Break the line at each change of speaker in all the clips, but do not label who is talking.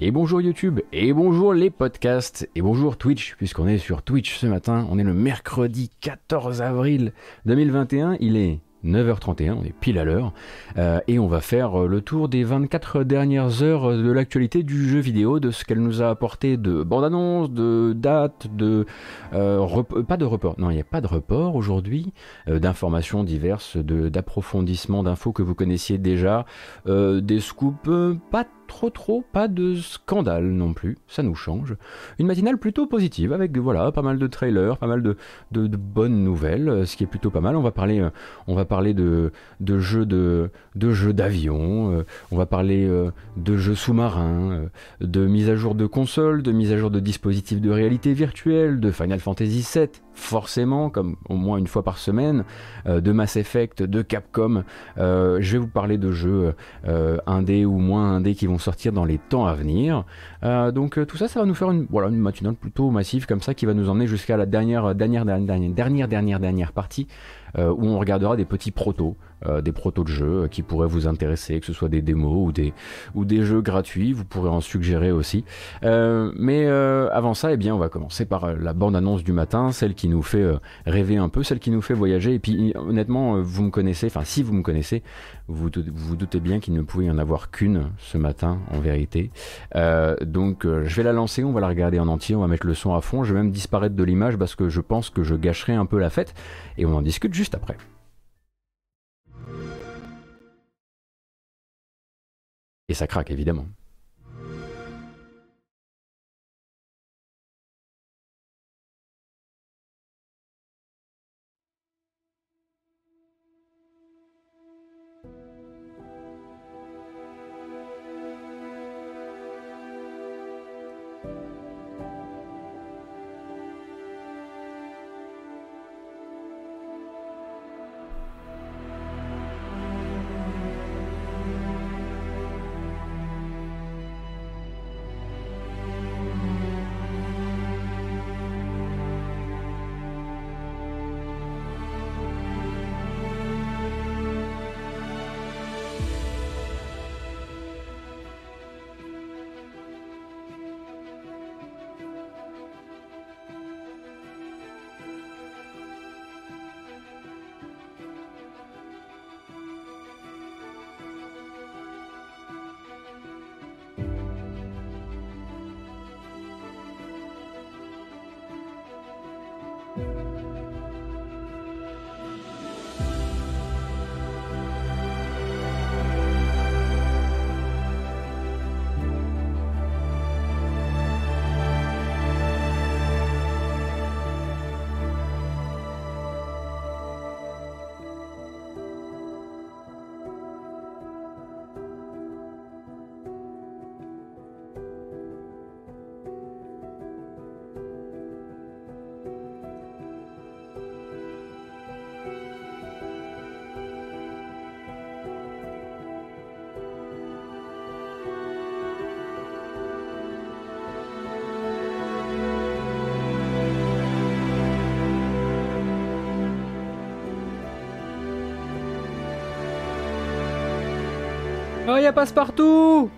Et bonjour YouTube, et bonjour les podcasts, et bonjour Twitch, puisqu'on est sur Twitch ce matin, on est le mercredi 14 avril 2021, il est 9h31, on est pile à l'heure, euh, et on va faire euh, le tour des 24 dernières heures de l'actualité du jeu vidéo, de ce qu'elle nous a apporté de bande-annonce, de dates, de... Euh, pas de report, non il n'y a pas de report aujourd'hui, d'informations diverses, d'approfondissements d'infos que vous connaissiez déjà, des scoops pas trop trop, pas de scandale non plus, ça nous change. Une matinale plutôt positive avec voilà pas mal de trailers, pas mal de, bonnes nouvelles, ce qui est plutôt pas mal. On va parler, euh, on va parler de, jeux de, jeux d'avion, euh, on va parler euh, de jeux sous-marins, de mise à jour de consoles, de mise à jour de dispositifs de réalité virtuelle, de Final Fantasy VII forcément, comme au moins une fois par semaine, de Mass Effect, de Capcom. Je vais vous parler de jeux indés ou moins indés qui vont sortir dans les temps à venir. donc tout ça, ça va nous faire une, voilà, une matinale plutôt massive comme ça qui va nous emmener jusqu'à la dernière, dernière, dernière, dernière, dernière, dernière partie euh, où on regardera des petits protos, euh, des protos de jeux euh, qui pourraient vous intéresser, que ce soit des démos ou des, ou des jeux gratuits, vous pourrez en suggérer aussi. mais avant ça, eh bien, on va commencer par la bande-annonce du matin, celle qui nous fait rêver un peu, celle qui nous fait voyager. Et puis, honnêtement, vous me connaissez, enfin, si vous me connaissez, vous vous doutez bien qu'il ne pouvait y en avoir qu'une ce matin, en vérité. donc, je vais la lancer, on va la regarder en entier, on va mettre le son à fond. Je vais même disparaître de l'image parce que je pense que je gâcherai un peu la fête. Et on en discute juste après. Et ça craque évidemment. Passe-partout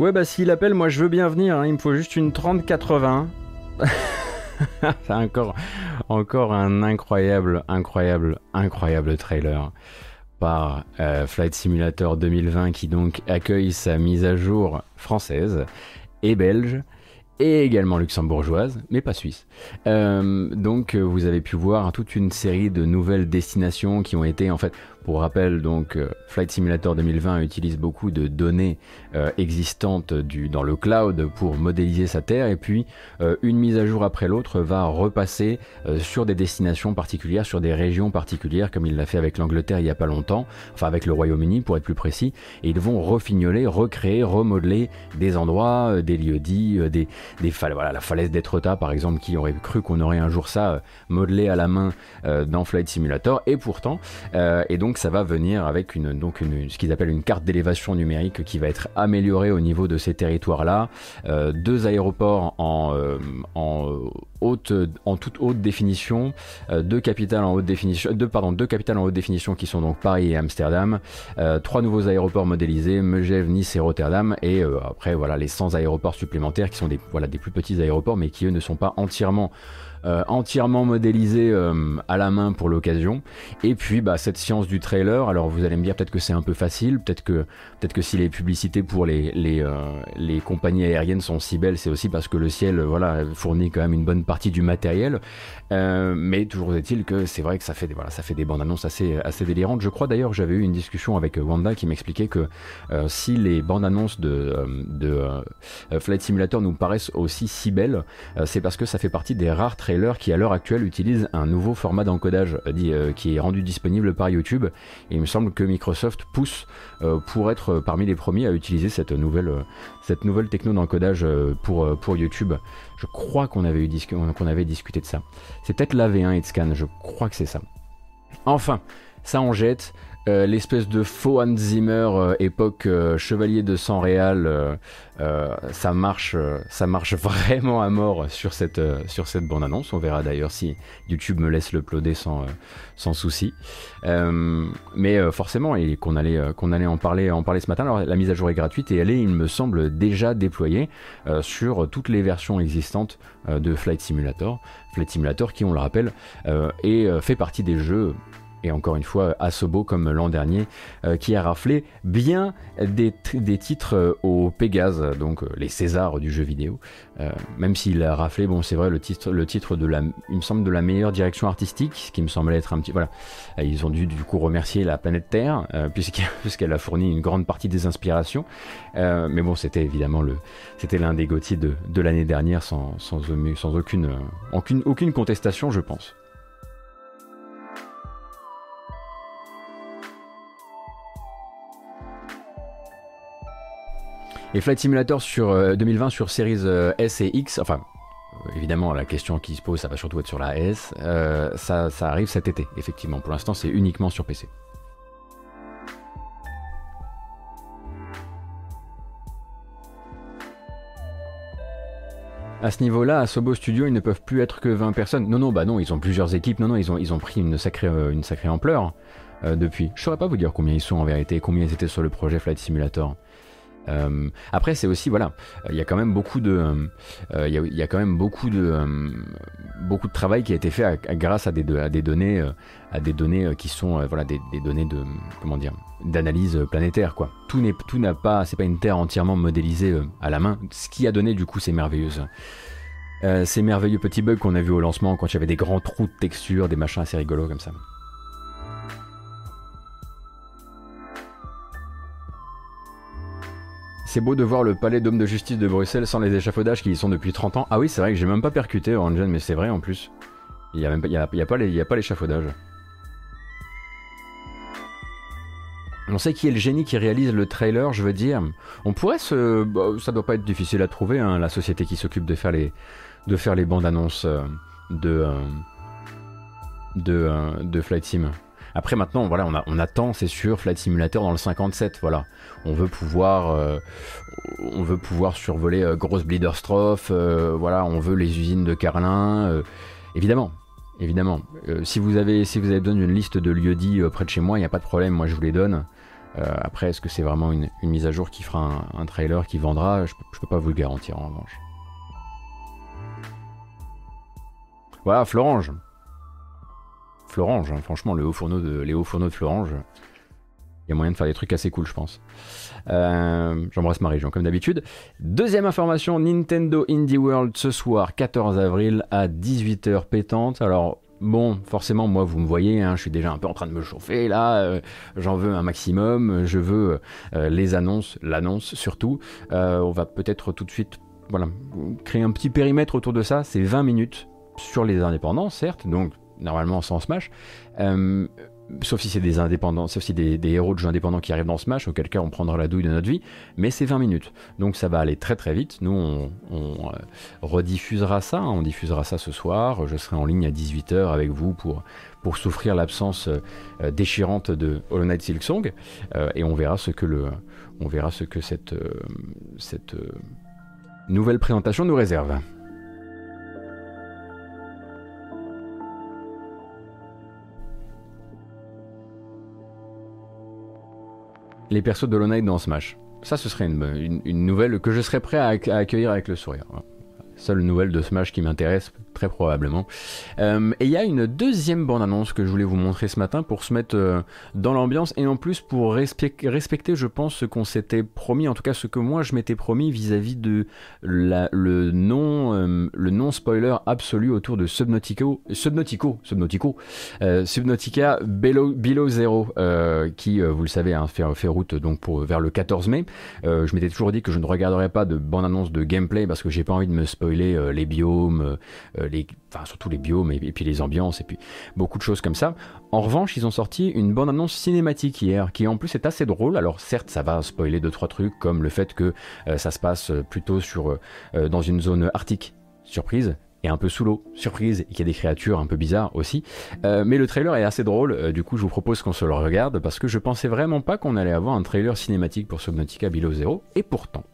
Ouais, bah s'il appelle, moi je veux bien venir. Hein. Il me faut juste une 3080. C'est encore, un incroyable, incroyable, incroyable trailer par euh, Flight Simulator 2020 qui donc accueille sa mise à jour française et belge et également luxembourgeoise, mais pas suisse. Euh, donc vous avez pu voir toute une série de nouvelles destinations qui ont été en fait Pour rappel, donc Flight Simulator 2020 utilise beaucoup de données existantes du, dans le cloud pour modéliser sa Terre. Et puis une mise à jour après l'autre va repasser sur des destinations particulières, sur des régions particulières comme il l'a fait avec l'Angleterre il n'y a pas longtemps, enfin avec le Royaume-Uni pour être plus précis, et ils vont refignoler, recréer, remodeler des endroits, des lieux dits, des, des voilà, la falaise d'Etretat par exemple, qui aurait cru qu'on aurait un jour ça euh, modelé à la main euh, dans Flight Simulator, et pourtant, euh, et donc ça va venir avec une, donc une, ce qu'ils appellent une carte d'élévation numérique qui va être améliorée au niveau de ces territoires-là, deux aéroports en, en haute, en toute haute définition, deux capitales en haute définition, deux, pardon, deux capitales en haute définition qui sont donc Paris et Amsterdam, trois nouveaux aéroports modélisés, Megève, Nice et Rotterdam, et après voilà les 100 aéroports supplémentaires qui sont des, voilà, des plus petits aéroports mais qui eux ne sont pas entièrement euh, entièrement modélisé euh, à la main pour l'occasion. Et puis bah, cette science du trailer, alors vous allez me dire peut-être que c'est un peu facile, peut-être que, peut que si les publicités pour les, euh, les compagnies aériennes sont si belles, c'est aussi parce que le ciel voilà, fournit quand même une bonne partie du matériel. mais toujours est-il que c'est vrai que ça fait des, voilà, des bandes annonces assez, assez délirantes. Je crois d'ailleurs j'avais eu une discussion avec Wanda qui m'expliquait que si les bandes annonces de, de Flight Simulator nous paraissent aussi si belles, c'est parce que ça fait partie des rares trailers qui à l'heure actuelle utilise un nouveau format d'encodage euh, euh, qui est rendu disponible par YouTube. Et il me semble que Microsoft pousse euh, pour être parmi les premiers à utiliser cette nouvelle, cette nouvelle techno d'encodage pour, YouTube. Je crois qu'on avait, eu qu'on avait discuté de ça. C'est peut-être la V1 et Scan, je crois que c'est ça. Enfin, ça en jette. Euh, l'espèce de faux Hans euh, époque euh, chevalier de sang réal, ça marche, vraiment à mort sur cette sur bande annonce. On verra d'ailleurs si YouTube me laisse le ploder sans sans souci. mais forcément, qu'on allait qu'on allait en parler en parler ce matin. Alors la mise à jour est gratuite et elle est, il me semble, déjà déployée sur toutes les versions existantes de Flight Simulator. Flight Simulator, qui on le rappelle, et fait partie des jeux et encore une fois Asobo comme l'an dernier, euh, qui a raflé bien des, titres euh, au Pégase, donc euh, les Césars du jeu vidéo. même s'il a raflé, bon c'est vrai, le titre, le titre de la, il me semble de la meilleure direction artistique, ce qui me semblait être un petit, voilà, ils ont dû du coup remercier la planète Terre puisqu'elle a fourni une grande partie des inspirations. mais bon, c'était évidemment le, c'était l'un des Gauthier de, de l'année dernière sans, sans, sans aucune, aucune contestation, je pense. Et Flight Simulator sur 2020 euh, sur Series euh, S et X, enfin euh, évidemment la question qui se pose ça va surtout être sur la S, ça, arrive cet été effectivement. Pour l'instant c'est uniquement sur PC. À ce niveau-là, à Sobo Studio, ils ne peuvent plus être que 20 personnes. Non, non, bah non, ils ont plusieurs équipes. Non, non, ils ont, ils ont pris une sacrée, une sacrée ampleur depuis. Je saurais pas vous dire combien ils sont en vérité, combien ils étaient sur le projet Flight Simulator. Euh, après, c'est aussi voilà, il y a quand même beaucoup de, euh, il y, a, quand même beaucoup de, euh, beaucoup de travail qui a été fait grâce à des, données, à des données qui sont voilà des, données de comment dire, d'analyse planétaire quoi. Tout n'est, n'a pas, c'est pas une Terre entièrement modélisée à la main, ce qui a donné du coup ces ces merveilleux petits bugs qu'on a vu au lancement quand il y avait des grands trous de texture, des machins assez rigolos comme ça. C'est beau de voir le palais d'hommes de justice de Bruxelles sans les échafaudages qui y sont depuis 30 ans. Ah oui, c'est vrai que j'ai même pas percuté Orange, mais c'est vrai en plus. Il n'y a, même pas, y a, pas l'échafaudage. On sait qui est le génie qui réalise le trailer, je veux dire. On pourrait se. Bah, ça doit pas être difficile à trouver, hein, la société qui s'occupe de faire les, bandes annonces euh, de, euh, euh, de Flight Sim. Après maintenant, voilà, on, attend, c'est sûr, Flight Simulator dans le 57, voilà. On veut pouvoir, euh, on veut pouvoir survoler euh, Grosse euh, voilà, on veut les usines de Carlin, évidemment. Évidemment, si, vous avez, si vous avez besoin d'une liste de lieux dits près de chez moi, il n'y a pas de problème, moi je vous les donne. après, est-ce que c'est vraiment une, mise à jour qui fera un, trailer qui vendra? Je ne peux pas vous le garantir en revanche. Voilà, Florange. Florange, hein. franchement, le haut fourneau de, les hauts fourneaux de Florange, il y a moyen de faire des trucs assez cool, je pense. Euh, j'embrasse ma région, comme d'habitude. Deuxième information, Nintendo Indie World ce soir, 14 avril, à 18h pétante. Alors, bon, forcément, moi, vous me voyez, hein, je suis déjà un peu en train de me chauffer là. J'en veux un maximum. Je veux les annonces, l'annonce surtout. on va peut-être tout de suite, créer un petit périmètre autour de ça. C'est 20 minutes sur les indépendants, certes, donc normalement sans Smash. Euh, sauf si c'est des indépendants, sauf si des, héros de jeux indépendants qui arrivent dans Smash, auquel cas on prendra la douille de notre vie, mais c'est 20 minutes. Donc ça va aller très très vite. Nous on, euh, rediffusera ça, hein. on diffusera ça ce soir. Je serai en ligne à 18h avec vous pour, pour souffrir l'absence euh, déchirante de Hollow Knight Silksong et on verra ce que, le, on verra ce que cette, cette nouvelle présentation nous réserve. Les persos de Hollow dans Smash. Ça, ce serait une, nouvelle que je serais prêt à, à accueillir avec le sourire. Seule nouvelle de Smash qui m'intéresse, très probablement. Euh, et il y a une deuxième bande-annonce que je voulais vous montrer ce matin pour se mettre euh, dans l'ambiance et en plus pour respecter, je pense, ce qu'on s'était promis, en tout cas ce que moi je m'étais promis vis-à-vis de le non euh, le non spoiler absolu autour de Subnautico, Subnautico, Subnautico, Subnautica Below, Zero, qui, vous le savez, hein, fait, fait, route donc pour vers le 14 mai. je m'étais toujours dit que je ne regarderais pas de bande-annonce de gameplay parce que j'ai pas envie de me spoiler les biomes enfin, surtout les biomes et, puis les ambiances et puis beaucoup de choses comme ça. En revanche, ils ont sorti une bande-annonce cinématique hier qui en plus est assez drôle. Alors certes, ça va spoiler deux trois trucs comme le fait que euh, ça se passe plutôt sur euh, dans une zone arctique, surprise. Et un peu sous l'eau, surprise, et qu'il y a des créatures un peu bizarres aussi. Euh, mais le trailer est assez drôle, du coup je vous propose qu'on se le regarde, parce que je pensais vraiment pas qu'on allait avoir un trailer cinématique pour Subnautica Below Zero, et pourtant.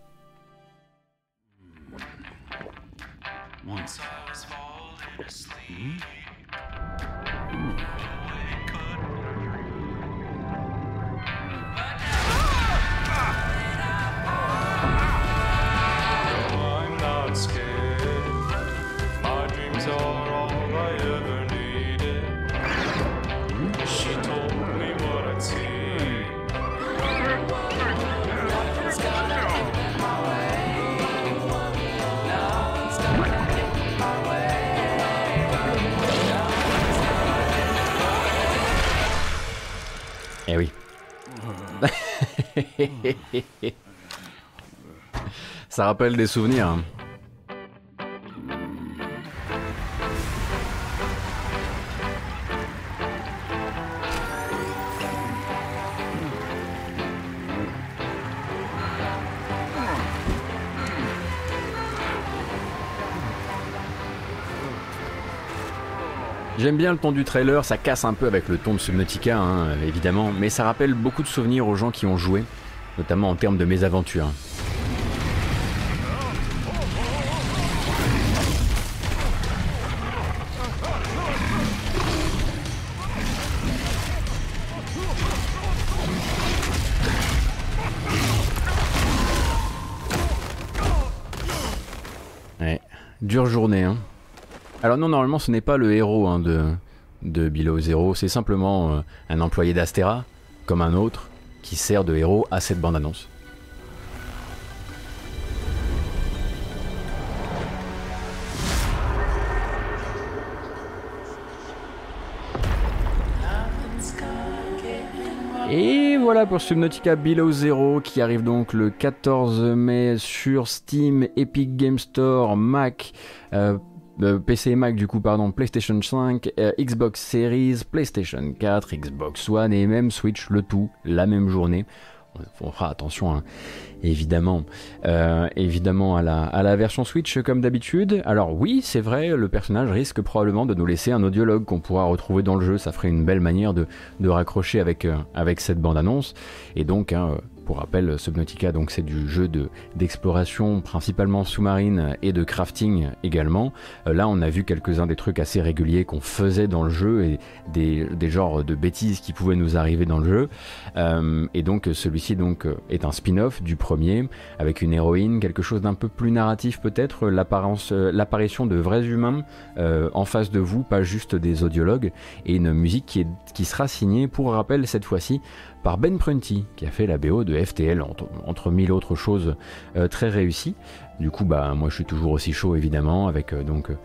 Eh Ça rappelle des souvenirs. Hein. J'aime bien le ton du trailer, ça casse un peu avec le ton de Subnautica, hein, évidemment, mais ça rappelle beaucoup de souvenirs aux gens qui ont joué, notamment en termes de mésaventures. Ouais, dure journée, hein. Alors non, normalement ce n'est pas le héros hein, de, de Below Zero, c'est simplement euh, un employé d'Astera, comme un autre, qui sert de héros à cette bande-annonce. Et voilà pour Subnautica Below Zero qui arrive donc le 14 mai sur Steam, Epic Game Store, Mac, euh, euh, PC et Mac du coup pardon, PlayStation 5, euh, Xbox Series, PlayStation 4, Xbox One et même Switch, le tout la même journée. On fera attention hein, évidemment, euh, à la, version Switch comme d'habitude. Alors oui, c'est vrai, le personnage risque probablement de nous laisser un audiologue qu'on pourra retrouver dans le jeu. Ça ferait une belle manière de, de raccrocher avec, avec cette bande-annonce. Et donc, hein, pour rappel, Subnautica, donc c'est du jeu de, d'exploration principalement sous-marine et de crafting également. Euh, là, on a vu quelques-uns des trucs assez réguliers qu'on faisait dans le jeu et des, des genres de bêtises qui pouvaient nous arriver dans le jeu. Euh, et donc, celui-ci donc est un spin-off du premier avec une héroïne, quelque chose d'un peu plus narratif peut-être, euh, l'apparition de vrais humains en face de vous, pas juste des audiologues, et une musique qui, est, qui sera signée, pour rappel cette fois-ci, par Ben Prunty, qui a fait la BO de FTL, entre, mille autres choses euh, très réussies. Du coup, bah, moi je suis toujours aussi chaud évidemment, avec euh, donc euh,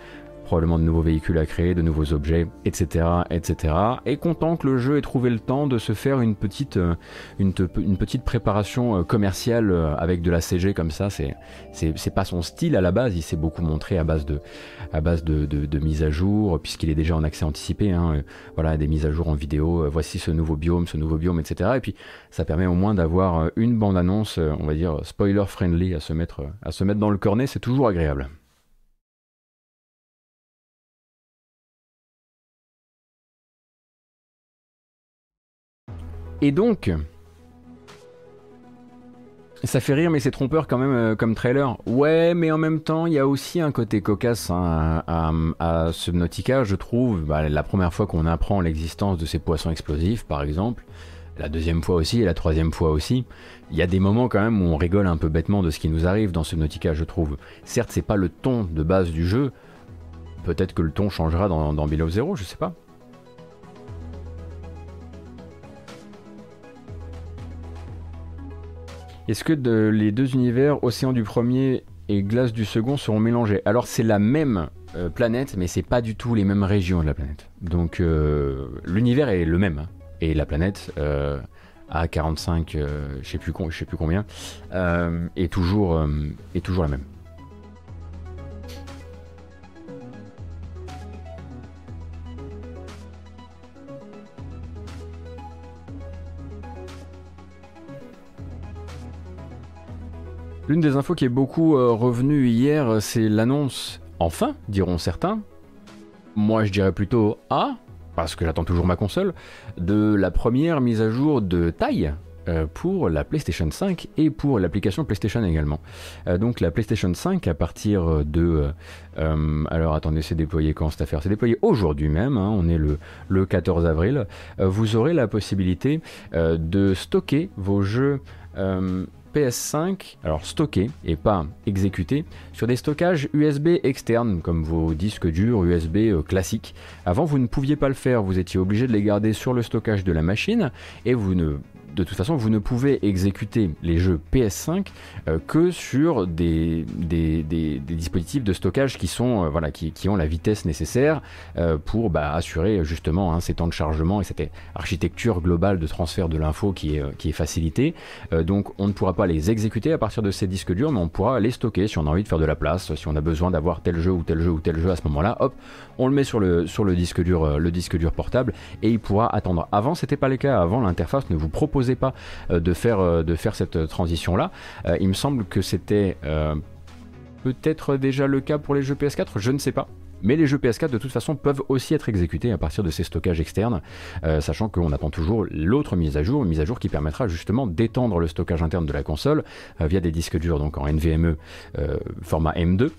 probablement de nouveaux véhicules à créer, de nouveaux objets, etc., etc. Et content que le jeu ait trouvé le temps de se faire une petite, euh, une, petite préparation euh, commerciale avec de la CG comme ça. C'est, c'est, pas son style à la base. Il s'est beaucoup montré à base de, à base de, de, mises à jour, puisqu'il est déjà en accès anticipé. Hein. Voilà, des mises à jour en vidéo. Voici ce nouveau biome, ce nouveau biome, etc. Et puis ça permet au moins d'avoir une bande annonce, on va dire spoiler friendly, à se mettre, à se mettre dans le cornet. C'est toujours agréable. Et donc, ça fait rire, mais c'est trompeur quand même euh, comme trailer. Ouais, mais en même temps, il y a aussi un côté cocasse hein, à, Subnautica, je trouve. Bah, la première fois qu'on apprend l'existence de ces poissons explosifs, par exemple, la deuxième fois aussi et la troisième fois aussi, il y a des moments quand même où on rigole un peu bêtement de ce qui nous arrive dans Subnautica, je trouve. Certes, c'est pas le ton de base du jeu. Peut-être que le ton changera dans, dans Below Zero, je sais pas. Est-ce que les deux univers, océan du premier et glace du second, seront mélangés? Alors c'est la même euh, planète, mais c'est pas du tout les mêmes régions de la planète. Donc euh, l'univers est le même. Hein. et la planète, euh, à 45, je sais plus, sais plus combien, est, est toujours la même. L'une des infos qui est beaucoup euh, revenue hier, c'est l'annonce, enfin, diront certains, moi je dirais plutôt ah, parce que j'attends toujours ma console, de la première mise à jour de taille euh, pour la PlayStation 5 et pour l'application PlayStation également. Euh, donc la PlayStation 5 à partir de... alors attendez, c'est déployé quand cette affaire? C'est déployé aujourd'hui même, hein, on est le 14 avril. vous aurez la possibilité de stocker vos jeux PS5, alors stocké et pas exécuté, sur des stockages USB externes comme vos disques durs USB euh, classiques. Avant, vous ne pouviez pas le faire, vous étiez obligé de les garder sur le stockage de la machine et vous ne de toute façon, vous ne pouvez exécuter les jeux PS5 euh, que sur des, dispositifs de stockage qui, euh, ont la vitesse nécessaire euh, pour bah, assurer justement hein, ces temps de chargement et cette architecture globale de transfert de l'info qui est, facilitée. donc on ne pourra pas les exécuter à partir de ces disques durs, mais on pourra les stocker si on a envie de faire de la place, si on a besoin d'avoir tel jeu ou tel jeu ou tel jeu à ce moment-là. Hop, on le met sur le, sur le disque dur, le disque dur portable et il pourra attendre. Avant, c'était pas le cas. Avant, l'interface ne vous pas euh, de, faire, euh, de faire cette transition-là. Euh, il me semble que c'était peut-être déjà le cas pour les jeux PS4, je ne sais pas. Mais les jeux PS4 de toute façon peuvent aussi être exécutés à partir de ces stockages externes, euh, sachant qu'on attend toujours l'autre mise à jour, une mise à jour qui permettra justement d'étendre le stockage interne de la console euh, via des disques durs donc en NVMe euh, format M2.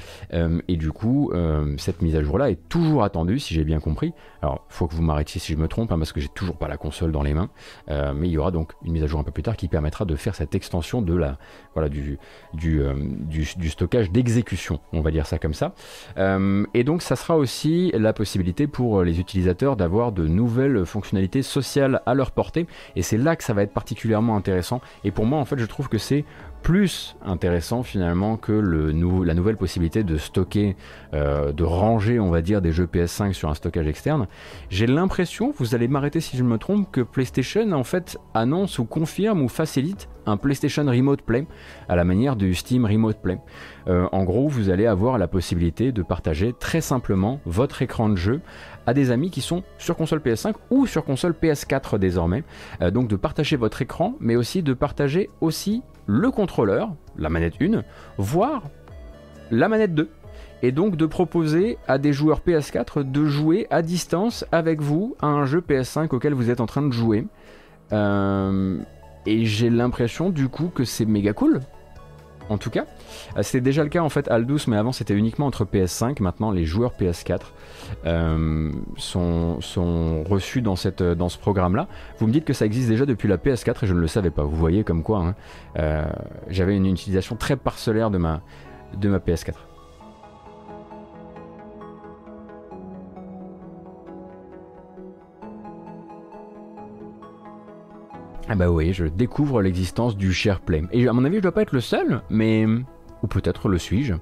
et du coup, cette mise à jour là est toujours attendue si j'ai bien compris. Alors, faut que vous m'arrêtiez si je me trompe, hein, parce que j'ai toujours pas la console dans les mains. mais il y aura donc une mise à jour un peu plus tard qui permettra de faire cette extension de la, voilà, du, du, du, stockage d'exécution, on va dire ça comme ça. et donc ça ça sera aussi la possibilité pour les utilisateurs d'avoir de nouvelles fonctionnalités sociales à leur portée. Et c'est là que ça va être particulièrement intéressant. Et pour moi, en fait, je trouve que c'est plus intéressant finalement que le la nouvelle possibilité de stocker, euh, de ranger, on va dire, des jeux PS5 sur un stockage externe. J'ai l'impression, vous allez m'arrêter si je me trompe, que PlayStation en fait annonce ou confirme ou facilite un PlayStation Remote Play à la manière du Steam Remote Play. Euh, en gros, vous allez avoir la possibilité de partager très simplement votre écran de jeu à des amis qui sont sur console PS5 ou sur console PS4 désormais. Euh, donc de partager votre écran, mais aussi de partager aussi le contrôleur, la manette 1, voire la manette 2. Et donc de proposer à des joueurs PS4 de jouer à distance avec vous à un jeu PS5 auquel vous êtes en train de jouer. Euh, et j'ai l'impression du coup que c'est méga cool en tout cas. Euh, c'était déjà le cas en fait Aldous, mais avant c'était uniquement entre PS5. Maintenant, les joueurs PS4 euh, sont, reçus dans, cette, dans ce programme-là. Vous me dites que ça existe déjà depuis la PS4 et je ne le savais pas. Vous voyez comme quoi hein. euh, j'avais une utilisation très parcellaire de ma PS4. Ah bah oui, je découvre l'existence du SharePlay. Et à mon avis, je dois pas être le seul, mais... Ou peut-être le suis-je.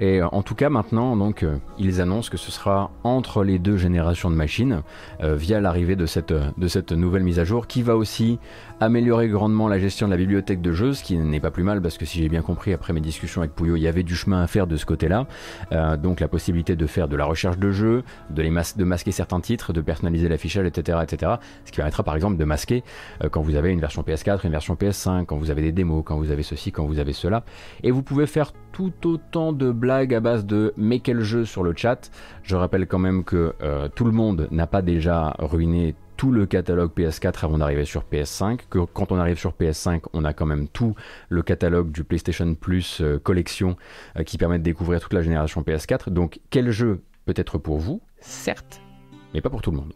Et en tout cas maintenant, donc, ils annoncent que ce sera entre les deux générations de machines via l'arrivée de cette, de cette nouvelle mise à jour qui va aussi améliorer grandement la gestion de la bibliothèque de jeux, ce qui n'est pas plus mal parce que si j'ai bien compris après mes discussions avec Pouillot, il y avait du chemin à faire de ce côté-là. Euh, donc la possibilité de faire de la recherche de jeux, de, les masquer certains titres, de personnaliser l'affichage, etc., etc. Ce qui permettra par exemple de masquer euh, quand vous avez une version PS4, une version PS5, quand vous avez des démos, quand vous avez ceci, quand vous avez cela. Et vous pouvez faire tout autant de blagues à base de mais quel jeu sur le chat. Je rappelle quand même que euh, tout le monde n'a pas déjà ruiné tout le catalogue PS4 avant d'arriver sur PS5, que quand on arrive sur PS5, on a quand même tout le catalogue du PlayStation Plus euh, collection euh, qui permet de découvrir toute la génération PS4. Donc quel jeu peut être pour vous? Certes, mais pas pour tout le monde.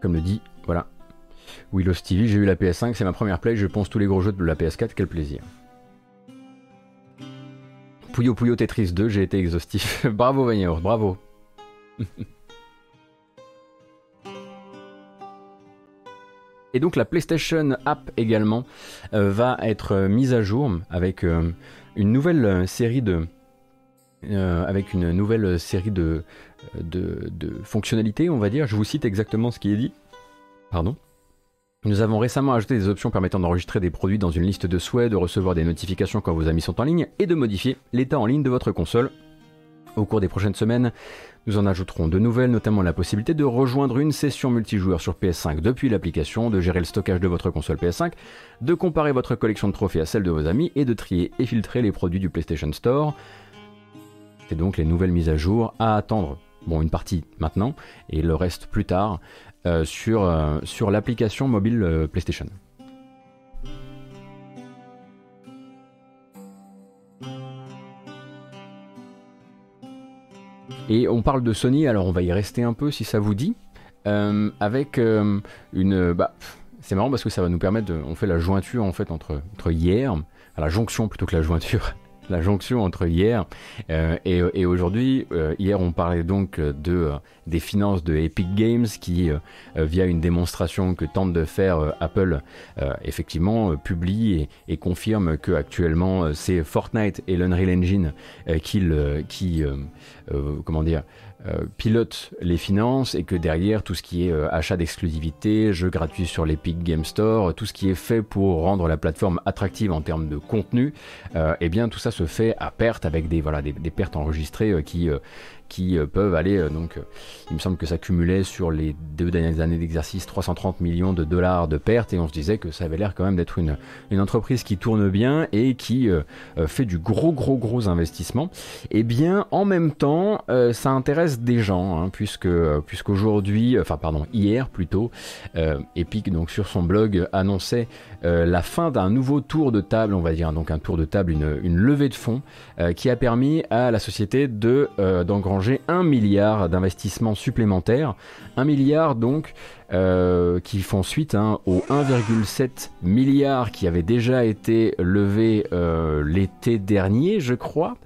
Comme le dit, voilà. Willow Stevie, j'ai eu la PS5, c'est ma première play, je pense tous les gros jeux de la PS4, quel plaisir. Puyo Puyo Tetris 2, j'ai été exhaustif. bravo Vagnor, bravo. Et donc la PlayStation App également euh, va être euh, mise à jour avec euh, une nouvelle série de avec une nouvelle série de de, fonctionnalités, on va dire. Je vous cite exactement ce qui est dit. Pardon. Nous avons récemment ajouté des options permettant d'enregistrer des produits dans une liste de souhaits, de recevoir des notifications quand vos amis sont en ligne et de modifier l'état en ligne de votre console. Au cours des prochaines semaines, nous en ajouterons de nouvelles, notamment la possibilité de rejoindre une session multijoueur sur PS5 depuis l'application, de gérer le stockage de votre console PS5, de comparer votre collection de trophées à celle de vos amis et de trier et filtrer les produits du PlayStation Store. C'est donc les nouvelles mises à jour à attendre bon une partie maintenant et le reste plus tard euh, sur, euh, sur l'application mobile euh, PlayStation. Et on parle de Sony, alors on va y rester un peu si ça vous dit, avec une... Bah, c'est marrant parce que ça va nous permettre de... On fait la jointure en fait entre, entre hier, la jonction plutôt que la jointure, la jonction entre hier euh, et, aujourd'hui. Euh, hier, on parlait donc de, euh, des finances de Epic Games qui, via une démonstration que tente de faire Apple, effectivement publie et, confirme que actuellement c'est Fortnite et l'Unreal Engine qui, qui comment dire, pilote les finances et que derrière tout ce qui est euh, achat d'exclusivité, jeux gratuits sur l'Epic Game Store, tout ce qui est fait pour rendre la plateforme attractive en termes de contenu, euh, eh bien tout ça se fait à perte avec des voilà des, pertes enregistrées qui qui peuvent aller donc il me semble que ça cumulait sur les deux dernières années d'exercice 330 millions de dollars de pertes et on se disait que ça avait l'air quand même d'être une, une entreprise qui tourne bien et qui fait du gros gros gros investissement. Et eh bien en même temps ça intéresse des gens, hein, puisque euh, puisqu'aujourd'hui, enfin pardon, hier plutôt, euh, Epic donc sur son blog annonçait euh, la fin d'un nouveau tour de table, on va dire donc un tour de table, une, une levée de fonds qui a permis à la société de d'engranger un milliard d'investissements supplémentaires, un milliard donc euh, qui font suite hein, aux 1,7 milliard qui avait déjà été levé euh, l'été dernier, je crois,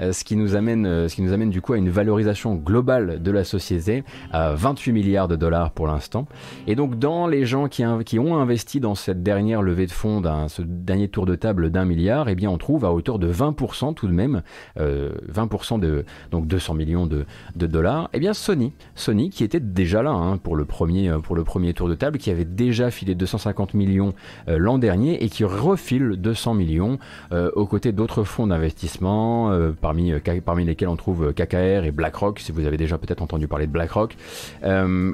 euh, ce, qui nous amène, ce qui nous amène du coup à une valorisation globale de la société à 28 milliards de dollars pour l'instant. Et donc dans les gens qui, ont investi dans cette dernière levée de fonds, ce dernier tour de table d'un milliard, eh bien on trouve à hauteur de 20% tout de même, 20% de donc 200 millions de, dollars, eh bien Sony, Sony qui était déjà là hein, pour le premier le premier tour de table, qui avait déjà filé 250 millions euh, l'an dernier et qui refile 200 millions euh, aux côtés d'autres fonds d'investissement, euh, parmi, parmi lesquels on trouve KKR et BlackRock, si vous avez déjà peut-être entendu parler de BlackRock.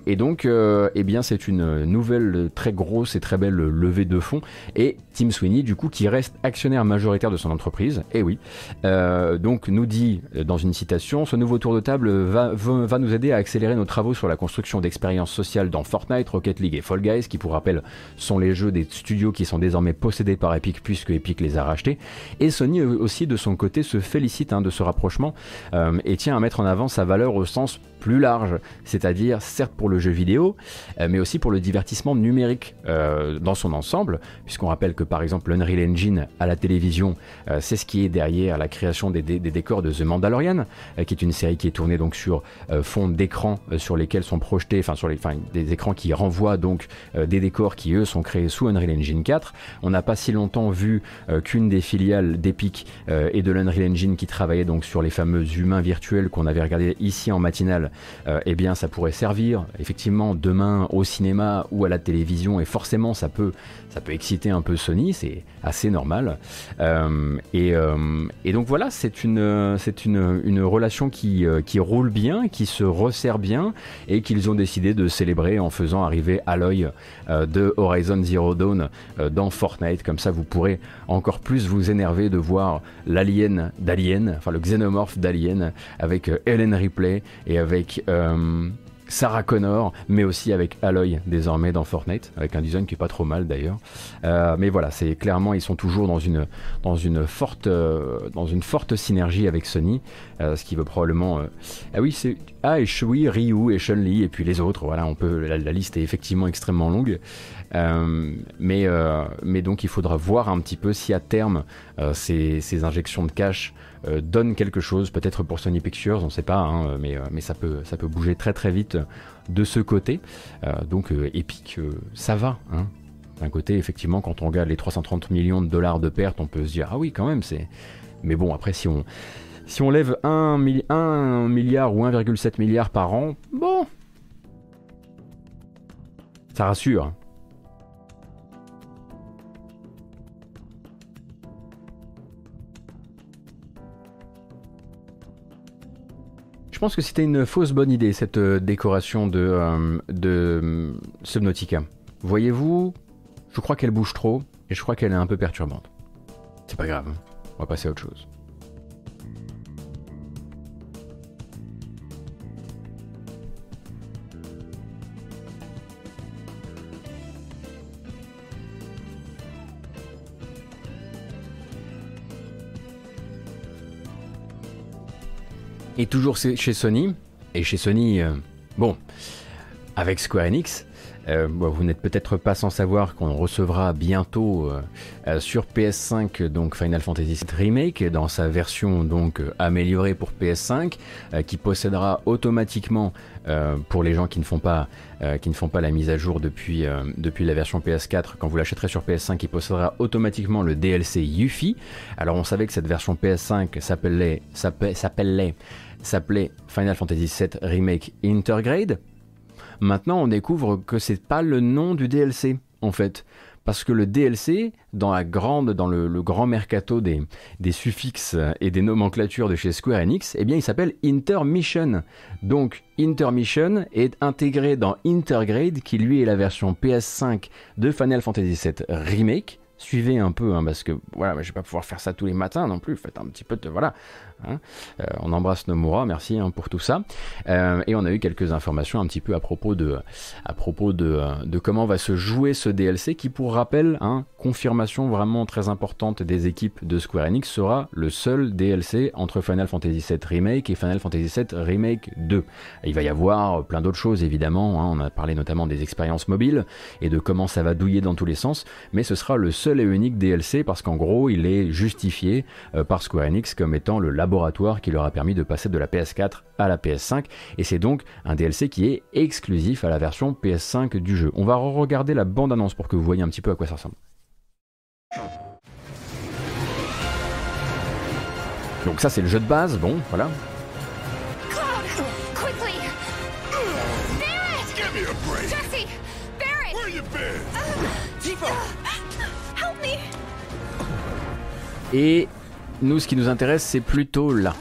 et donc, eh bien, c'est une nouvelle très grosse et très belle levée de fonds. Et Tim Sweeney, du coup, qui reste actionnaire majoritaire de son entreprise, et oui, donc nous dit dans une citation, ce nouveau tour de table va, va, va nous aider à accélérer nos travaux sur la construction d'expériences sociales dans Fortnite Fortnite, Rocket League et Fall Guys, qui pour rappel sont les jeux des studios qui sont désormais possédés par Epic puisque Epic les a rachetés. Et Sony aussi de son côté se félicite hein, de ce rapprochement et tient à mettre en avant sa valeur au sens plus large, c'est-à-dire certes pour le jeu vidéo, euh, mais aussi pour le divertissement numérique euh, dans son ensemble, puisqu'on rappelle que par exemple l'Unreal Engine à la télévision, euh, c'est ce qui est derrière la création des, décors de The Mandalorian, qui est une série qui est tournée donc sur fond d'écran sur lesquels sont projetés, enfin sur les, des écrans qui renvoient donc des décors qui eux sont créés sous Unreal Engine 4. On n'a pas si longtemps vu qu'une des filiales d'Epic et de l'Unreal Engine qui travaillait donc sur les fameux humains virtuels qu'on avait regardé ici en matinale eh bien ça pourrait servir effectivement demain au cinéma ou à la télévision et forcément ça peut, ça peut exciter un peu Sony, c'est assez normal. Euh, euh, et, donc voilà, c'est une, relation qui, qui roule bien, qui se resserre bien et qu'ils ont décidé de célébrer en faisant arriver Aloy de Horizon Zero Dawn dans Fortnite. Comme ça, vous pourrez encore plus vous énerver de voir l'alien d'Alien, enfin le xénomorphe d'Alien avec Ellen Ripley et avec euh, Sarah Connor, mais aussi avec Aloy désormais dans Fortnite, avec un design qui est pas trop mal d'ailleurs. Euh, mais voilà, c'est clairement ils sont toujours dans une dans une forte euh, dans une forte synergie avec Sony, ce qui veut probablement ah oui c'est ah et Shui, Ryu et Chun Li et puis les autres. Voilà, on peut la, liste est effectivement extrêmement longue. mais, mais donc il faudra voir un petit peu si à terme ces, ces, injections de cash euh, donne quelque chose, peut-être pour Sony Pictures, on ne sait pas, hein, mais, euh, ça, peut, bouger très très vite de ce côté. Euh, donc Epic, ça va. Hein. D'un côté, effectivement, quand on regarde les 330 millions de dollars de pertes, on peut se dire, ah oui, quand même, c'est... Mais bon, après, si on, lève 1, 1 milliard ou 1,7 milliard par an, bon, ça rassure. Pense que c'était une fausse bonne idée, cette euh, décoration de, euh, de euh, Subnautica. Voyez-vous, je crois qu'elle bouge trop et je crois qu'elle est un peu perturbante. C'est pas grave, on va passer à autre chose. Et toujours chez Sony, et chez Sony, euh, bon, avec Square Enix, euh, vous n'êtes peut-être pas sans savoir qu'on recevra bientôt euh, sur PS5 donc Final Fantasy VII Remake dans sa version donc améliorée pour PS5 qui possédera automatiquement pour les gens qui ne font pas qui ne font pas la mise à jour depuis depuis la version PS4 quand vous l'achèterez sur PS5 il possédera automatiquement le DLC Yuffie. Alors on savait que cette version PS5 s'appelait s'appelait s'appelait Final Fantasy VII Remake Intergrade. Maintenant, on découvre que c'est pas le nom du DLC, en fait. Parce que le DLC, dans, la grande, dans le, grand mercato des, suffixes et des nomenclatures de chez Square Enix, eh bien, il s'appelle Intermission. Donc, Intermission est intégré dans Intergrade, qui lui est la version PS5 de Final Fantasy VII Remake. Suivez un peu, hein, parce que voilà, je vais pas pouvoir faire ça tous les matins non plus. Faites un petit peu de voilà, Hein. Euh, on embrasse Nomura, merci hein, pour tout ça. Euh, et on a eu quelques informations un petit peu à propos de, à propos comment va se jouer ce DLC qui, pour rappel, hein, confirmation vraiment très importante des équipes de Square Enix, sera le seul DLC entre Final Fantasy VII Remake et Final Fantasy VII Remake 2. Il va y avoir plein d'autres choses évidemment, on a parlé notamment des expériences mobiles et de comment ça va douiller dans tous les sens, mais ce sera le seul et unique DLC parce qu'en gros il est justifié euh, par Square Enix comme étant le laboratoire qui leur a permis de passer de la PS4 à la PS5 et c'est donc un DLC qui est exclusif à la version PS5 du jeu. On va regarder la bande-annonce pour que vous voyez un petit peu à quoi ça ressemble. Donc ça c'est le jeu de base, bon voilà. Et nous, ce qui nous intéresse, c'est plutôt là.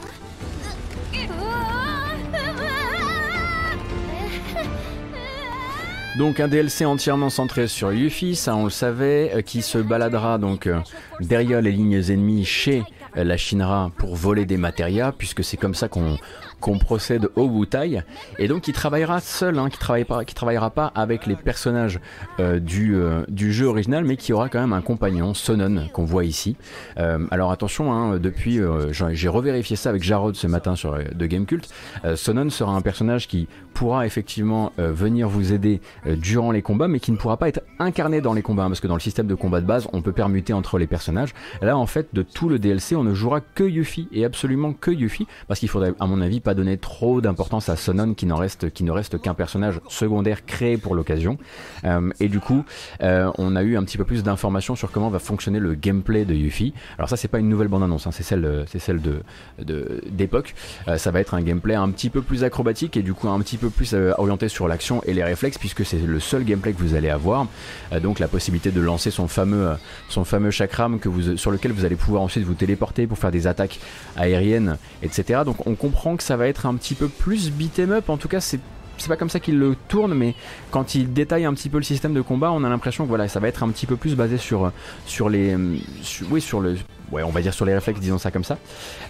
Donc un DLC entièrement centré sur Yuffie, ça on le savait, euh, qui se baladera donc euh, derrière les lignes ennemies chez la Shinra pour voler des matérias, puisque c'est comme ça qu'on qu'on procède au Wutai et donc il travaillera seul, hein, qui travaillera qui travaillera pas avec les personnages euh, du, euh, du jeu original, mais qui aura quand même un compagnon, Sonon, qu'on voit ici. Euh, alors attention, hein, depuis j'ai revérifié ça avec Jarod ce matin sur de Gamecult. Sonon sera un personnage qui pourra effectivement venir vous aider durant les combats, mais qui ne pourra pas être incarné dans les combats, hein, parce que dans le système de combat de base, on peut permuter entre les personnages. Là, en fait, de tout le DLC, on ne jouera que Yuffie et absolument que Yuffie, parce qu'il faudrait, à mon avis, pas donner trop d'importance à Sonon qui, ne reste qu'un personnage secondaire créé pour l'occasion. Euh, et du coup, euh, on a eu un petit peu plus d'informations sur comment va fonctionner le gameplay de Yuffie. Alors ça, c'est pas une nouvelle bande-annonce, hein, c'est celle, c'est celle de, d'époque. Euh, ça va être un gameplay un petit peu plus acrobatique et du coup un petit peu plus orienté sur l'action et les réflexes puisque c'est le seul gameplay que vous allez avoir. donc la possibilité de lancer son fameux, son fameux chakram que vous, sur lequel vous allez pouvoir ensuite vous téléporter pour faire des attaques aériennes, etc. Donc on comprend que ça va être un petit peu plus beat'em up. En tout cas, c'est c'est pas comme ça qu'il le tourne, mais quand il détaille un petit peu le système de combat, on a l'impression que voilà, ça va être un petit peu plus basé sur sur les, oui, sur le, ouais, on va dire sur les réflexes, disons ça comme ça.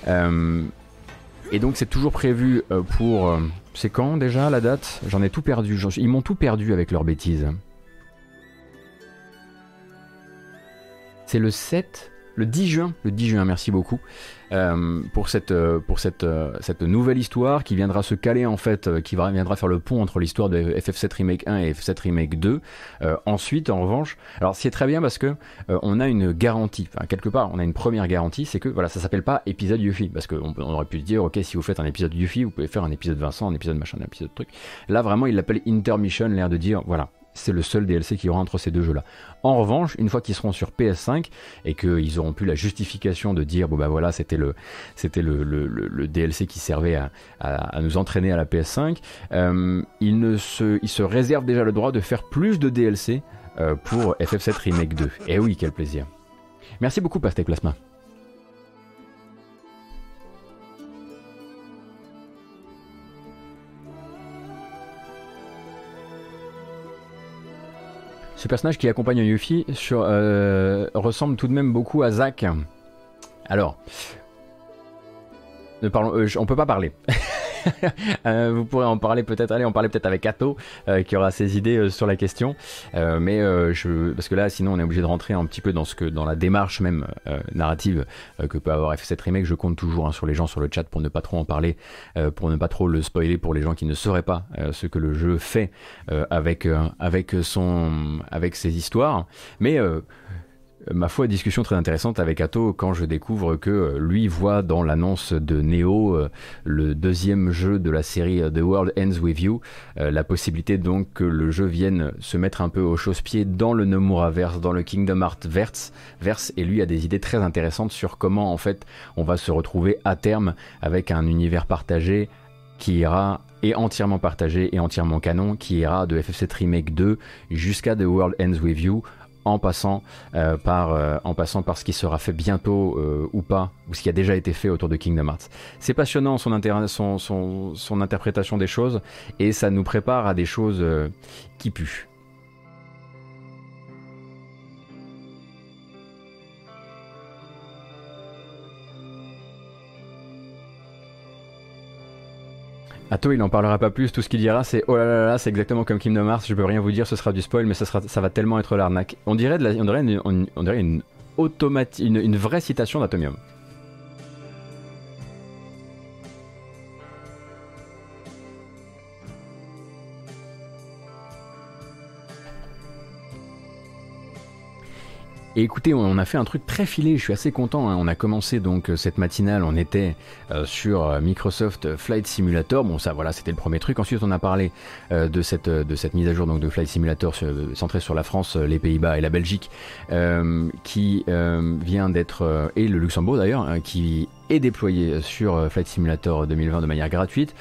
Euh, et donc c'est toujours prévu euh, pour, euh, c'est quand déjà la date? J'en ai tout perdu. Ils m'ont tout perdu avec leurs bêtises. C'est le 7 le 10 juin, le 10 juin, merci beaucoup, euh, pour, cette, euh, pour cette, euh, cette nouvelle histoire qui viendra se caler en fait, qui viendra faire le pont entre l'histoire de FF7 Remake 1 et FF7 Remake 2. ensuite, en revanche, alors c'est très bien parce que on a une garantie, enfin quelque part, on a une première garantie, c'est que voilà, ça s'appelle pas épisode Yuffie, parce qu'on on aurait pu se dire, ok, si vous faites un épisode Yuffie, vous pouvez faire un épisode Vincent, un épisode machin, un épisode truc. Là, vraiment, il l'appelle Intermission, l'air de dire, voilà, c'est le seul DLC qui aura entre ces deux jeux-là. En revanche, une fois qu'ils seront sur PS5 et qu'ils auront pu la justification de dire bon bah voilà c'était le DLC qui servait à, nous entraîner à la PS5, euh, ils se réservent déjà le droit de faire plus de DLC euh, pour FF7 Remake 2. Et eh oui, quel plaisir. Merci beaucoup Pastek Plasma. Ce personnage qui accompagne Yuffie euh, ressemble tout de même beaucoup à Zack. Alors, ne parlons, euh, on peut pas parler. Euh, vous pourrez en parler peut-être, allez, en parler peut-être avec Atto euh, qui aura ses idées euh, sur la question. mais je, parce que là, sinon, on est obligé de rentrer un petit peu dans ce que, dans la démarche même narrative que peut avoir F7 Remake. Je compte toujours hein, sur les gens sur le chat pour ne pas trop en parler, pour ne pas trop le spoiler pour les gens qui ne sauraient pas ce que le jeu fait avec avec son avec ses histoires. Mais ma foi, discussion très intéressante avec Atto quand je découvre que euh, lui voit dans l'annonce de Neo, euh, le deuxième jeu de la série euh, The World Ends With You, la possibilité donc que le jeu vienne se mettre un peu au chausse-pied dans le Nomura verse, dans le Kingdom Hearts verse, verse, et lui a des idées très intéressantes sur comment en fait on va se retrouver à terme avec un univers partagé qui ira et entièrement partagé et entièrement canon, qui ira de FF7 Remake 2 jusqu'à The World Ends With You en passant euh, par euh, en passant par ce qui sera fait bientôt euh, ou pas ou ce qui a déjà été fait autour de Kingdom Hearts. C'est passionnant son, son, son, son, interprétation des choses et ça nous prépare à des choses qui puent. Atto, il n'en parlera pas plus. Tout ce qu'il dira, c'est oh là là là, c'est exactement comme Kingdom Hearts. Je peux rien vous dire, ce sera du spoil, mais ça, va tellement être l'arnaque. On dirait, une vraie citation d'Atomium. Et écoutez, on a fait un truc très filé, je suis assez content. Hein. On a commencé donc euh, cette matinale, on était euh, sur euh, Microsoft Flight Simulator. Bon, ça, voilà, c'était le premier truc. Ensuite, on a parlé de cette de cette mise à jour donc de Flight Simulator centrée sur la France, les Pays-Bas et la Belgique, qui vient d'être et le Luxembourg d'ailleurs, hein, qui est déployé sur Flight Simulator 2020 de manière gratuite.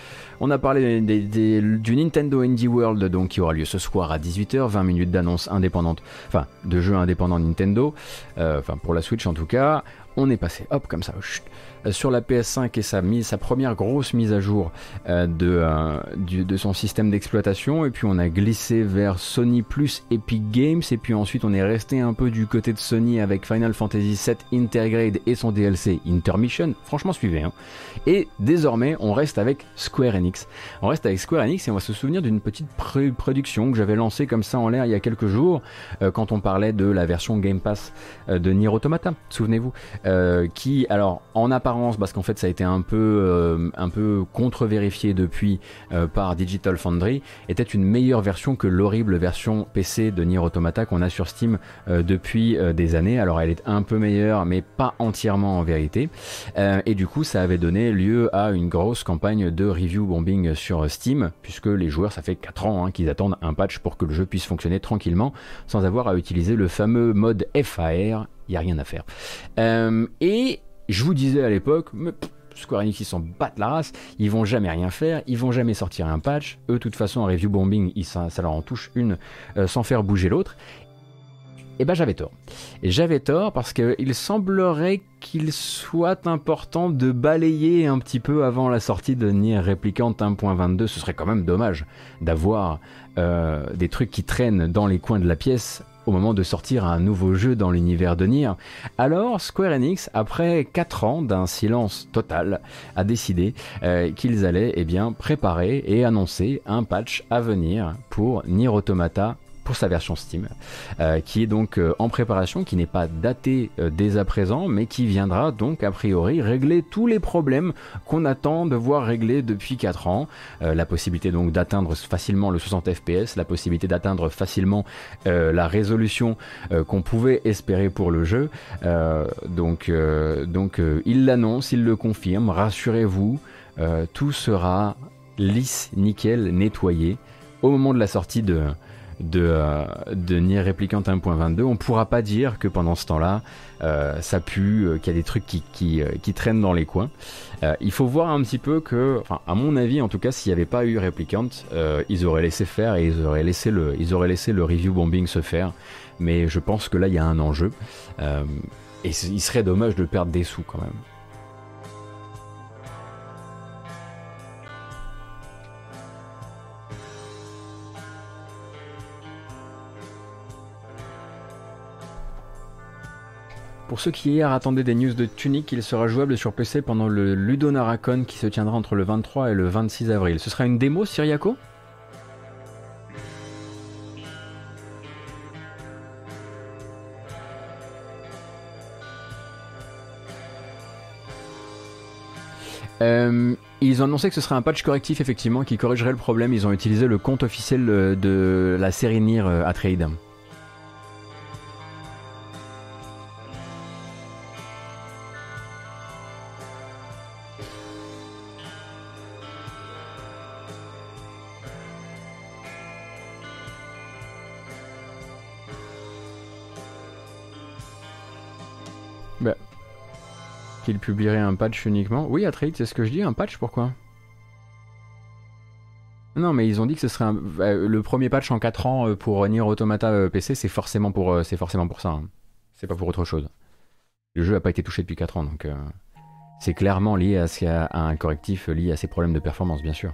On a parlé du Nintendo Indie World donc qui aura lieu ce soir à 18h, 20 minutes d'annonce indépendante, enfin de jeux indépendants Nintendo, euh, enfin pour la Switch en tout cas. On est passé, hop, comme ça, euh, sur la PS5 et sa, première grosse mise à jour euh, de, euh, de son système d'exploitation. Et puis on a glissé vers Sony plus Epic Games. Et puis ensuite on est resté un peu du côté de Sony avec Final Fantasy VII Intergrade et son DLC Intermission. Franchement, suivez. Hein. Et désormais, on reste avec Square Enix. On reste avec Square Enix et on va se souvenir d'une petite production que j'avais lancée comme ça en l'air il y a quelques jours quand on parlait de la version Game Pass de Nier Automata. Souvenez-vous. Qui, alors, en apparence parce qu'en fait ça a été un peu, euh, contre-vérifié depuis euh, par Digital Foundry, était une meilleure version que l'horrible version PC de Nier Automata qu'on a sur Steam euh, depuis des années. Alors elle est un peu meilleure, mais pas entièrement en vérité. et du coup, ça avait donné lieu à une grosse campagne de review bombing sur Steam, puisque les joueurs, ça fait 4 ans hein, qu'ils attendent un patch pour que le jeu puisse fonctionner tranquillement, sans avoir à utiliser le fameux mode FAR. Rien à faire. et je vous disais à l'époque, Square Enix ils s'en battent la race, ils vont jamais rien faire, ils vont jamais sortir un patch. Eux, de toute façon, en review bombing, ça, leur en touche une euh, sans faire bouger l'autre. Et eh ben j'avais tort. J'avais tort parce qu'il semblerait qu'il soit important de balayer un petit peu avant la sortie de Nier Replicant 1.22. Ce serait quand même dommage d'avoir euh, des trucs qui traînent dans les coins de la pièce au moment de sortir un nouveau jeu dans l'univers de Nier. Alors Square Enix, après 4 ans d'un silence total, a décidé euh, qu'ils allaient eh préparer et annoncer un patch à venir pour Nier Automata pour sa version Steam, euh, qui est donc euh, en préparation, qui n'est pas daté euh, dès à présent, mais qui viendra donc a priori régler tous les problèmes qu'on attend de voir réglés depuis 4 ans. la possibilité donc d'atteindre facilement le 60 fps, la possibilité d'atteindre facilement la résolution qu'on pouvait espérer pour le jeu. donc donc il l'annonce, il le confirme, rassurez-vous, tout sera lisse, nickel, nettoyé au moment de la sortie de, de, euh, de Nier Replicant 1.22, on pourra pas dire que pendant ce temps-là, euh, ça pue, euh, qu'il y a des trucs qui, qui, traînent dans les coins. il faut voir un petit peu que, à mon avis, en tout cas, s'il n'y avait pas eu Replicant, ils auraient laissé faire et ils auraient laissé le, ils auraient laissé le review bombing se faire. Mais je pense que là, il y a un enjeu. et il serait dommage de perdre des sous quand même. Pour ceux qui hier attendaient des news de Tunic, il sera jouable sur PC pendant le Ludonaracon qui se tiendra entre le 23 et le 26 avril. Ce sera une démo, Syriaco? Euh, ils ont annoncé que ce serait un patch correctif effectivement qui corrigerait le problème. Ils ont utilisé le compte officiel de la série Nier à qu'il publierait un patch uniquement. Oui, Atreides, c'est ce que je dis, un patch, pourquoi? Non, mais ils ont dit que ce serait euh, le premier patch en 4 ans euh, pour Nier Automata euh, PC, c'est forcément pour, c'est forcément pour ça. Hein. C'est pas pour autre chose. Le jeu n'a pas été touché depuis 4 ans, donc c'est clairement lié à, un correctif lié à ses problèmes de performance, bien sûr.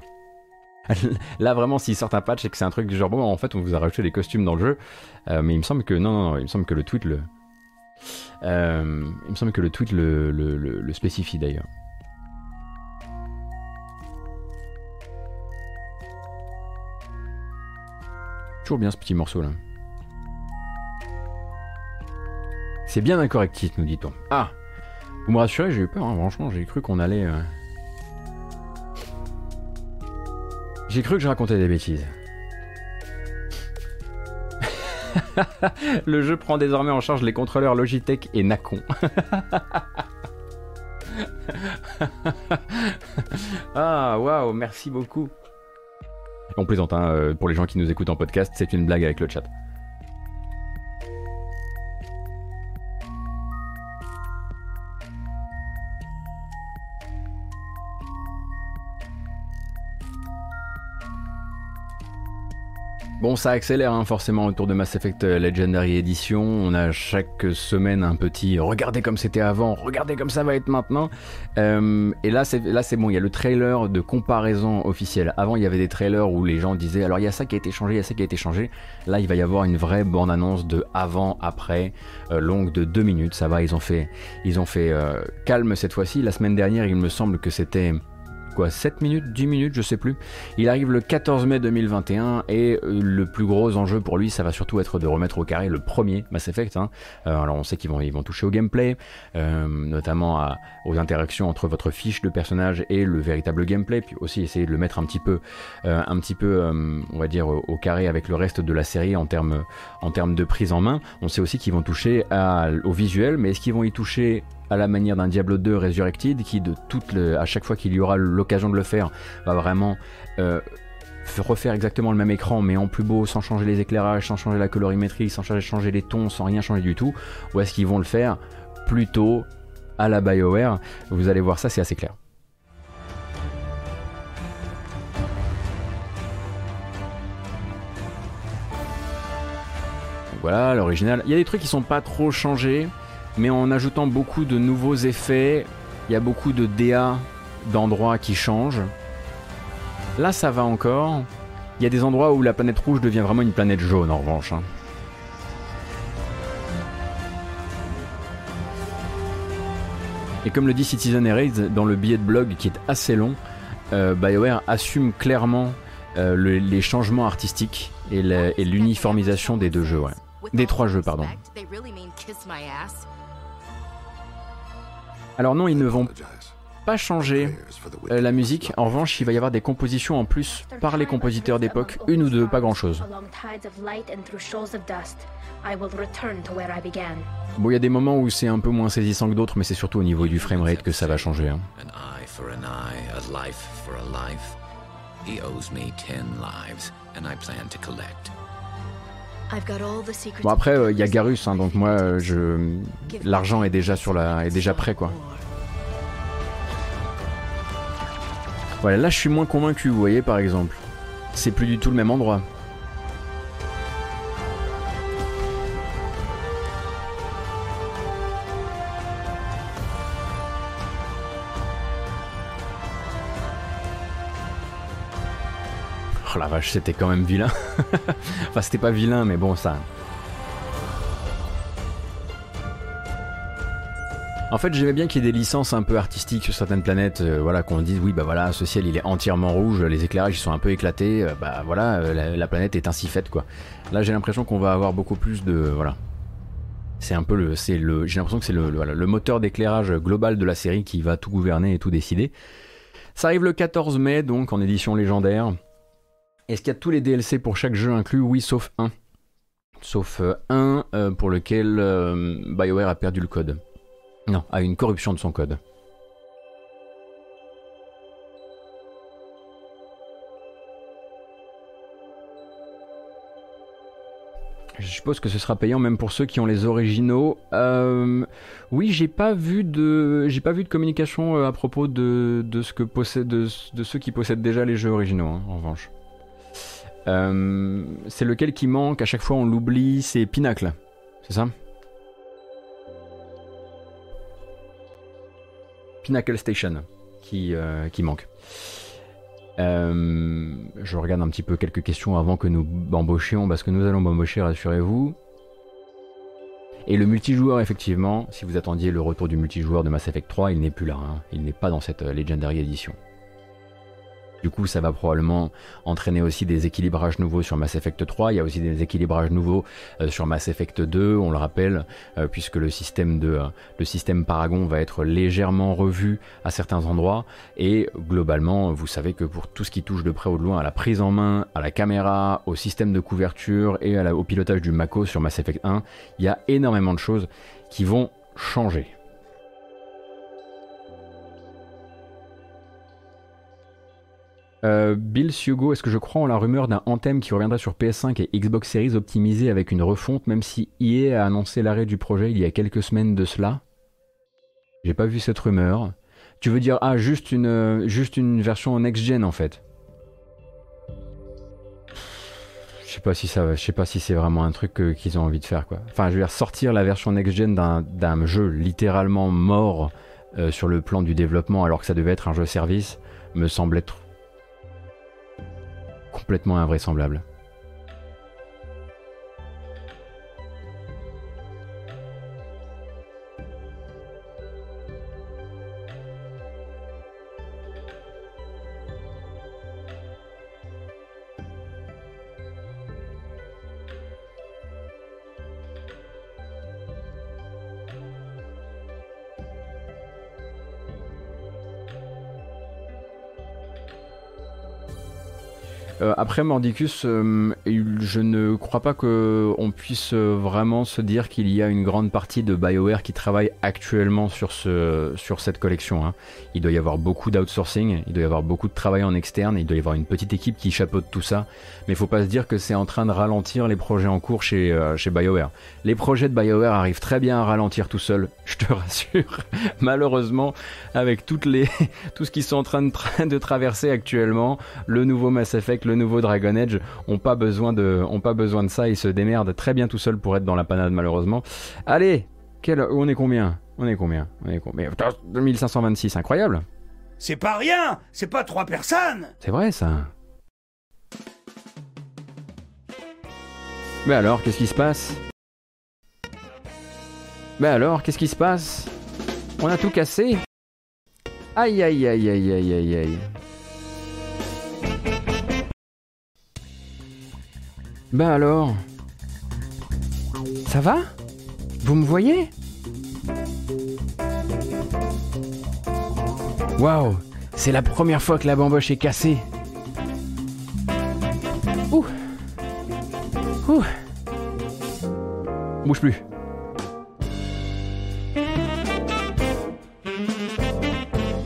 Là, vraiment, s'ils sortent un patch et que c'est un truc du genre, bon, en fait, on vous a rajouté des costumes dans le jeu, mais il me semble que, il me semble que le tweet le, euh, il me semble que le tweet le, spécifie d'ailleurs. Toujours bien ce petit morceau là. C'est bien un correctif, nous dit-on. Ah Vous me rassurez, j'ai eu peur, hein, franchement, j'ai cru qu'on allait. Euh, j'ai cru que je racontais des bêtises. le jeu prend désormais en charge les contrôleurs Logitech et Nacon. ah, waouh, merci beaucoup. On plaisante, hein, euh, pour les gens qui nous écoutent en podcast, c'est une blague avec le chat. Bon, ça accélère hein, forcément autour de Mass Effect euh, Legendary Edition. On a chaque semaine un petit regardez comme c'était avant, regardez comme ça va être maintenant. Euh, et là, c'est là bon. Il y a le trailer de comparaison officielle. Avant, il y avait des trailers où les gens disaient alors il y a ça qui a été changé, il y a ça qui a été changé. Là, il va y avoir une vraie bande annonce de avant après euh, longue de deux minutes. Ça va, ils ont fait calme cette fois-ci. La semaine dernière, il me semble que c'était quoi 7 minutes, 10 minutes, je sais plus. Il arrive le 14 mai 2021 et euh, le plus gros enjeu pour lui, ça va surtout être de remettre au carré le premier Mass Effect. Hein. Euh, alors on sait qu'ils vont, ils vont toucher au gameplay, euh, notamment aux interactions entre votre fiche de personnage et le véritable gameplay, puis aussi essayer de le mettre un petit peu, un petit peu, on va dire au, carré avec le reste de la série en termes, en termes de prise en main. On sait aussi qu'ils vont toucher au visuel, mais est-ce qu'ils vont y toucher à la manière d'un Diablo 2 Resurrected, qui à chaque fois qu'il y aura l'occasion de le faire, va vraiment euh, refaire exactement le même écran, mais en plus beau, sans changer les éclairages, sans changer la colorimétrie, sans changer les tons, sans rien changer du tout, ou est-ce qu'ils vont le faire plutôt à la BioWare? Vous allez voir ça, c'est assez clair. Voilà, l'original. Il y a des trucs qui sont pas trop changés mais en ajoutant beaucoup de nouveaux effets, il y a beaucoup de DA d'endroits qui changent. Là, ça va encore. Il y a des endroits où la planète rouge devient vraiment une planète jaune en revanche. Hein. Et comme le dit Citizen Erased dans le billet de blog qui est assez long, euh, BioWare assume clairement euh, les changements artistiques et l'uniformisation des deux jeux, Des trois jeux, pardon. Alors non, ils ne vont pas changer euh, la musique. En revanche, il va y avoir des compositions en plus par les compositeurs d'époque, une ou deux, pas grand-chose. Bon, il y a des moments où c'est un peu moins saisissant que d'autres, mais c'est surtout au niveau du framerate que ça va changer. Hein. Bon après il euh, y a Garus hein, donc moi euh, je l'argent est déjà sur la est déjà prêt quoi. Voilà, là je suis moins convaincu, vous voyez par exemple. C'est plus du tout le même endroit. Oh la vache, c'était quand même vilain. enfin, c'était pas vilain, mais bon, ça. En fait, j'aimais bien qu'il y ait des licences un peu artistiques sur certaines planètes, euh, voilà, qu'on dise oui, bah voilà, ce ciel il est entièrement rouge, les éclairages ils sont un peu éclatés, euh, bah voilà, euh, la, planète est ainsi faite quoi. Là, j'ai l'impression qu'on va avoir beaucoup plus de, voilà, c'est un peu le, c'est le, j'ai l'impression que c'est le, le moteur d'éclairage global de la série qui va tout gouverner et tout décider. Ça arrive le 14 mai, donc en édition légendaire. Est-ce qu'il y a tous les DLC pour chaque jeu inclus? Oui, sauf un. Sauf euh, un euh, pour lequel euh, BioWare a perdu le code. Non, a une corruption de son code. Je suppose que ce sera payant même pour ceux qui ont les originaux. oui, j'ai pas vu de, pas vu de communication à propos de, ceux qui possèdent déjà les jeux originaux. Hein, en revanche. Euh, c'est lequel qui manque, à chaque fois on l'oublie, c'est Pinacle, c'est ça? Pinnacle Station qui, euh, qui manque. Euh, je regarde un petit peu quelques questions avant que nous embauchions, parce que nous allons embaucher, rassurez-vous. Et le multijoueur, effectivement, si vous attendiez le retour du multijoueur de Mass Effect 3, il n'est plus là. Hein. Il n'est pas dans cette Legendary Edition. Du coup, ça va probablement entraîner aussi des équilibrages nouveaux sur Mass Effect 3. Il y a aussi des équilibrages nouveaux euh, sur Mass Effect 2, on le rappelle, euh, puisque le système, de, le système Paragon va être légèrement revu à certains endroits. Et globalement, vous savez que pour tout ce qui touche de près ou de loin à la prise en main, à la caméra, au système de couverture et au pilotage du Mako sur Mass Effect 1, il y a énormément de choses qui vont changer. Euh, Bill Sugo, est-ce que je crois en la rumeur d'un Anthem qui reviendra sur PS5 et Xbox Series optimisé avec une refonte, même si EA a annoncé l'arrêt du projet il y a quelques semaines de cela? J'ai pas vu cette rumeur. Tu veux dire, ah, juste une, juste une version next-gen en fait? Je sais pas si sais pas si c'est vraiment un truc qu'ils ont envie de faire quoi. Enfin, je veux dire sortir la version next gen d'un jeu littéralement mort euh, sur le plan du développement alors que ça devait être un jeu service me semble être complètement invraisemblable. Euh, après Mordicus, euh, je ne crois pas qu'on puisse euh, vraiment se dire qu'il y a une grande partie de BioWare qui travaille actuellement sur, ce, sur cette collection. Hein. Il doit y avoir beaucoup d'outsourcing, il doit y avoir beaucoup de travail en externe, il doit y avoir une petite équipe qui chapeaute tout ça. Mais il faut pas se dire que c'est en train de ralentir les projets en cours chez, chez BioWare. Les projets de BioWare arrivent très bien à ralentir tout seuls, je te rassure. Malheureusement, avec toutes les, tout ce qu'ils sont en train de, de traverser actuellement, le nouveau Mass Effect, le nouveau Dragon Age ont pas besoin de, ont pas besoin de ça. Ils se démerdent très bien tout seuls pour être dans la panade malheureusement. Allez, quel, on est combien? On est combien? On est combien? 2526, incroyable.
C'est pas rien, c'est pas trois personnes.
C'est vrai ça. Mais alors, qu'est-ce qui se passe? Mais alors, qu'est-ce qui se passe? On a tout cassé? Aïe aïe aïe aïe aïe aïe aïe. Ben alors Ça va? Vous me voyez? Waouh C'est la première fois que la bamboche est cassée. Ouh Ouh. Bouge plus.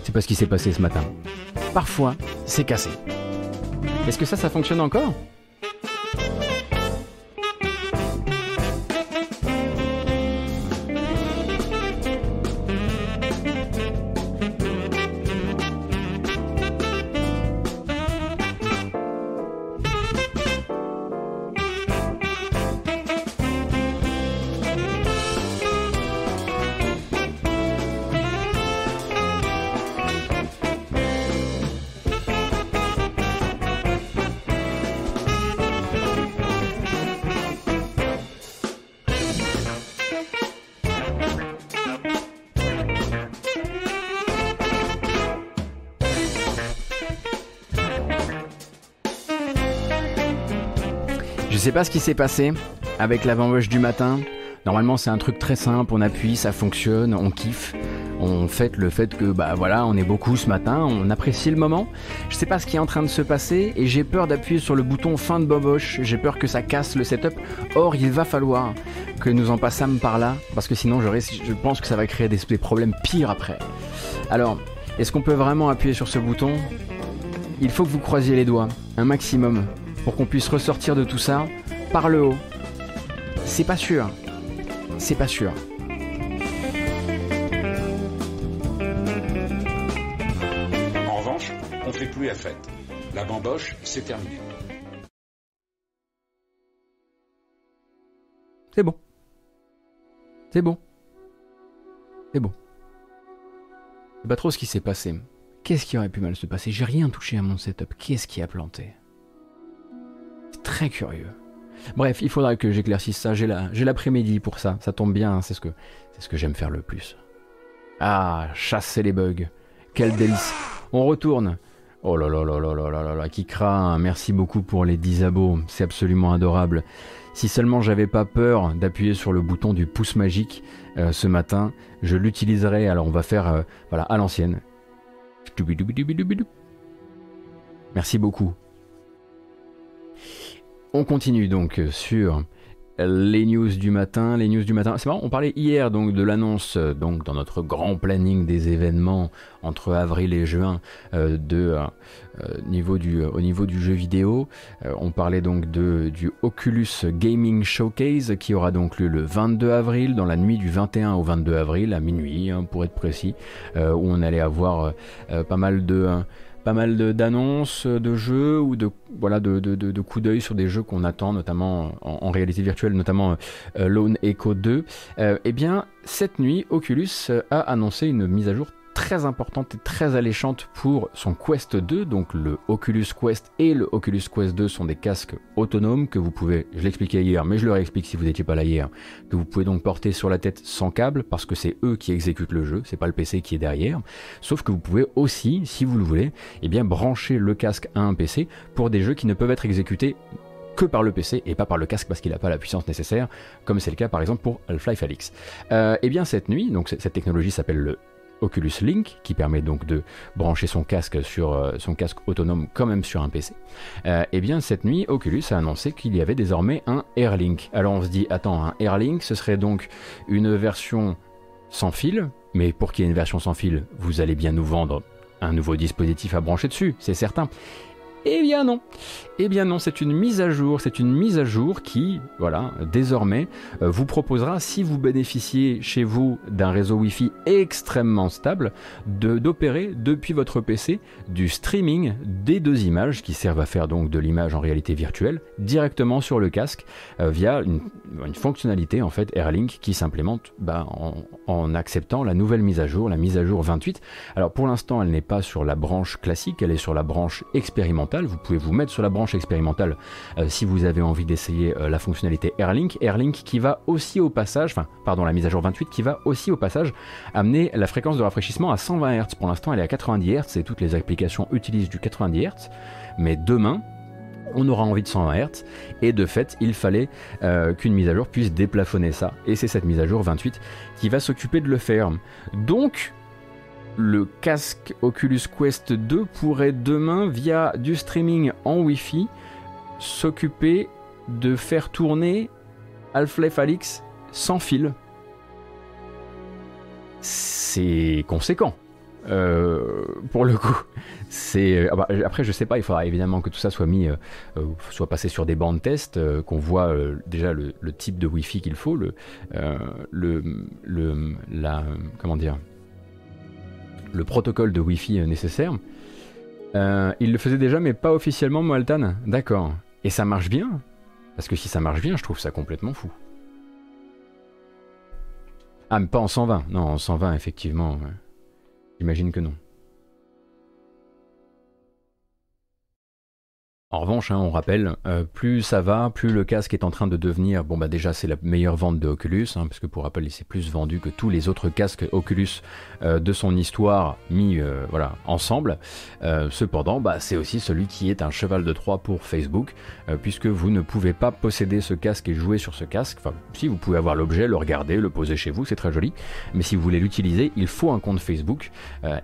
C'est pas ce qui s'est passé ce matin. Parfois, c'est cassé. Est-ce que ça, ça fonctionne encore? Pas ce qui s'est passé avec la bamboche du matin. Normalement, c'est un truc très simple, on appuie, ça fonctionne, on kiffe. On fête le fait que, bah voilà, on est beaucoup ce matin, on apprécie le moment. Je sais pas ce qui est en train de se passer et j'ai peur d'appuyer sur le bouton fin de bamboche. J'ai peur que ça casse le setup. Or, il va falloir que nous en passâmes par là parce que sinon, je pense que ça va créer des problèmes pires après. Alors, est-ce qu'on peut vraiment appuyer sur ce bouton? Il faut que vous croisiez les doigts, un maximum pour qu'on puisse ressortir de tout ça par le haut. C'est pas sûr. C'est pas sûr.
En revanche, on fait plus la fête. La bamboche, c'est terminé.
C'est bon. C'est bon. C'est bon. Je sais pas trop ce qui s'est passé. Qu'est-ce qui aurait pu mal se passer? J'ai rien touché à mon setup. Qu'est-ce qui a planté? Très curieux. Bref, il faudra que j'éclaircisse ça. J'ai l'après-midi pour ça. Ça tombe bien, c'est ce que, ce que j'aime faire le plus. Ah, chasser les bugs. Quel délice. On retourne. Oh là là là là là là là là, qui craint. Merci beaucoup pour les 10 abos. C'est absolument adorable. Si seulement j'avais pas peur d'appuyer sur le bouton du pouce magique euh, ce matin, je l'utiliserais. Alors on va faire euh, voilà à l'ancienne. Merci beaucoup. On continue donc sur les news du matin, les news du matin. C'est marrant, on parlait hier donc de l'annonce donc dans notre grand planning des événements entre avril et juin euh, euh, au niveau du jeu vidéo. Euh, on parlait donc de du Oculus Gaming Showcase qui aura donc lieu le 22 avril dans la nuit du 21 au 22 avril à minuit hein, pour être précis où on allait avoir pas mal de pas mal d'annonces de, jeux ou de, voilà, de, de, coups d'œil sur des jeux qu'on attend, notamment en, réalité virtuelle, notamment Lone Echo 2. eh bien, cette nuit, Oculus a annoncé une mise à jour très importante et très alléchante pour son Quest 2. Donc le Oculus Quest et le Oculus Quest 2 sont des casques autonomes que vous pouvez, je l'expliquais hier, mais je le réexplique si vous n'étiez pas là hier, que vous pouvez donc porter sur la tête sans câble parce que c'est eux qui exécutent le jeu, c'est pas le PC qui est derrière. Sauf que vous pouvez aussi, si vous le voulez, eh bien brancher le casque à un PC pour des jeux qui ne peuvent être exécutés que par le PC et pas par le casque parce qu'il n'a pas la puissance nécessaire, comme c'est le cas par exemple pour Half-Life Alix. Euh, et bien cette nuit, donc cette technologie s'appelle le Oculus Link, qui permet donc de brancher son casque sur euh, son casque autonome quand même sur un PC. et euh, eh bien cette nuit, Oculus a annoncé qu'il y avait désormais un AirLink. Alors on se dit, attends, un AirLink, ce serait donc une version sans fil, mais pour qu'il y ait une version sans fil, vous allez bien nous vendre un nouveau dispositif à brancher dessus, c'est certain. Eh bien non. Eh bien non, c'est une mise à jour, c'est une mise à jour qui, voilà, désormais euh, vous proposera, si vous bénéficiez chez vous d'un réseau Wi-Fi extrêmement stable, d'opérer depuis votre PC du streaming des deux images qui servent à faire donc de l'image en réalité virtuelle directement sur le casque euh, via une, fonctionnalité en fait Airlink qui s'implémente bah, en, en acceptant la nouvelle mise à jour, la mise à jour 28. Alors pour l'instant, elle n'est pas sur la branche classique, elle est sur la branche expérimentale vous pouvez vous mettre sur la branche expérimentale euh, si vous avez envie d'essayer euh, la fonctionnalité Airlink. Airlink qui va aussi au passage, enfin, pardon, la mise à jour 28 qui va aussi au passage amener la fréquence de rafraîchissement à 120 Hz. Pour l'instant, elle est à 90 Hz et toutes les applications utilisent du 90 Hz. Mais demain, on aura envie de 120 Hz et de fait il fallait euh, qu'une mise à jour puisse déplafonner ça et c'est cette mise à jour 28 qui va s'occuper de le faire donc le casque Oculus Quest 2 pourrait demain, via du streaming en Wi-Fi, s'occuper de faire tourner Half-Life Alix sans fil. C'est conséquent. Euh, pour le coup, c'est ah bah, après je sais pas, il faudra évidemment que tout ça soit mis, euh, euh, soit passé sur des bandes test, qu'on voit déjà le, type de Wi-Fi qu'il faut, le, le, la, comment dire, le protocole de Wi-Fi euh, nécessaire. Euh, il le faisait déjà, mais pas officiellement, Moaltan. D'accord. Et ça marche bien? Parce que si ça marche bien, je trouve ça complètement fou. Ah, mais pas en 120. Non, en 120, effectivement. J'imagine que non. En revanche, hein, on rappelle, euh, plus ça va, plus le casque est en train de devenir, bon bah déjà c'est la meilleure vente de Oculus, hein, parce que pour rappel il s'est plus vendu que tous les autres casques Oculus euh, de son histoire mis euh, voilà, ensemble. cependant, bah, c'est aussi celui qui est un cheval de Troie pour Facebook, puisque vous ne pouvez pas posséder ce casque et jouer sur ce casque. Enfin, si vous pouvez avoir l'objet, le regarder, le poser chez vous, c'est très joli, mais si vous voulez l'utiliser, il faut un compte Facebook,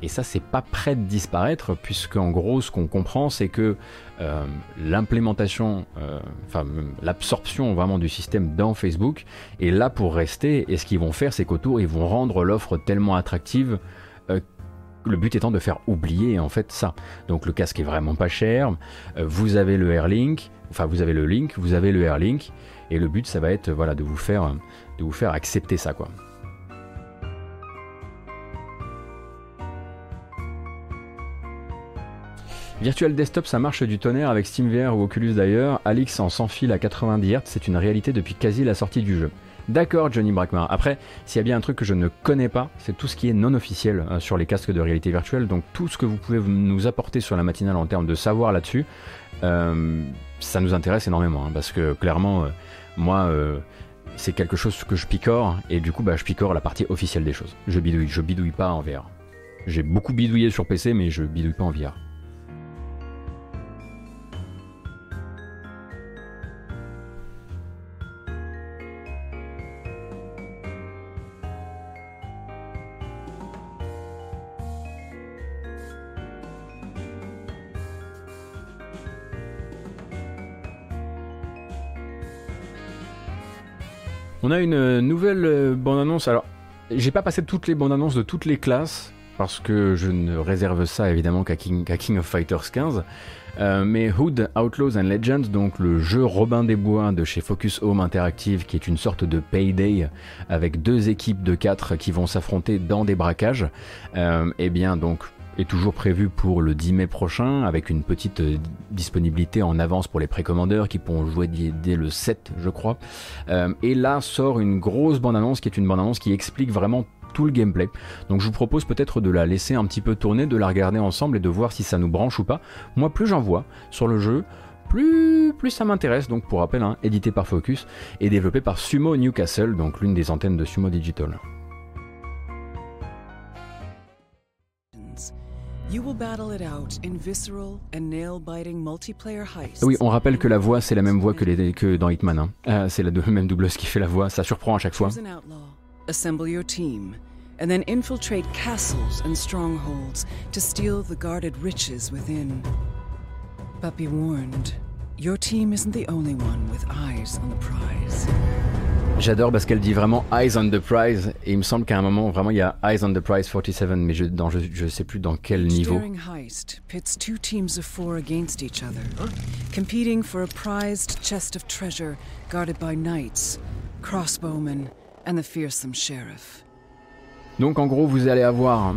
et ça c'est pas prêt de disparaître, puisque en gros ce qu'on comprend c'est que euh, l'implémentation, euh, enfin l'absorption vraiment du système dans Facebook est là pour rester. Et ce qu'ils vont faire, c'est qu'autour, ils vont rendre l'offre tellement attractive. Euh, le but étant de faire oublier en fait ça. Donc le casque est vraiment pas cher. vous avez le Airlink, enfin vous avez le Link, vous avez le Airlink, et le but ça va être voilà de vous faire de vous faire accepter ça quoi. Virtual Desktop, ça marche du tonnerre avec SteamVR ou Oculus d'ailleurs. Alix en sans fil à 90 Hz, c'est une réalité depuis quasi la sortie du jeu. D'accord, Johnny Brackmar. Après, s'il y a bien un truc que je ne connais pas, c'est tout ce qui est non officiel euh, sur les casques de réalité virtuelle. Donc tout ce que vous pouvez nous apporter sur la matinale en termes de savoir là-dessus, euh, ça nous intéresse énormément. Hein, parce que clairement, euh, moi, c'est quelque chose que je picore. Et du coup, bah, je picore la partie officielle des choses. Je bidouille, je bidouille pas en VR. J'ai beaucoup bidouillé sur PC, mais je bidouille pas en VR. On a une nouvelle euh, bande-annonce. Alors, j'ai pas passé toutes les bandes annonces de toutes les classes, parce que je ne réserve ça évidemment qu'à King, of Fighters 15. Euh, mais Hood, Outlaws and Legends, donc le jeu Robin des Bois de chez Focus Home Interactive, qui est une sorte de payday avec deux équipes de quatre qui vont s'affronter dans des braquages, euh, eh bien donc est toujours prévu pour le 10 mai prochain, avec une petite euh, disponibilité en avance pour les précommandeurs qui pourront jouer dès, le 7, je crois. Euh, et là sort une grosse bande-annonce qui est une bande-annonce qui explique vraiment tout le gameplay. Donc je vous propose peut-être de la laisser un petit peu tourner, de la regarder ensemble et de voir si ça nous branche ou pas. Moi, plus j'en vois sur le jeu, plus, ça m'intéresse. Donc pour rappel, hein, édité par Focus et développé par Sumo Newcastle, donc l'une des antennes de Sumo Digital. Oui, on rappelle que la voix, c'est la même voix que, les, que dans Hitman. Hein. Euh, c'est la même doubleuse qui fait la voix, ça surprend à chaque fois. Assemble your team, and then infiltrate castles and strongholds to steal the guarded riches within. But be warned, your team isn't the only one with eyes on the prize. J'adore parce qu'elle dit vraiment Eyes on the Prize et il me semble qu'à un moment vraiment il y a Eyes on the Prize 47 mais je dans je, je sais plus dans quel niveau. heist pits two teams of four against each other, competing for a prized chest of treasure guarded by knights, crossbowmen and the fearsome sheriff. Donc en gros, vous allez avoir,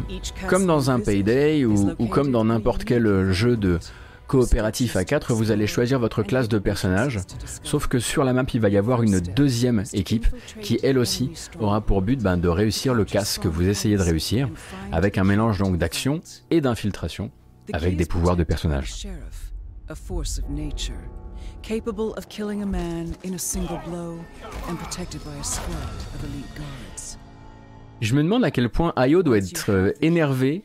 comme dans un Payday ou, ou comme dans n'importe quel jeu de coopératif à 4, vous allez choisir votre classe de personnage, sauf que sur la map, il va y avoir une deuxième équipe qui, elle aussi, aura pour but ben, de réussir le casse que vous essayez de réussir, avec un mélange donc d'action et d'infiltration, avec des pouvoirs de personnage. Je me demande à quel point Ayo doit être euh, énervé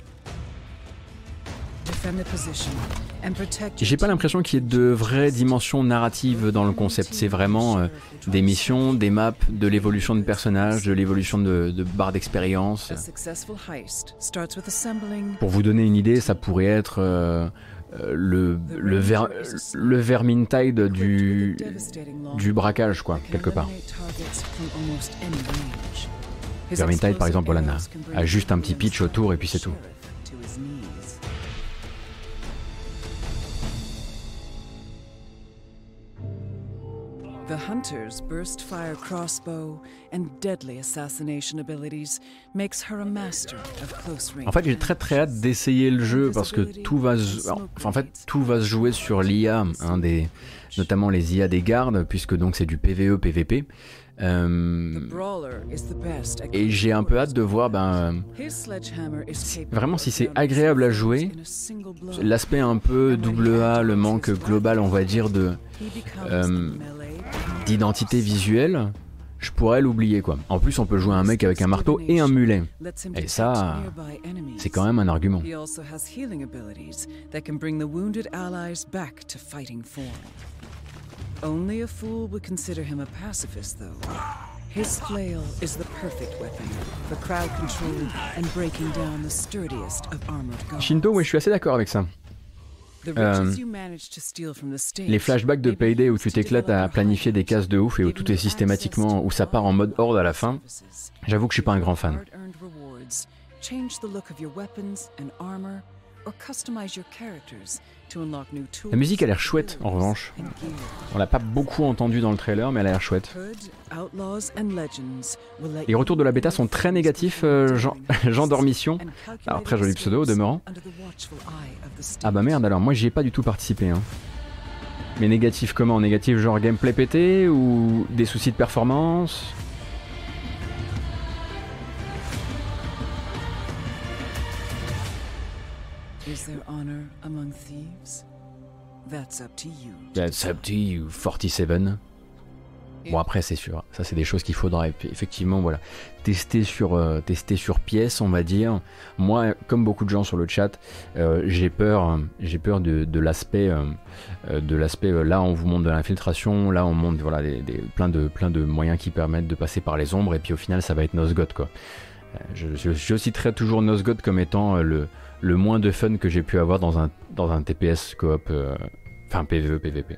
J'ai pas l'impression qu'il y ait de vraies dimensions narratives dans le concept. C'est vraiment euh, des missions, des maps, de l'évolution de personnages, de l'évolution de, de barres d'expérience. Pour vous donner une idée, ça pourrait être euh, euh, le, le, ver, le Vermintide du, du braquage, quoi, quelque part. Vermintide, par exemple, voilà, a juste un petit pitch autour et puis c'est tout. The hunter's burst fire crossbow and deadly assassination abilities makes her a master of close range. En fait, j'ai très très hâte d'essayer le jeu parce que tout va se, jouer sur l'IA, hein, notamment les IA des gardes puisque c'est du PVE PVP. Euh, et j'ai un peu hâte de voir ben, vraiment si c'est agréable à jouer. L'aspect un peu double A, le manque global, on va dire, de euh, d'identité visuelle, je pourrais l'oublier quoi. En plus, on peut jouer un mec avec un marteau et un mulet. Et ça, c'est quand même un argument. Only a fool would consider him a pacifist, though. His flail is the perfect weapon for crowd control and breaking down the sturdiest of armored gods. Shinto, oui, je suis assez d'accord avec ça. Euh, les flashbacks de Payday où tu t'éclates à planifier des cases de ouf et où tout est systématiquement, où ça part en mode horde à la fin, j'avoue que je suis pas un grand fan. La musique a l'air chouette en revanche. On l'a pas beaucoup entendu dans le trailer, mais elle a l'air chouette. Les retours de la bêta sont très négatifs, euh, Jean. Alors très joli pseudo au demeurant. Ah bah merde, alors moi j'y ai pas du tout participé. Hein. Mais négatif comment? Négatif genre gameplay pété ou des soucis de performance? That's up to you. That's up to you, 47. Bon après c'est sûr, ça c'est des choses qu'il faudra effectivement voilà tester sur euh, tester sur pièce on va dire. Moi comme beaucoup de gens sur le chat, euh, j'ai peur j'ai peur de, l'aspect euh, de l'aspect là on vous montre de l'infiltration, là on montre voilà des, des, plein de de moyens qui permettent de passer par les ombres et puis au final ça va être Nosgoth quoi. Je, citerai toujours Nosgoth comme étant le le moins de fun que j'ai pu avoir dans un, dans un TPS coop, euh, Enfin, PvE, PvP.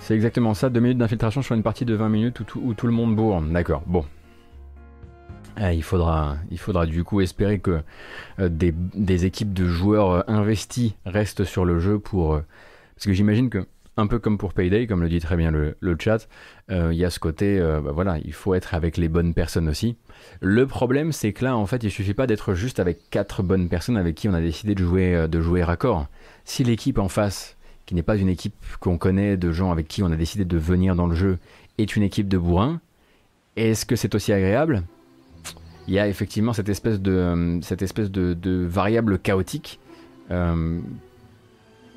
C'est exactement ça, deux minutes d'infiltration sur une partie de 20 minutes où tout, le monde bourre. D'accord, bon, ah, il, faudra, il faudra du coup espérer que euh, des, équipes de joueurs euh, investis restent sur le jeu pour... Euh, parce que j'imagine que, un peu comme pour Payday, comme le dit très bien le, chat, il y a ce côté, bah voilà, il faut être avec les bonnes personnes aussi. Le problème, c'est que là, en fait, il suffit pas d'être juste avec quatre bonnes personnes avec qui on a décidé de jouer, de jouer raccord. Si l'équipe en face qui n'est pas une équipe qu'on connaît de gens avec qui on a décidé de venir dans le jeu, est une équipe de bourrins, est-ce que c'est aussi agréable? Il y a effectivement cette espèce de, euh, cette espèce de, variable chaotique euh,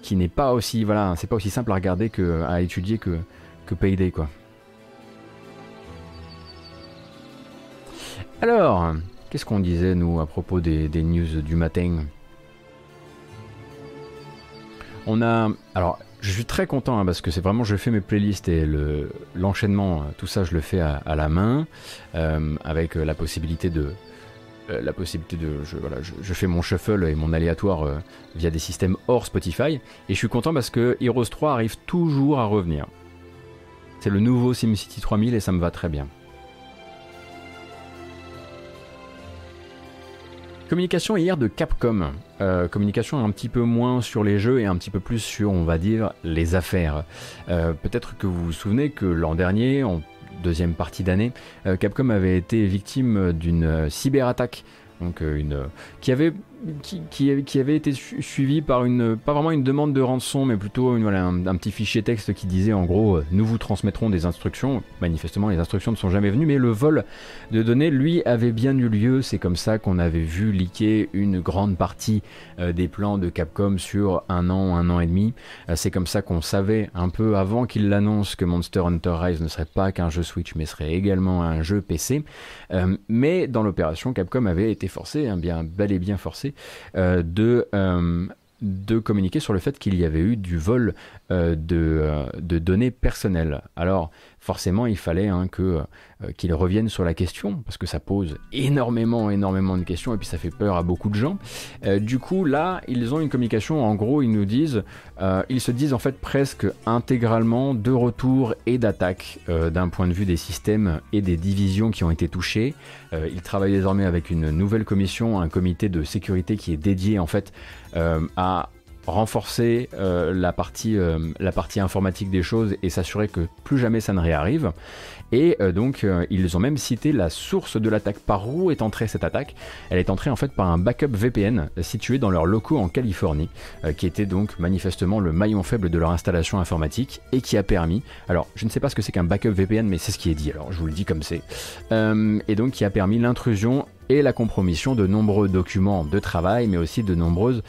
qui n'est pas aussi, voilà, c'est pas aussi simple à regarder que à étudier que, que Payday quoi. Alors, qu'est-ce qu'on disait nous à propos des news du matin? On a. Alors, je suis très content hein, parce que c'est vraiment, je fais mes playlists et l'enchaînement, euh, tout ça, je le fais à, la main, euh, avec euh, la possibilité de. la possibilité de. Je, fais mon shuffle et mon aléatoire via des systèmes hors Spotify. Et je suis content parce que Heroes 3 arrive toujours à revenir. C'est le nouveau SimCity 3000 et ça me va très bien. Communication hier de Capcom. Euh, communication un petit peu moins sur les jeux et un petit peu plus sur, on va dire, les affaires. Euh, peut-être que vous vous souvenez que l'an dernier, en deuxième partie d'année, euh, Capcom avait été victime d'une cyberattaque. Donc une, qui avait qui, avait été suivi par une, pas vraiment une demande de rançon, mais plutôt une, voilà, un, petit fichier texte qui disait en gros, euh, nous vous transmettrons des instructions. Manifestement, les instructions ne sont jamais venues, mais le vol de données, lui, avait bien eu lieu. C'est comme ça qu'on avait vu liquer une grande partie euh, des plans de Capcom sur un an, un an et demi. Euh, c'est comme ça qu'on savait un peu avant qu'il l'annonce que Monster Hunter Rise ne serait pas qu'un jeu Switch, mais serait également un jeu PC. mais dans l'opération, Capcom avait été forcé, hein, bien bel et bien forcé, de euh, de communiquer sur le fait qu'il y avait eu du vol euh, de, de, données personnelles. Alors, forcément, il fallait hein, que euh, qu'ils reviennent sur la question, parce que ça pose énormément, énormément de questions, et puis ça fait peur à beaucoup de gens. Euh, du coup, là, ils ont une communication, en gros, ils nous disent, euh, ils se disent en fait presque intégralement de retour et d'attaque d'un point de vue des systèmes et des divisions qui ont été touchées. ils travaillent désormais avec une nouvelle commission, un comité de sécurité qui est dédié en fait à renforcer la, partie, la partie informatique des choses et s'assurer que plus jamais ça ne réarrive. Et euh, donc, euh, ils ont même cité la source de l'attaque. Par où est entrée cette attaque Elle est entrée en fait par un backup VPN situé dans leurs locaux en Californie, euh, qui était donc manifestement le maillon faible de leur installation informatique et qui a permis. Alors, je ne sais pas ce que c'est qu'un backup VPN, mais c'est ce qui est dit. Alors, je vous le dis comme c'est. et donc, qui a permis l'intrusion et la compromission de nombreux documents de travail, mais aussi de nombreuses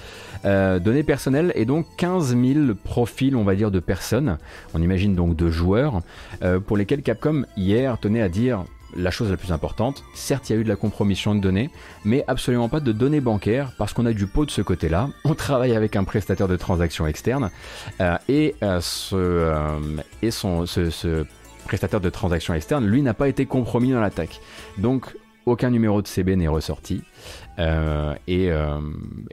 euh, données personnelles, et donc 15 000 profils, on va dire, de personnes, on imagine donc de joueurs, euh, pour lesquels Capcom hier tenait à dire la chose la plus importante, certes il y a eu de la compromission de données, mais absolument pas de données bancaires, parce qu'on a du pot de ce côté-là, on travaille avec un prestataire de transactions externes, euh, et, ce, et son, ce, ce prestataire de transactions externes, lui, n'a pas été compromis dans l'attaque. Donc aucun numéro de CB n'est ressorti. Euh, et, euh,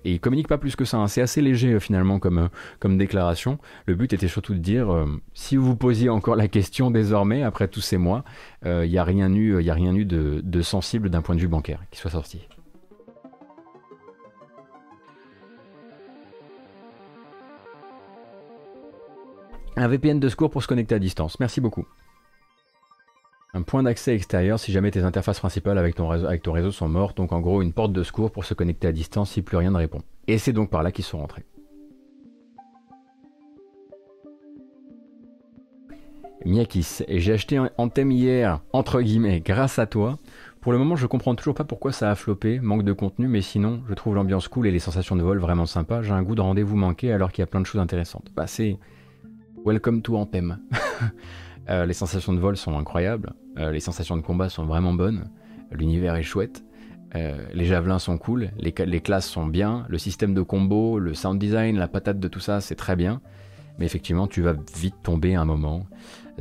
et, il communique pas plus que ça. Hein. C'est assez léger euh, finalement comme, comme déclaration. Le but était surtout de dire si vous posiez encore la question désormais, après tous ces mois, il n'y a rien eu, a rien eu de sensible d'un point de vue bancaire qui soit sorti. Un VPN de secours pour se connecter à distance. Merci beaucoup un point d'accès extérieur si jamais tes interfaces principales avec ton, réseau, sont mortes. Donc en gros, une porte de secours pour se connecter à distance si plus rien ne répond. Et c'est donc par là qu'ils sont rentrés. Miyakis, et j'ai acheté un thème hier, entre guillemets, grâce à toi. Pour le moment, je comprends toujours pas pourquoi ça a floppé, manque de contenu, mais sinon, je trouve l'ambiance cool et les sensations de vol vraiment sympas. J'ai un goût de rendez-vous manqué alors qu'il y a plein de choses intéressantes. Bah, c'est Welcome to Anthem. Euh, les sensations de vol sont incroyables, euh, les sensations de combat sont vraiment bonnes, l'univers est chouette, euh, les javelins sont cool, les, classes sont bien, le système de combo, le sound design, la patate de tout ça, c'est très bien. Mais effectivement, tu vas vite tomber un moment.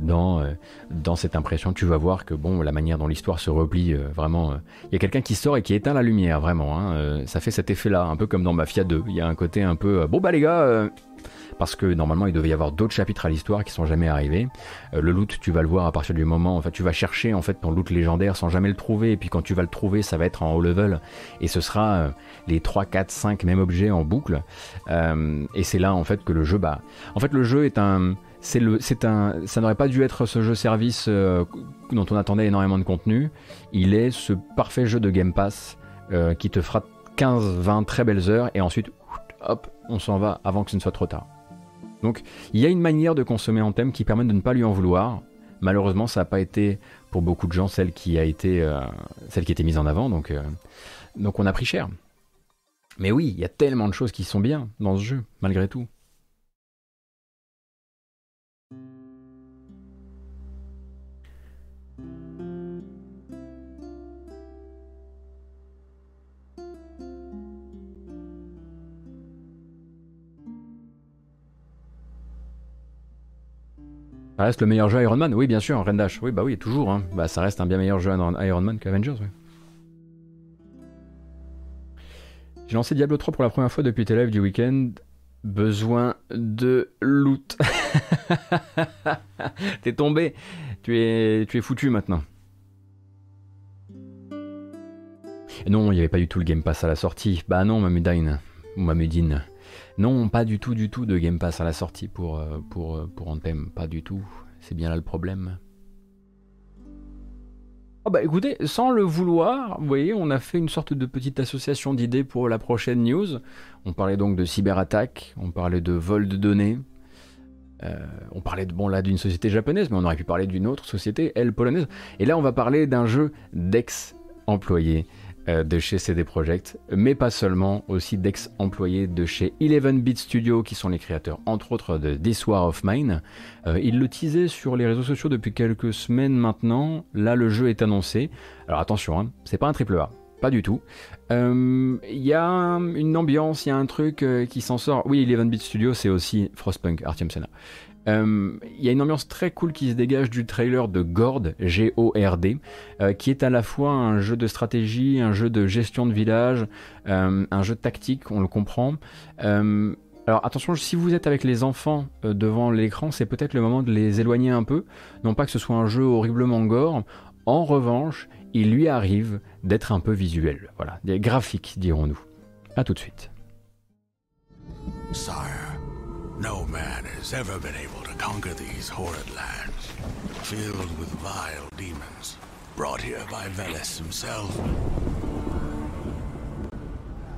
dans, dans cette impression. Tu vas voir que bon, la manière dont l'histoire se replie, vraiment, il y a quelqu'un qui sort et qui éteint la lumière, vraiment. Hein, ça fait cet effet-là, un peu comme dans Mafia 2. Il y a un côté un peu, bon bah les gars, parce que normalement il devait y avoir d'autres chapitres à l'histoire qui sont jamais arrivés. le loot, tu vas le voir à partir du moment, en fait, tu vas chercher en fait ton loot légendaire sans jamais le trouver, et puis quand tu vas le trouver, ça va être en haut level, et ce sera les 3, 4, 5 mêmes objets en boucle. et c'est là en fait que le jeu, bah, en fait le jeu est un c'est le, c'est un, ça n'aurait pas dû être ce jeu service euh, dont on attendait énormément de contenu. Il est ce parfait jeu de Game Pass euh, qui te fera 15-20 très belles heures et ensuite, hop, on s'en va avant que ce ne soit trop tard. Donc, il y a une manière de consommer en thème qui permet de ne pas lui en vouloir. Malheureusement, ça n'a pas été pour beaucoup de gens celle qui a été, euh, celle qui était mise en avant. Donc, donc, on a pris cher. Mais oui, il y a tellement de choses qui sont bien dans ce jeu, malgré tout. Ça reste le meilleur jeu Iron Man? Oui, bien sûr, Rendash. Oui, bah oui, toujours. Hein. Bah, ça reste un bien meilleur jeu Iron Man qu'Avengers. Oui. J'ai lancé Diablo 3 pour la première fois depuis tes lives du week-end. Besoin de loot. T'es tombé. Tu es, tu es foutu maintenant. non, il n'y avait pas du tout le Game Pass à la sortie. Bah non, Mamudine. Mamudine. Non, pas du tout, du tout de Game Pass à la sortie pour, euh, pour, euh, pour Anthem, pas du tout. C'est bien là le problème. Oh bah écoutez, sans le vouloir, vous voyez, on a fait une sorte de petite association d'idées pour la prochaine news. On parlait donc de cyberattaque, on parlait de vol de données, euh, on parlait de, bon là d'une société japonaise, mais on aurait pu parler d'une autre société, elle polonaise. Et là, on va parler d'un jeu d'ex-employés de chez CD Projekt, mais pas seulement, aussi d'ex-employés de chez 11-Bit Studio, qui sont les créateurs, entre autres, de This War of Mine. Euh, ils le teasaient sur les réseaux sociaux depuis quelques semaines maintenant. Là, le jeu est annoncé. Alors attention, hein, c'est pas un triple A. Pas du tout. Euh, il y a une ambiance, il y a un truc qui s'en sort. Oui, 11-Bit Studio, c'est aussi Frostpunk, Artium Senna. Euh, il y a une ambiance très cool qui se dégage du trailer de Gord, G-O-R-D, euh, qui est à la fois un jeu de stratégie, un jeu de gestion de village, euh, un jeu tactique, on le comprend. alors attention, si vous êtes avec les enfants devant l'écran, c'est peut-être le moment de les éloigner un peu. Non pas que ce soit un jeu horriblement gore. En revanche, il lui arrive d'être un peu visuel. Voilà, des graphiques, dirons-nous. A tout de suite. No man has ever been able to conquer these horrid lands, filled with vile demons, brought here by Veles himself.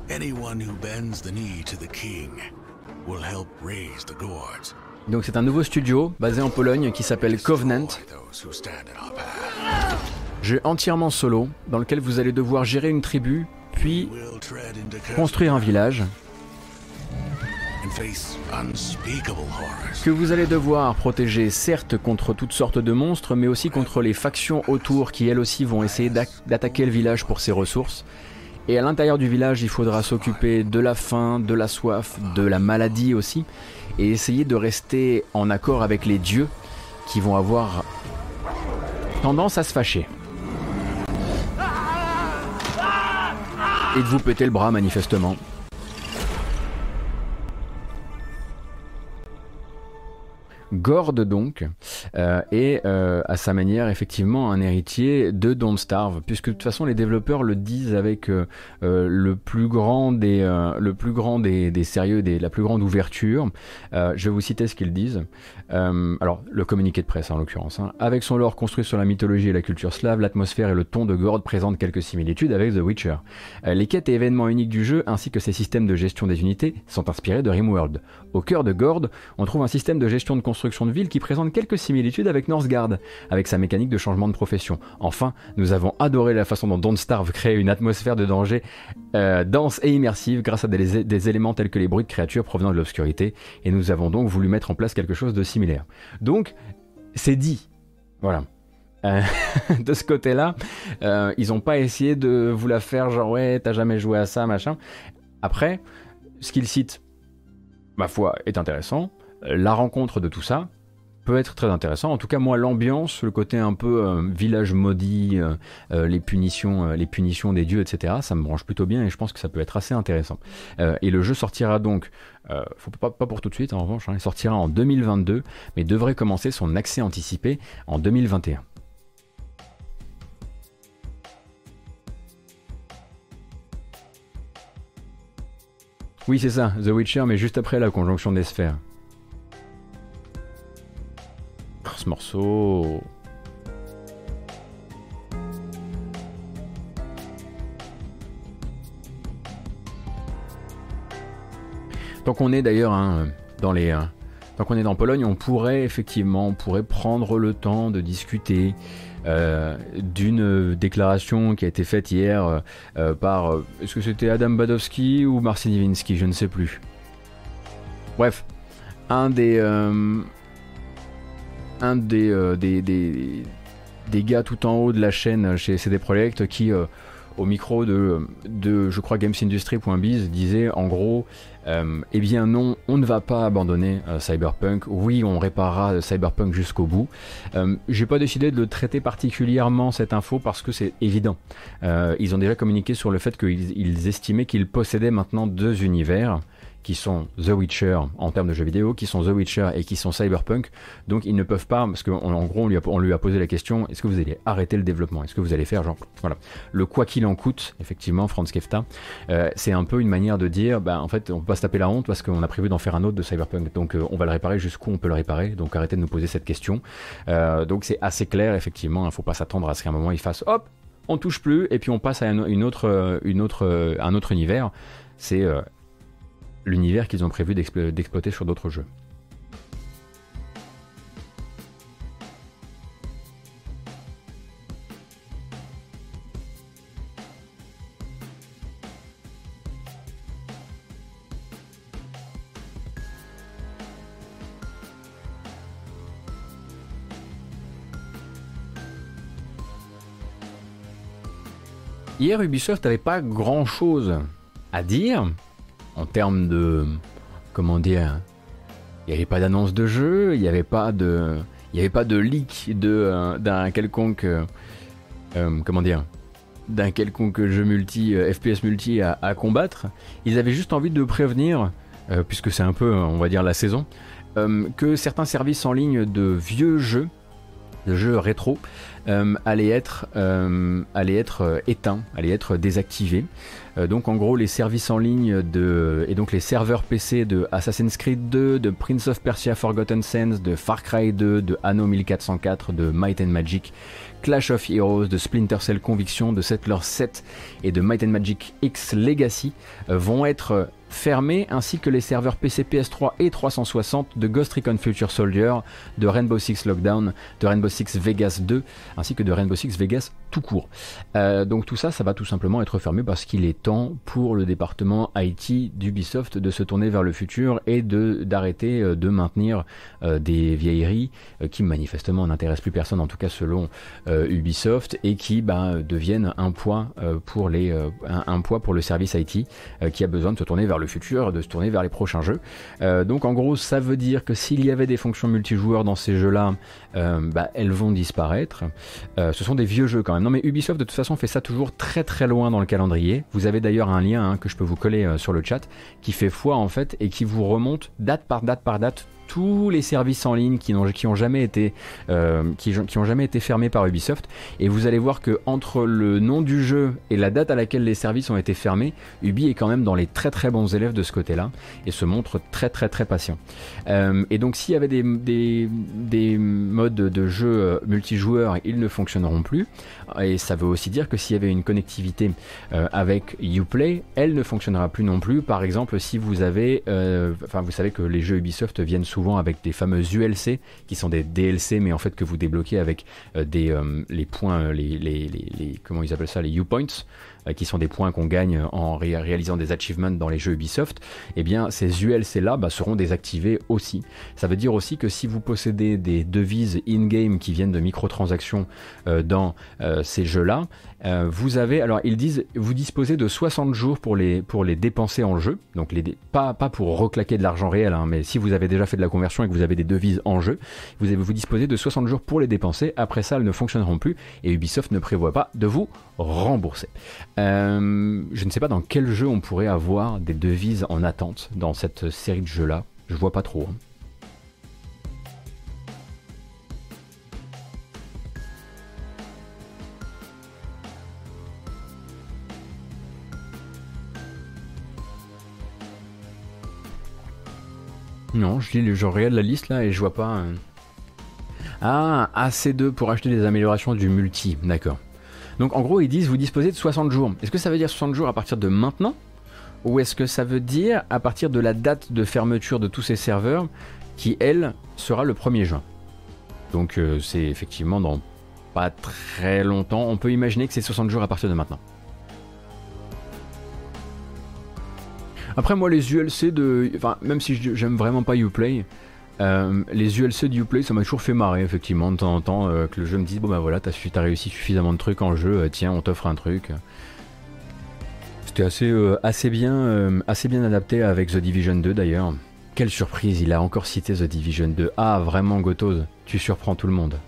Anyone who bends the knee to the king will help raise the gourds. Donc c'est un nouveau studio basé en Pologne qui s'appelle Covenant. Jeu entièrement solo dans lequel vous allez devoir gérer une tribu, puis construire un village, que vous allez devoir protéger certes contre toutes sortes de monstres, mais aussi contre les factions autour qui elles aussi vont essayer d'attaquer le village pour ses ressources. Et à l'intérieur du village, il faudra s'occuper de la faim, de la soif, de la maladie aussi, et essayer de rester en accord avec les dieux qui vont avoir tendance à se fâcher. Et de vous péter le bras manifestement. Gord donc euh, est euh, à sa manière effectivement un héritier de Don't Starve, puisque de toute façon les développeurs le disent avec euh, le plus grand des le plus grand des, des sérieux, des, la plus grande ouverture. je vais vous citer ce qu'ils disent. alors le communiqué de presse en l'occurrence. Hein. Avec son lore construit sur la mythologie et la culture slave, l'atmosphère et le ton de Gord présentent quelques similitudes avec The Witcher. les quêtes et événements uniques du jeu ainsi que ses systèmes de gestion des unités sont inspirés de Rimworld. Au cœur de Gord, on trouve un système de gestion de construction de ville qui présente quelques similitudes avec Northgard, avec sa mécanique de changement de profession. Enfin, nous avons adoré la façon dont Don't Starve crée une atmosphère de danger euh, dense et immersive grâce à des, éléments tels que les bruits de créatures provenant de l'obscurité, et nous avons donc voulu mettre en place quelque chose de similaire. Donc, c'est dit. Voilà. Euh, de ce côté-là, euh, ils n'ont pas essayé de vous la faire genre ouais, t'as jamais joué à ça, machin. Après, ce qu'ils citent, ma foi, est intéressant la rencontre de tout ça, peut être très intéressant. En tout cas, moi, l'ambiance, le côté un peu euh, village maudit, euh, les punitions, les punitions des dieux, etc. Ça me branche plutôt bien et je pense que ça peut être assez intéressant. et le jeu sortira donc, pas, pour tout de suite en revanche, hein, il sortira en 2022, mais devrait commencer son accès anticipé en 2021. Oui, c'est ça, The Witcher, mais juste après la conjonction des sphères. Ce morceau. Donc on est d'ailleurs hein, dans les. Hein, qu'on est dans Pologne, on pourrait effectivement, on pourrait prendre le temps de discuter euh, d'une déclaration qui a été faite hier euh, euh, par, est-ce que c'était Adam Badowski ou Marcin Iwinski, je ne sais plus. Bref, un des, un des, des, des, des, gars tout en haut de la chaîne chez CD Projekt qui au micro de, je crois gamesindustry.biz disait en gros euh, eh bien non, on ne va pas abandonner euh, Cyberpunk. Oui, on réparera Cyberpunk jusqu'au bout. Euh, J'ai pas décidé de le traiter particulièrement cette info parce que c'est évident. Euh, ils ont déjà communiqué sur le fait qu'ils estimaient qu'ils possédaient maintenant deux univers qui sont The Witcher en termes de jeux vidéo, qui sont The Witcher et qui sont Cyberpunk. Donc ils ne peuvent pas, parce qu'en gros on lui, a, posé la question, est-ce que vous allez arrêter le développement? Est-ce que vous allez faire genre, voilà, le quoi qu'il en coûte, effectivement, Franz Kefta, euh, c'est un peu une manière de dire, bah, en fait on peut pas se taper la honte parce qu'on a prévu d'en faire un autre de Cyberpunk. Donc euh, on va le réparer jusqu'où on peut le réparer. Donc arrêtez de nous poser cette question. Euh, donc c'est assez clair, effectivement, il ne faut pas s'attendre à ce qu'à un moment il fasse, hop, on touche plus et puis on passe à une autre, une autre, un autre univers. C'est l'univers qu'ils ont prévu d'exploiter sur d'autres jeux. Hier, Ubisoft n'avait pas grand chose à dire, en termes de. Comment dire Il n'y avait pas d'annonce de jeu, il n'y avait pas de. Il n'y avait pas de leak de, euh, d'un quelconque. Euh, euh, comment dire D'un quelconque jeu multi, FPS multi à, combattre. Ils avaient juste envie de prévenir, puisque c'est un peu, on va dire, la saison, que certains services en ligne de vieux jeux, de jeux rétro, allaient être, allaient être éteints, allaient être désactivés. Euh, donc en gros les services en ligne de, et donc les serveurs PC de Assassin's Creed 2, de Prince of Persia Forgotten Sands, de Far Cry 2, de Anno 1404, de Might and Magic, Clash of Heroes, de Splinter Cell Conviction, de Settler 7 et de Might and Magic X Legacy euh, vont être fermés ainsi que les serveurs PC, PS3 et 360 de Ghost Recon Future Soldier, de Rainbow Six Lockdown, de Rainbow Six Vegas 2 ainsi que de Rainbow Six Vegas tout court. Euh, donc tout ça, ça va tout simplement être fermé parce qu'il est temps pour le département IT d'Ubisoft de se tourner vers le futur et de d'arrêter euh, de maintenir euh, des vieilleries qui manifestement n'intéressent plus personne, en tout cas selon Ubisoft, et qui bah, deviennent un poids pour les un, poids pour le service IT qui a besoin de se tourner vers le futur, de se tourner vers les prochains jeux. donc en gros, ça veut dire que s'il y avait des fonctions multijoueurs dans ces jeux-là, bah, elles vont disparaître. ce sont des vieux jeux quand même. Non mais Ubisoft de toute façon fait ça toujours très très loin dans le calendrier. Vous avez d'ailleurs un lien hein, que je peux vous coller euh, sur le chat qui fait foi en fait et qui vous remonte date par date par date tous les services en ligne qui n'ont qui ont jamais été euh, qui, ont jamais été fermés par Ubisoft. Et vous allez voir que entre le nom du jeu et la date à laquelle les services ont été fermés Ubi est quand même dans les très très bons élèves de ce côté là et se montre très très très patient. Euh, et donc s'il y avait des, des, des, modes de jeu multijoueurs ils ne fonctionneront plus. Et ça veut aussi dire que s'il y avait une connectivité euh, avec Uplay, elle ne fonctionnera plus non plus. Par exemple, si vous avez, euh, enfin, vous savez que les jeux Ubisoft viennent souvent avec des fameux ULC, qui sont des DLC, mais en fait que vous débloquez avec euh, des les points, les, les, les, comment ils appellent ça, les U-points. Euh, qui sont des points qu'on gagne en réalisant des achievements dans les jeux Ubisoft, eh bien ces ULC là bah, seront désactivés aussi. Ça veut dire aussi que si vous possédez des devises in-game qui viennent de microtransactions euh, dans euh, ces jeux-là, vous avez, alors ils disent, vous disposez de 60 jours pour les, pour les dépenser en jeu, donc pas, pas pour reclaquer de l'argent réel, hein, mais si vous avez déjà fait de la conversion et que vous avez des devises en jeu, vous, avez, vous disposez de 60 jours pour les dépenser. Après ça, elles ne fonctionneront plus et Ubisoft ne prévoit pas de vous rembourser. Euh, je ne sais pas dans quel jeu on pourrait avoir des devises en attente dans cette série de jeux-là. Je vois pas trop. Hein. Non, je, lis, je regarde la liste là et je vois pas. Euh. Ah, AC2 pour acheter des améliorations du multi, d'accord. Donc en gros, ils disent vous disposez de 60 jours. Est-ce que ça veut dire 60 jours à partir de maintenant Ou est-ce que ça veut dire à partir de la date de fermeture de tous ces serveurs qui, elle, sera le 1er juin? Donc euh, c'est effectivement dans pas très longtemps. On peut imaginer que c'est 60 jours à partir de maintenant. Après, moi, les ULC de. Enfin, même si j'aime vraiment pas Uplay, euh, les ULC de Uplay, ça m'a toujours fait marrer, effectivement, de temps en temps, euh, que le jeu me dise Bon, bah voilà, t'as as réussi suffisamment de trucs en jeu, euh, tiens, on t'offre un truc. C'était assez, assez, bien, assez bien adapté avec The Division 2 d'ailleurs. Quelle surprise, il a encore cité The Division 2. Ah, vraiment, Gotos, tu surprends tout le monde.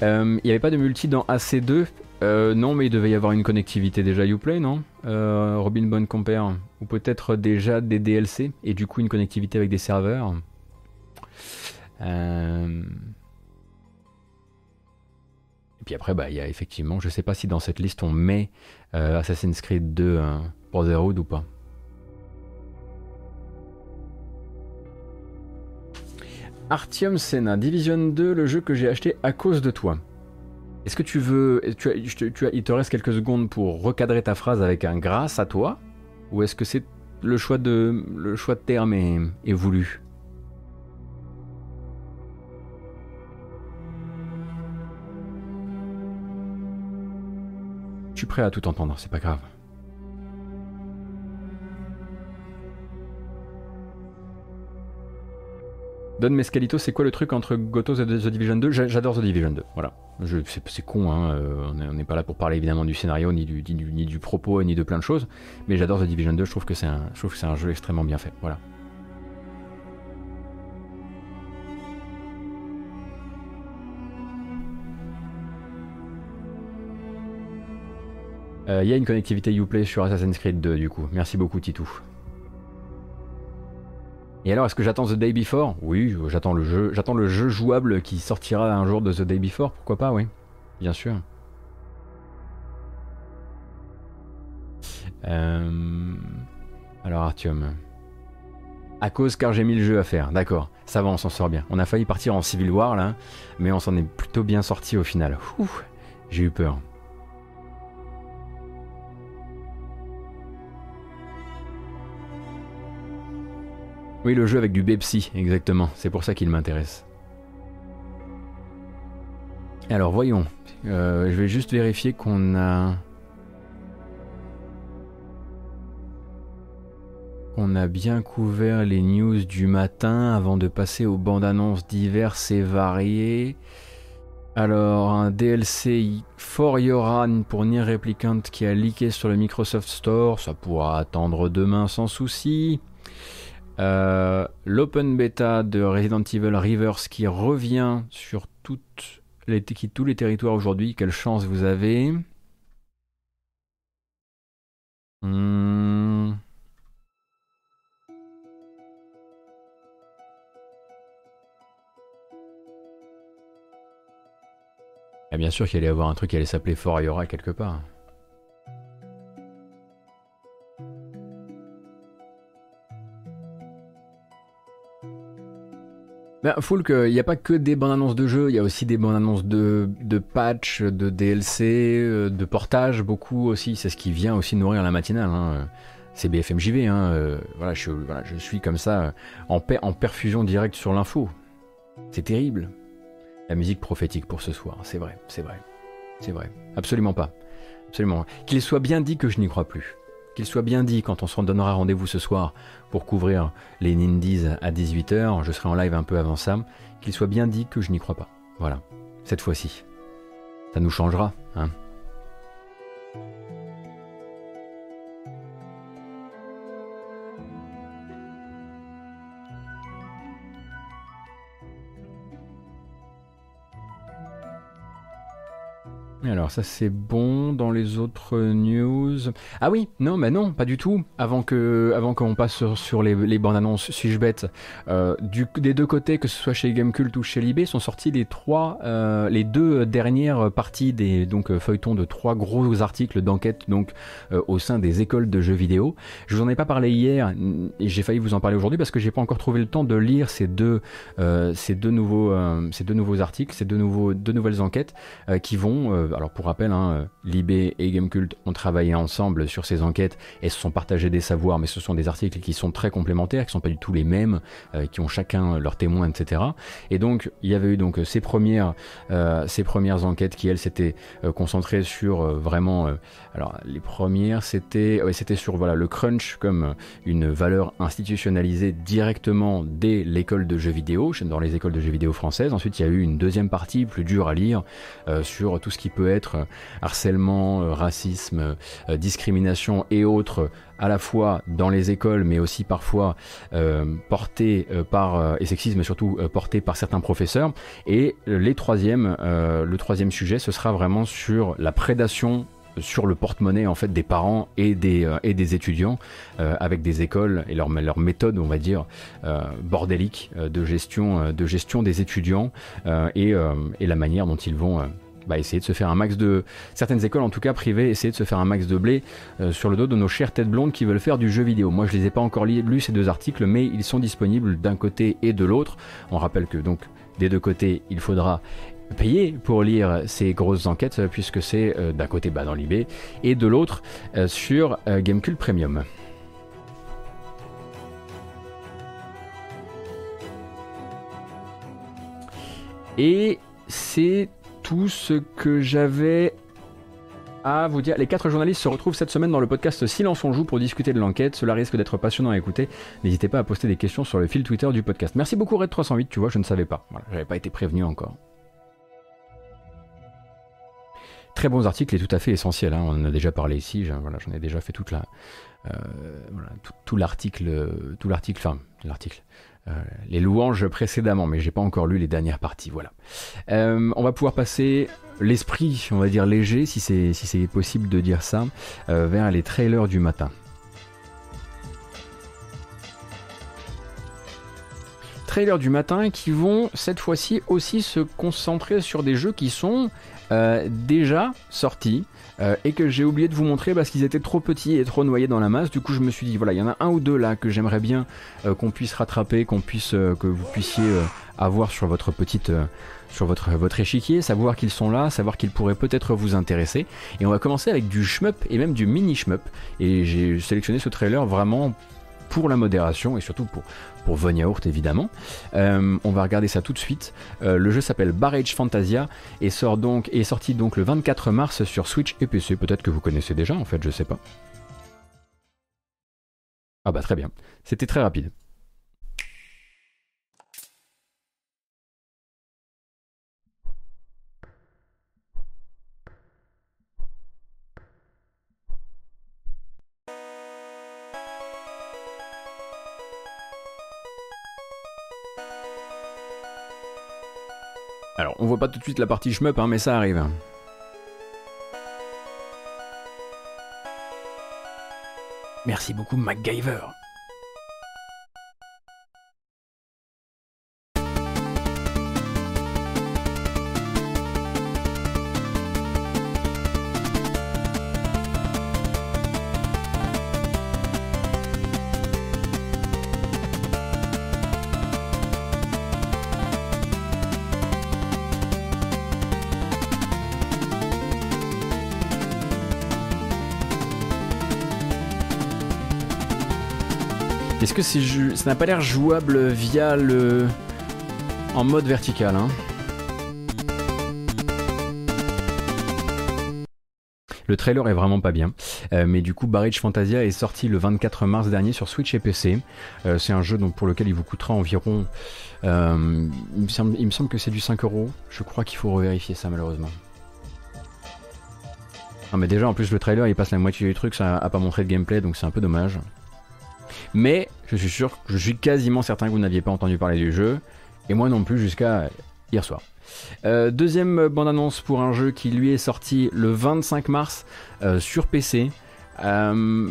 Il n'y avait pas de multi dans AC2 euh, non, mais il devait y avoir une connectivité déjà Uplay, non? Euh, Robin Bonne Compare. Ou peut-être déjà des DLC et du coup une connectivité avec des serveurs. Euh, et puis après, bah, il y a effectivement, je sais pas si dans cette liste on met Assassin's Creed 2 Brotherhood ou pas. Artium Senna, Division 2, le jeu que j'ai acheté à cause de toi. Est-ce que tu veux. Tu il te reste quelques secondes pour recadrer ta phrase avec un grâce à toi Ou est-ce que c'est le choix de, le choix de terme est, voulu? Je suis prêt à tout entendre, c'est pas grave. Don Mescalito, c'est quoi le truc entre Gotos et The Division 2 J'adore The Division 2, voilà. C'est con, hein, euh, on n'est pas là pour parler évidemment du scénario, ni du, propos, ni de plein de choses, mais j'adore The Division 2, je trouve que c'est un, jeu extrêmement bien fait, voilà. Il euh, y a une connectivité Uplay sur Assassin's Creed 2 du coup. Merci beaucoup Titou. Et alors, est-ce que j'attends The Day Before? Oui, j'attends le jeu. J'attends le jeu jouable qui sortira un jour de The Day Before. Pourquoi pas Oui, bien sûr. Euh, alors Artium. À cause car j'ai mis le jeu à faire. D'accord, ça va, on s'en sort bien. On a failli partir en Civil War là, mais on s'en est plutôt bien sorti au final. J'ai eu peur. Oui, le jeu avec du Bepsi, exactement. C'est pour ça qu'il m'intéresse. Alors voyons. Euh, je vais juste vérifier qu'on a... A bien couvert les news du matin avant de passer aux bandes annonces diverses et variées. Alors, un DLC For Yoran pour Nier Replicant qui a leaké sur le Microsoft Store, ça pourra attendre demain sans souci. Euh, l'open beta de Resident Evil Rivers qui revient sur tous les territoires aujourd'hui. Quelle chance vous avez. Hmm. Et bien sûr qu'il allait y avoir un truc qui allait s'appeler Fort quelque part. Ben, Foulk, il n'y a pas que des bandes annonces de jeux, il y a aussi des bandes annonces de, de patch, de DLC, euh, de portage, beaucoup aussi. C'est ce qui vient aussi nourrir la matinale. Hein. C'est BFMJV. Hein. Euh, voilà, je, suis comme ça euh, en perfusion directe sur l'info. C'est terrible. La musique prophétique pour ce soir, c'est vrai, c'est vrai, c'est vrai. Absolument pas. Absolument. Qu'il soit bien dit que je n'y crois plus qu'il soit bien dit quand on se donnera rendez-vous ce soir pour couvrir les Nindies à 18h, je serai en live un peu avant ça, qu'il soit bien dit que je n'y crois pas. Voilà, cette fois-ci. Ça nous changera, hein. Alors ça c'est bon dans les autres news. Ah oui, non, mais non, pas du tout. Avant que, avant qu'on passe sur, les, bandes annonces, suis-je bête euh, Des deux côtés, que ce soit chez Gamecult ou chez Libé, sont sortis les trois, euh, les deux dernières parties des donc euh, feuilletons de trois gros articles d'enquête donc au sein des écoles de jeux vidéo. Je vous en ai pas parlé hier et j'ai failli vous en parler aujourd'hui parce que j'ai pas encore trouvé le temps de lire ces deux, ces deux nouveaux, ces deux nouveaux articles, ces deux nouveaux, deux nouvelles enquêtes qui vont euh, alors pour rappel, hein, euh, Libé et Gamecult ont travaillé ensemble sur ces enquêtes et se sont partagés des savoirs, mais ce sont des articles qui sont très complémentaires, qui sont pas du tout les mêmes, euh, qui ont chacun leurs témoins, etc. Et donc il y avait eu donc ces premières, ces premières enquêtes qui elles s'étaient concentrées sur vraiment, alors les premières c'était, c'était sur voilà le crunch comme une valeur institutionnalisée directement dès l'école de jeux vidéo, dans les écoles de jeux vidéo françaises. Ensuite il y a eu une deuxième partie plus dure à lire sur tout ce qui peut être euh, harcèlement, euh, racisme, euh, discrimination et autres à la fois dans les écoles, mais aussi parfois porté par et sexisme, surtout porté par certains professeurs. Et les troisième, le troisième sujet, ce sera vraiment sur la prédation sur le porte-monnaie en fait des parents et des, et des étudiants avec des écoles et leur, méthode on va dire bordélique de gestion de gestion des étudiants et, et, la manière dont ils vont bah, essayer de se faire un max de. Certaines écoles, en tout cas privées, essayer de se faire un max de blé euh, sur le dos de nos chères têtes blondes qui veulent faire du jeu vidéo. Moi, je les ai pas encore lus ces deux articles, mais ils sont disponibles d'un côté et de l'autre. On rappelle que donc des deux côtés, il faudra payer pour lire ces grosses enquêtes puisque c'est euh, d'un côté bah, dans l'IB et de l'autre euh, sur Gamecube Premium. Et c'est tout ce que j'avais à vous dire. Les quatre journalistes se retrouvent cette semaine dans le podcast Silence on joue pour discuter de l'enquête. Cela risque d'être passionnant à écouter. N'hésitez pas à poster des questions sur le fil Twitter du podcast. Merci beaucoup Red 308, tu vois, je ne savais pas. J'avais pas été prévenu encore. Très bons articles et tout à fait essentiels. Hein. On en a déjà parlé ici. J'en ai déjà fait toute la, euh, tout, l'article, tout l'article, enfin l'article, les louanges précédemment, mais j'ai pas encore lu les dernières parties. Voilà. Euh, on va pouvoir passer l'esprit, on va dire léger, si c'est si c'est possible de dire ça, euh, vers les trailers du matin. Trailers du matin qui vont cette fois-ci aussi se concentrer sur des jeux qui sont déjà sortis, euh, et que j'ai oublié de vous montrer parce qu'ils étaient trop petits et trop noyés dans la masse. Du coup, je me suis dit, voilà, il y en a un ou deux là que j'aimerais bien euh, qu'on puisse rattraper, qu'on puisse, euh, que vous puissiez avoir sur votre petite sur votre, votre échiquier, savoir qu'ils sont là, savoir qu'ils pourraient peut-être vous intéresser. Et on va commencer avec du shmup et même du mini shmup. Et j'ai sélectionné ce trailer vraiment pour la modération et surtout pour, pour Von évidemment. Euh, on va regarder ça tout de suite. Euh, le jeu s'appelle Barrage Fantasia et sort donc, est sorti donc le 24 mars sur Switch et PC. Peut-être que vous connaissez déjà en fait, je sais pas. Ah bah très bien, c'était très rapide. Alors, on voit pas tout de suite la partie shmup, hein, mais ça arrive. Merci beaucoup, MacGyver. Est-ce que c'est ça n'a pas l'air jouable via le en mode vertical hein? Le trailer est vraiment pas bien, euh, mais du coup Barrage Fantasia est sorti le 24 mars dernier sur Switch et PC. Euh, c'est un jeu donc, pour lequel il vous coûtera environ... Euh, il, me semble, que c'est du 5 euros. Je crois qu'il faut revérifier ça malheureusement. Non mais déjà en plus le trailer il passe la moitié du truc, ça a pas montré de gameplay donc c'est un peu dommage. Mais je suis sûr, je suis quasiment certain que vous n'aviez pas entendu parler du jeu. Et moi non plus jusqu'à hier soir. Euh, deuxième bande-annonce pour un jeu qui lui est sorti le 25 mars euh, sur PC. Euh,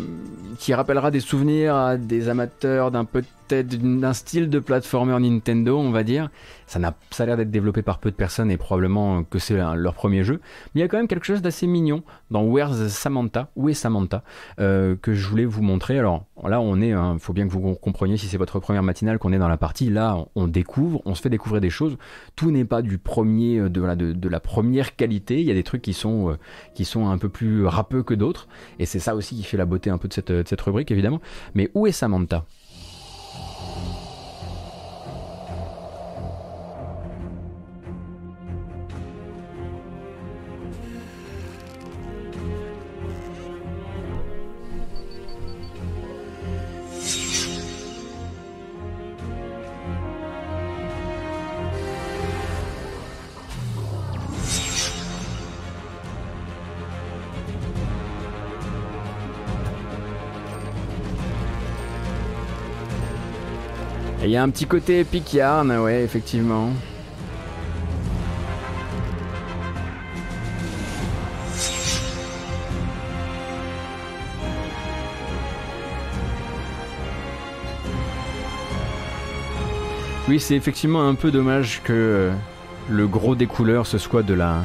qui rappellera des souvenirs à des amateurs d'un peu d'un style de platformer Nintendo, on va dire. Ça, n'a, a l'air d'être développé par peu de personnes et probablement que c'est leur premier jeu. Mais il y a quand même quelque chose d'assez mignon dans Where's Samantha, où est Samantha, euh, que je voulais vous montrer. Alors là, on est, il hein, faut bien que vous compreniez si c'est votre première matinale qu'on est dans la partie. Là, on découvre, on se fait découvrir des choses. Tout n'est pas du premier, euh, de, la, première qualité. Il y a des trucs qui sont, euh, qui sont un peu plus râpeux que d'autres. Et c'est ça aussi qui fait la beauté un peu de cette rubrique, évidemment. Mais où est Samantha? Y a un petit côté Epic Yarn, ouais, effectivement. Oui, c'est effectivement un peu dommage que euh, le gros des couleurs ce soit de la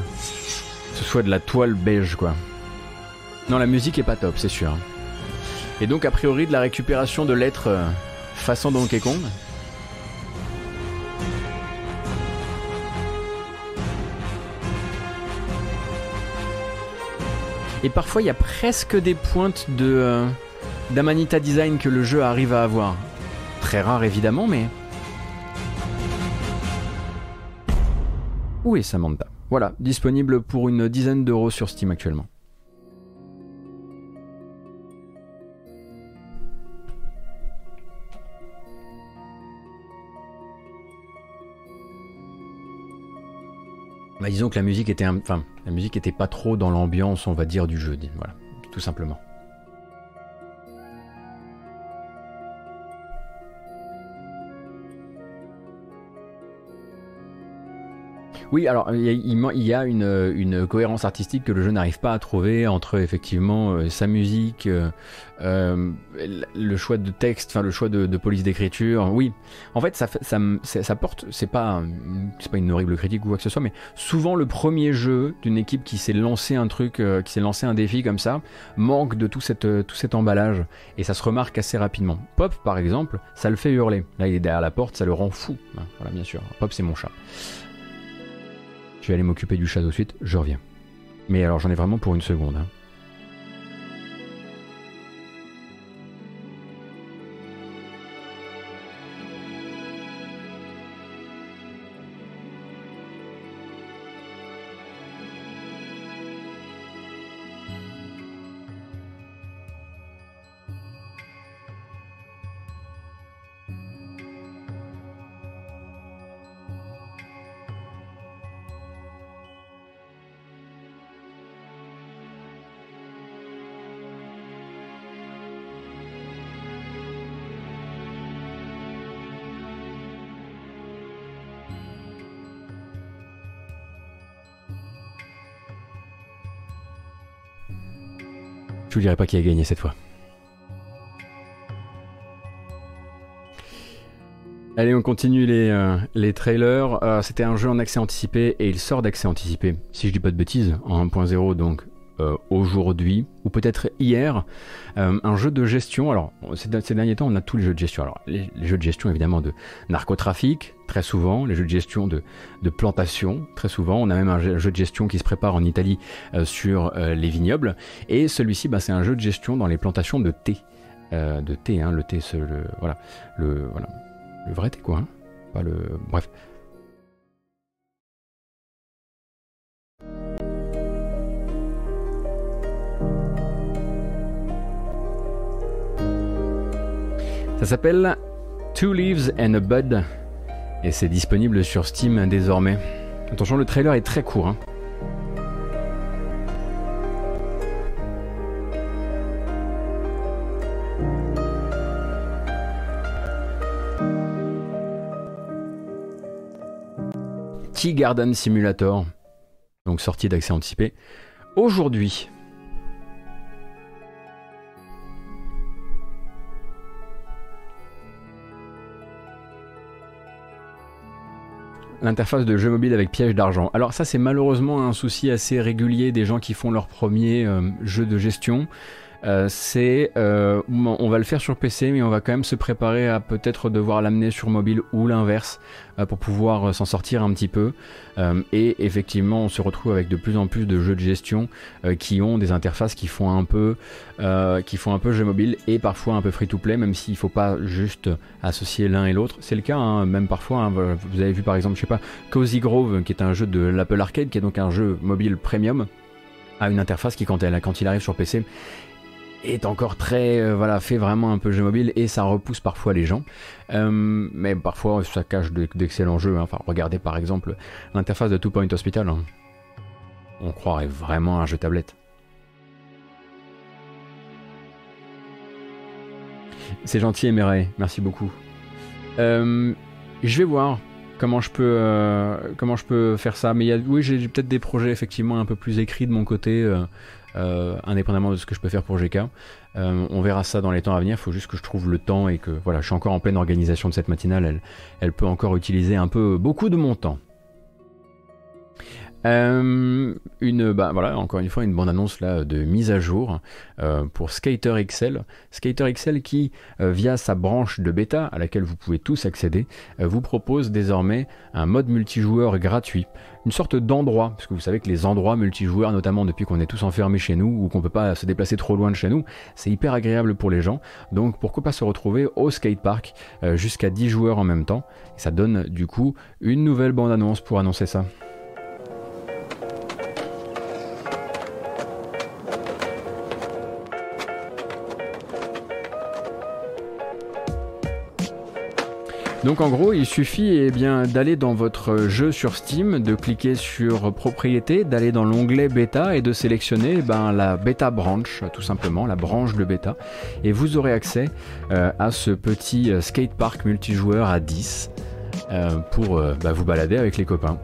ce soit de la toile beige quoi. Non, la musique est pas top, c'est sûr. Et donc a priori de la récupération de lettres euh, façon Donkey Kong. Et parfois, il y a presque des pointes de euh, d'Amanita Design que le jeu arrive à avoir. Très rare évidemment, mais. Où est Samantha? Voilà, disponible pour une dizaine d'euros sur Steam actuellement. Bah, disons que la musique était, enfin, la musique était pas trop dans l'ambiance, on va dire, du jeu, voilà, tout simplement. Oui, alors il y a, une, cohérence artistique que le jeu n'arrive pas à trouver entre effectivement euh, sa musique, euh, euh, le choix de texte, enfin le choix de, police d'écriture. Oui, en fait ça, porte, c'est pas, pas une horrible critique ou quoi que ce soit, mais souvent le premier jeu d'une équipe qui s'est lancé un truc, qui s'est lancé un défi comme ça, manque de tout, tout cet emballage et ça se remarque assez rapidement. Pop par exemple, ça le fait hurler. Là il est derrière la porte, ça le rend fou. Hein, voilà bien sûr. Pop c'est mon chat. Je vais aller m'occuper du chat de suite, je reviens. Mais alors j'en ai vraiment pour une seconde. Hein. Dirai pas qui a gagné cette fois. Allez, on continue les, euh, trailers. Euh, c'était un jeu en accès anticipé et il sort d'accès anticipé, si je dis pas de bêtises, en 1.0, donc euh, aujourd'hui, ou peut-être hier, euh, un jeu de gestion. Alors, ces, derniers temps, on a tous les jeux de gestion. Alors, les, jeux de gestion, évidemment, de narcotrafic, très souvent, les jeux de gestion de, plantation, très souvent. On a même un jeu de gestion qui se prépare en Italie euh, sur les vignobles. Et celui-ci, bah, c'est un jeu de gestion dans les plantations de thé. de thé, hein, le thé, voilà, le, vrai thé, quoi. Hein. bref, Ça s'appelle Two Leaves and a Bud et c'est disponible sur Steam désormais. Attention, le trailer est très court. Hein. Tea Garden Simulator, donc sortie d'accès anticipé. Aujourd'hui, l'interface de jeu mobile avec piège d'argent. Alors ça c'est malheureusement un souci assez régulier des gens qui font leur premier euh, jeu de gestion. Euh, c'est euh, on va le faire sur PC mais on va quand même se préparer à peut-être devoir l'amener sur mobile ou l'inverse euh, pour pouvoir s'en sortir un petit peu. Et effectivement on se retrouve avec de plus en plus de jeux de gestion qui ont des interfaces qui font un peu qui font un peu jeu mobile et parfois un peu free to play même s'il faut pas juste associer l'un et l'autre. C'est le cas hein, même parfois hein, vous avez vu par exemple je sais pas Cozy Grove qui est un jeu de l'Apple Arcade qui est donc un jeu mobile premium a une interface qui quand, quand il arrive sur PC est encore très euh, voilà fait vraiment un peu jeu mobile et ça repousse parfois les gens. Euh, mais parfois ça cache d'excellents jeux hein. enfin regardez par exemple l'interface de Two Point Hospital hein. on croirait vraiment un jeu tablette. C'est gentil Emeray merci beaucoup. Euh, je vais voir comment je peux comment je peux faire ça. Mais y a, oui j'ai peut-être des projets effectivement un peu plus écrits de mon côté euh, indépendamment de ce que je peux faire pour GK. Euh, on verra ça dans les temps à venir, il faut juste que je trouve le temps et que voilà, je suis encore en pleine organisation de cette matinale, elle, elle peut encore utiliser un peu beaucoup de mon temps. Euh, une, bah, voilà, encore une fois, une bande annonce là de mise à jour euh, pour Skater XL. Skater XL qui, euh, via sa branche de bêta à laquelle vous pouvez tous accéder, vous propose désormais un mode multijoueur gratuit. Une sorte d'endroit, parce que vous savez que les endroits multijoueurs, notamment depuis qu'on est tous enfermés chez nous ou qu'on peut pas se déplacer trop loin de chez nous, c'est hyper agréable pour les gens. Donc pourquoi pas se retrouver au skatepark jusqu'à 10 joueurs en même temps. ça donne du coup une nouvelle bande annonce pour annoncer ça. Donc en gros, il suffit eh d'aller dans votre jeu sur Steam, de cliquer sur propriété, d'aller dans l'onglet bêta et de sélectionner eh ben, la bêta branch, tout simplement, la branche de bêta. Et vous aurez accès euh, à ce petit euh, skatepark multijoueur à 10 euh, pour bah, vous balader avec les copains.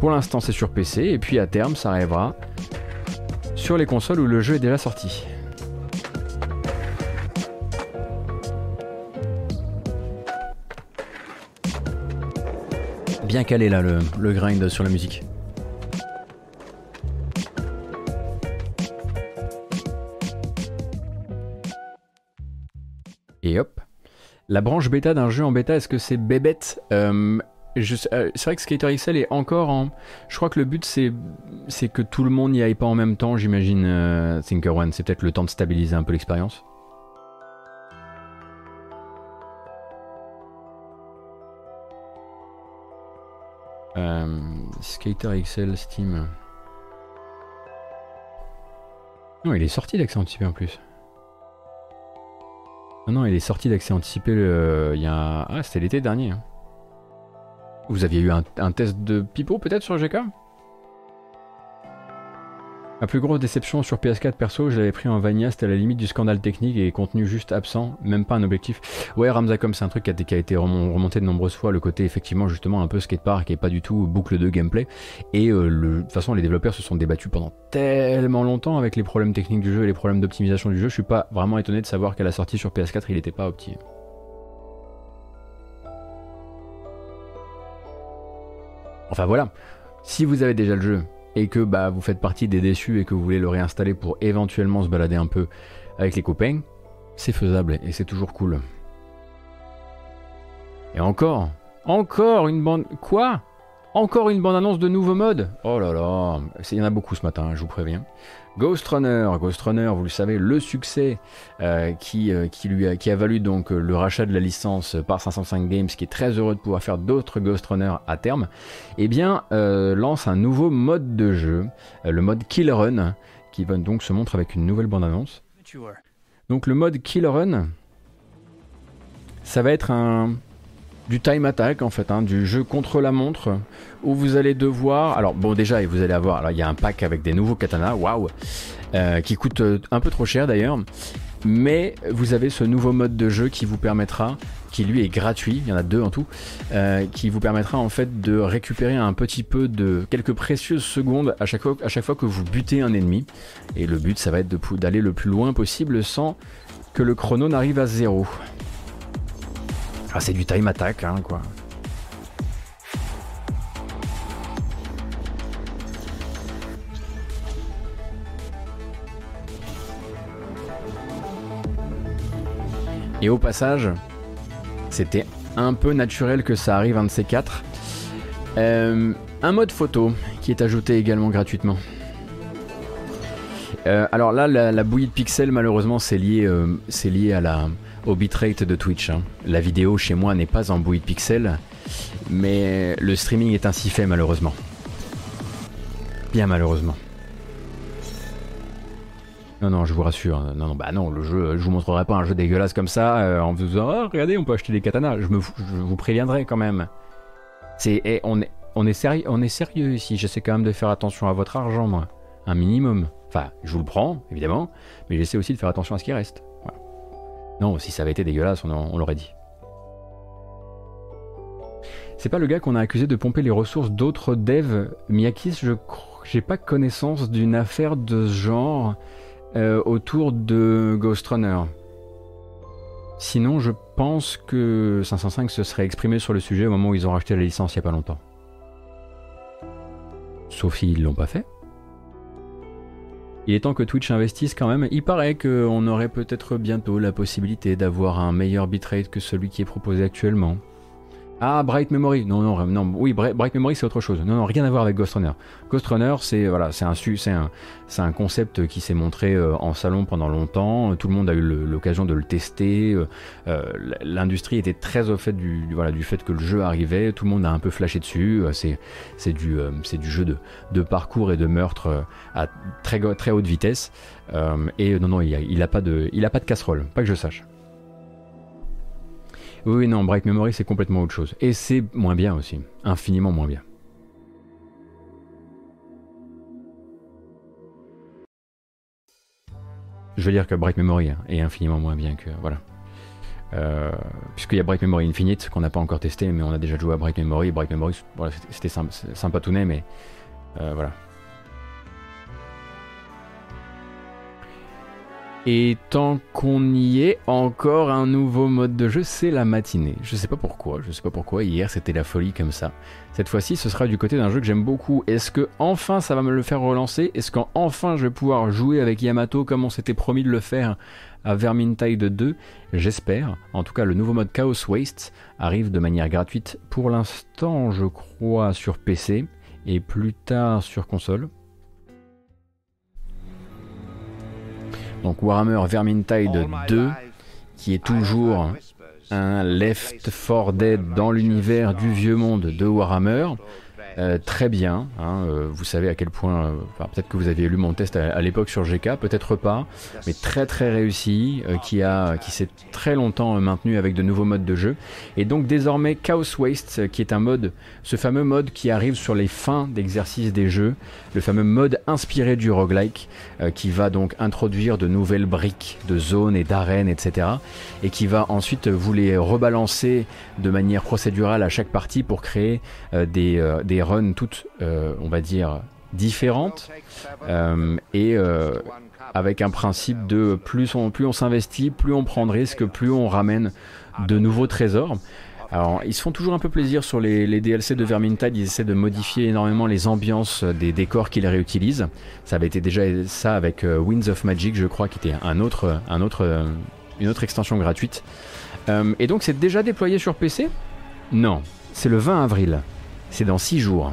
Pour l'instant, c'est sur PC et puis à terme, ça arrivera sur les consoles où le jeu est déjà sorti. Bien calé là le, grind sur la musique. Et hop. La branche bêta d'un jeu en bêta, est-ce que c'est bébête? Euh, euh, C'est vrai que Skater XL est encore en. Je crois que le but c'est c'est que tout le monde n'y aille pas en même temps, j'imagine. Euh, Thinker One, c'est peut-être le temps de stabiliser un peu l'expérience. Euh, Skater XL Steam. Non, il est sorti d'accès anticipé en plus. Non, non, il est sorti d'accès anticipé il y a. Ah, c'était l'été dernier. Hein. Vous aviez eu un, un test de pipeau peut-être sur GK Ma plus grosse déception sur PS4 perso, je l'avais pris en Vanilla, c'était à la limite du scandale technique et contenu juste absent, même pas un objectif. Ouais, Ramzacom, c'est un truc qui a, été remonté de nombreuses fois, le côté effectivement justement un peu skatepark et pas du tout boucle de gameplay. Et euh, de toute façon, les développeurs se sont débattus pendant tellement longtemps avec les problèmes techniques du jeu et les problèmes d'optimisation du jeu, je suis pas vraiment étonné de savoir qu'à la sortie sur PS4, il n'était pas opti. Enfin voilà, si vous avez déjà le jeu, et que bah, vous faites partie des déçus et que vous voulez le réinstaller pour éventuellement se balader un peu avec les copains, c'est faisable et c'est toujours cool. Et encore, encore une bande... Quoi? Encore une bande-annonce de nouveaux modes Oh là là, il y en a beaucoup ce matin, je vous préviens. Ghost Runner, Ghost Runner, vous le savez, le succès euh, qui, euh, qui, lui a, qui a valu donc le rachat de la licence par 505 Games, qui est très heureux de pouvoir faire d'autres Ghost Runner à terme, eh bien euh, lance un nouveau mode de jeu, le mode Kill Run, qui va donc se montrer avec une nouvelle bande-annonce. Donc le mode Kill Run, ça va être un, du time attack en fait, hein, du jeu contre la montre, où vous allez devoir, alors bon déjà vous allez avoir, alors il y a un pack avec des nouveaux katanas, waouh, euh, qui coûte euh, un peu trop cher d'ailleurs, mais vous avez ce nouveau mode de jeu qui vous permettra qui lui est gratuit, il y en a deux en tout, euh, qui vous permettra en fait de récupérer un petit peu de quelques précieuses secondes à chaque fois, à chaque fois que vous butez un ennemi. Et le but, ça va être d'aller le plus loin possible sans que le chrono n'arrive à zéro. Ah, c'est du time attack, hein, quoi. Et au passage, c'était un peu naturel que ça arrive un de ces quatre. Euh, un mode photo qui est ajouté également gratuitement. Euh, alors là, la, bouillie de pixels, malheureusement, c'est lié, euh, lié à la, au bitrate de Twitch. Hein. La vidéo chez moi n'est pas en bouillie de pixels, mais le streaming est ainsi fait, malheureusement. Bien malheureusement. Non, non, je vous rassure. Non, non, bah non, le jeu, je vous montrerai pas un jeu dégueulasse comme ça euh, en vous disant, oh, regardez, on peut acheter des katanas. Je, vous préviendrai quand même. C'est, eh, on est, on est sérieux, on est sérieux ici. J'essaie quand même de faire attention à votre argent, moi, un minimum. Enfin, je vous le prends, évidemment, mais j'essaie aussi de faire attention à ce qui reste. Non, si ça avait été dégueulasse, on, l'aurait dit. C'est pas le gars qu'on a accusé de pomper les ressources d'autres devs. Miyakis, je j'ai pas connaissance d'une affaire de ce genre. Euh, autour de Ghost Runner. Sinon, je pense que 505 se serait exprimé sur le sujet au moment où ils ont racheté la licence il n'y a pas longtemps. Sauf s'ils l'ont pas fait. Il est temps que Twitch investisse quand même. Il paraît qu'on aurait peut-être bientôt la possibilité d'avoir un meilleur bitrate que celui qui est proposé actuellement. Ah, Bright Memory. Non, non, non. Oui, Bright Memory, c'est autre chose. Non, non, rien à voir avec Ghost Runner. Ghost Runner, c'est voilà, c'est un, c'est un, c'est un concept qui s'est montré euh, en salon pendant longtemps. Tout le monde a eu l'occasion de le tester. Euh, euh, l'industrie était très au fait du, voilà, du fait que le jeu arrivait. Tout le monde a un peu flashé dessus. C'est, c'est du, c'est du jeu de, de parcours et de meurtre à très, très haute vitesse. et non, non, il a, il a pas de, il a pas de casserole. Pas que je sache. Oui, non, Bright Memory, c'est complètement autre chose. Et c'est moins bien aussi. Infiniment moins bien. Je veux dire que Bright Memory est infiniment moins bien que. Voilà. Euh, Puisqu'il y a Bright Memory Infinite qu'on n'a pas encore testé, mais on a déjà joué à Bright Memory. Bright Memory, voilà, c'était sympa, sympa tout mais euh, voilà. Et tant qu'on y est, encore un nouveau mode de jeu, c'est la matinée. Je sais pas pourquoi, je sais pas pourquoi, hier c'était la folie comme ça. Cette fois-ci, ce sera du côté d'un jeu que j'aime beaucoup. Est-ce que enfin ça va me le faire relancer? Est-ce qu'enfin je vais pouvoir jouer avec Yamato comme on s'était promis de le faire à Vermintide 2 J'espère. En tout cas, le nouveau mode Chaos Waste arrive de manière gratuite pour l'instant, je crois, sur PC et plus tard sur console. Donc Warhammer Vermintide 2, qui est toujours un Left 4 Dead dans l'univers du vieux monde de Warhammer. Euh, très bien. Hein, euh, vous savez à quel point, euh, peut-être que vous aviez lu mon test à, l'époque sur GK, peut-être pas, mais très très réussi, qui a, qui s'est très longtemps maintenu avec de nouveaux modes de jeu. Et donc désormais Chaos Waste, qui est un mode, ce fameux mode qui arrive sur les fins d'exercice des jeux, le fameux mode inspiré du roguelike, qui va donc introduire de nouvelles briques de zones et d'arènes, etc. Et qui va ensuite vous les rebalancer de manière procédurale à chaque partie pour créer des, des runs toutes, euh, on va dire, différentes euh, et euh, avec un principe de plus on, plus on s'investit, plus on prend de risques, plus on ramène de nouveaux trésors. Alors, ils se font toujours un peu plaisir sur les, DLC de Vermintide. Ils essaient de modifier énormément les ambiances des décors qu'ils réutilisent. Ça avait été déjà ça avec Winds of Magic, je crois, qui était un autre, un autre, une autre extension gratuite. et donc, c'est déjà déployé sur PC Non, c'est le 20 avril. C'est dans 6 jours.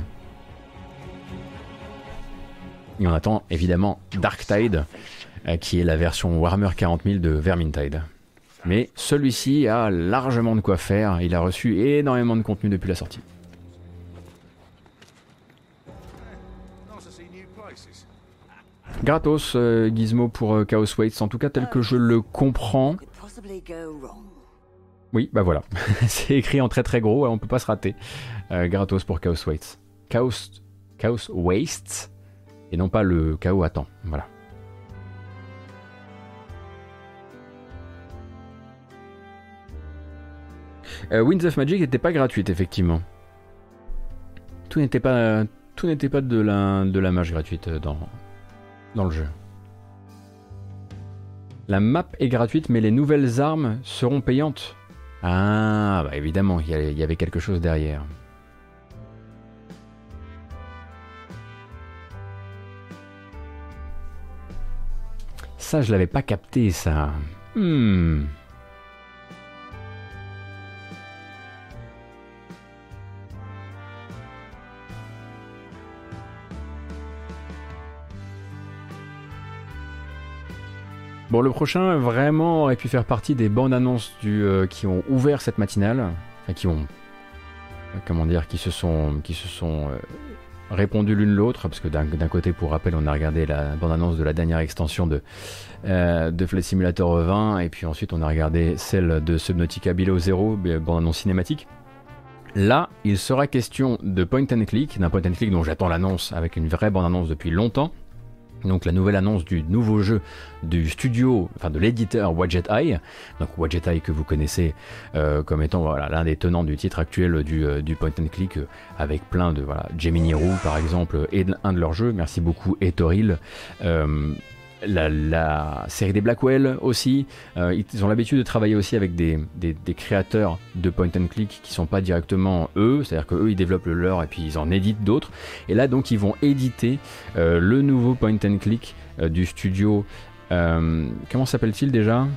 Et on attend évidemment Darktide, euh, qui est la version Warhammer 40000 de Vermintide. Mais celui-ci a largement de quoi faire, il a reçu énormément de contenu depuis la sortie. Gratos, euh, Gizmo pour euh, Chaos Waits, en tout cas tel que je le comprends. Oui, bah voilà. c'est écrit en très très gros, on peut pas se rater. Euh, gratos pour Chaos Wastes. Chaos, Chaos Wastes, et non pas le chaos temps. Voilà. Winds of Magic n'était pas gratuite, effectivement. Tout n'était pas, de la, de la mage gratuite dans, dans le jeu. La map est gratuite, mais les nouvelles armes seront payantes. Ah, bah évidemment, il y avait quelque chose derrière. Ça, je l'avais pas capté, ça. Hmm. Bon, le prochain vraiment aurait pu faire partie des bandes annonces euh, qui ont ouvert cette matinale, enfin, qui ont, euh, comment dire, qui se sont, qui se sont euh, répondu l'une l'autre, parce que d'un côté, pour rappel, on a regardé la bande annonce de la dernière extension de, de Flight Simulator 20, et puis ensuite on a regardé celle de Subnautica Below Zero, bande annonce cinématique. Là, il sera question de point and click, d'un point and click dont j'attends l'annonce avec une vraie bande annonce depuis longtemps donc la nouvelle annonce du nouveau jeu du studio, enfin de l'éditeur Wadget Eye, donc Wadget Eye que vous connaissez euh, comme étant l'un des tenants du titre actuel du, euh, point and click euh, avec plein de voilà Gemini Roo par exemple et un de leurs jeux, merci beaucoup Etoril la, série des Blackwell aussi. Euh, ils ont l'habitude de travailler aussi avec des, créateurs de point and click qui sont pas directement eux, c'est-à-dire qu'eux ils développent le leur et puis ils en éditent d'autres. Et là donc ils vont éditer euh, le nouveau point and click euh, du studio. comment s'appelle-t-il déjà?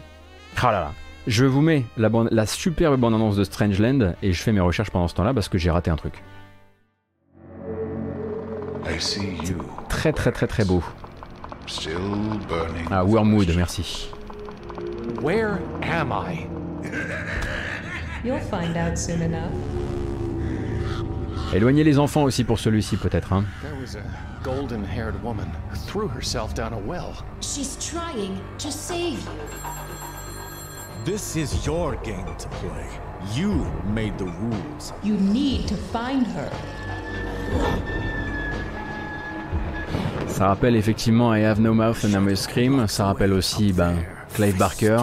Ah là là je vous mets la, la superbe bande-annonce de Strangeland et je fais mes recherches pendant ce temps-là parce que j'ai raté un truc. Très très très très beau. Ah, Wormwood, merci. Where am I? You'll find out soon enough. Éloignez les enfants aussi pour celui-ci peut-être. Hein. There was a golden-haired woman who threw herself down a well. She's trying to save you. This is your game to play. You made the rules. You need to find her. Ça rappelle effectivement I Have No Mouth and I Must Scream. Ça rappelle aussi ben, Clive Barker.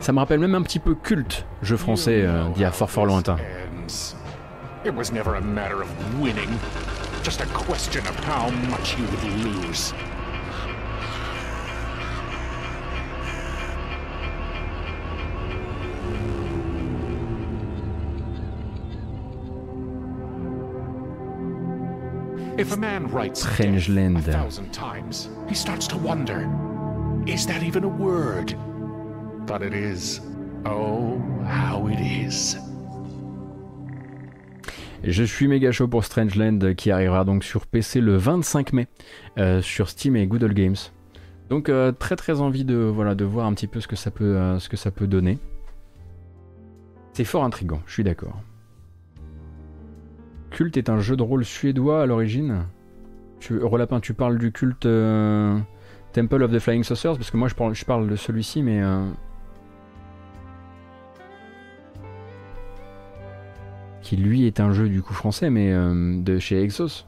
Ça me rappelle même un petit peu culte, jeu français euh, d'il y a fort fort lointain. It was a a question of how you would lose. If a man writes Strangeland. a thousand times, he starts to wonder, is that even a word? But it is. Oh, how it is. Je suis méga chaud pour Strangeland qui arrivera donc sur PC le 25 mai euh, sur Steam et Google Games. Donc euh, très très envie de voilà de voir un petit peu ce que ça peut euh, ce que ça peut donner. C'est fort intrigant, je suis d'accord. Culte est un jeu de rôle suédois à l'origine. Tu, Relapin, tu parles du culte euh, Temple of the Flying Saucers Parce que moi je parle, je parle de celui-ci, mais. Euh, qui lui est un jeu du coup français, mais euh, de chez Exos.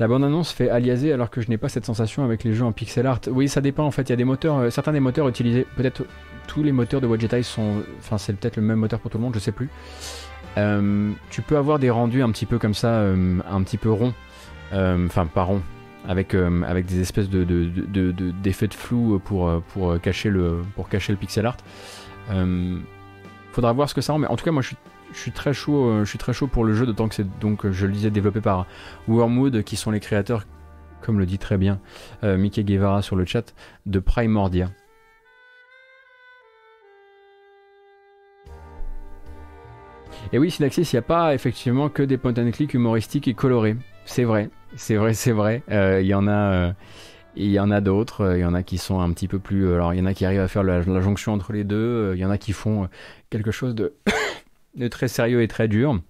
La bande-annonce fait aliaser alors que je n'ai pas cette sensation avec les jeux en pixel art. Oui, ça dépend en fait. Il y a des moteurs, certains des moteurs utilisés, peut-être tous les moteurs de Eye sont. Enfin, c'est peut-être le même moteur pour tout le monde, je sais plus. Euh, tu peux avoir des rendus un petit peu comme ça, euh, un petit peu ronds. Euh, enfin, pas ronds. Avec, avec des espèces de, d'effets de, flou pour, pour, cacher le, pour cacher le pixel art. faudra voir ce que ça rend, mais en tout cas, moi je suis, je suis très chaud, je suis très chaud pour le jeu, d'autant que c'est donc, je le disais, développé par Wormwood, qui sont les créateurs, comme le dit très bien Mickey Guevara sur le chat, de Primordia. Et oui, Synaxis, il n'y a pas effectivement que des point and click humoristiques et colorés. C'est vrai, c'est vrai, c'est vrai. Euh, il y en a. Euh, il y en a d'autres, euh, il y en a qui sont un petit peu plus. Alors, il y en a qui arrivent à faire la, jonction entre les deux, il y en a qui font quelque chose de, de très sérieux et très dur.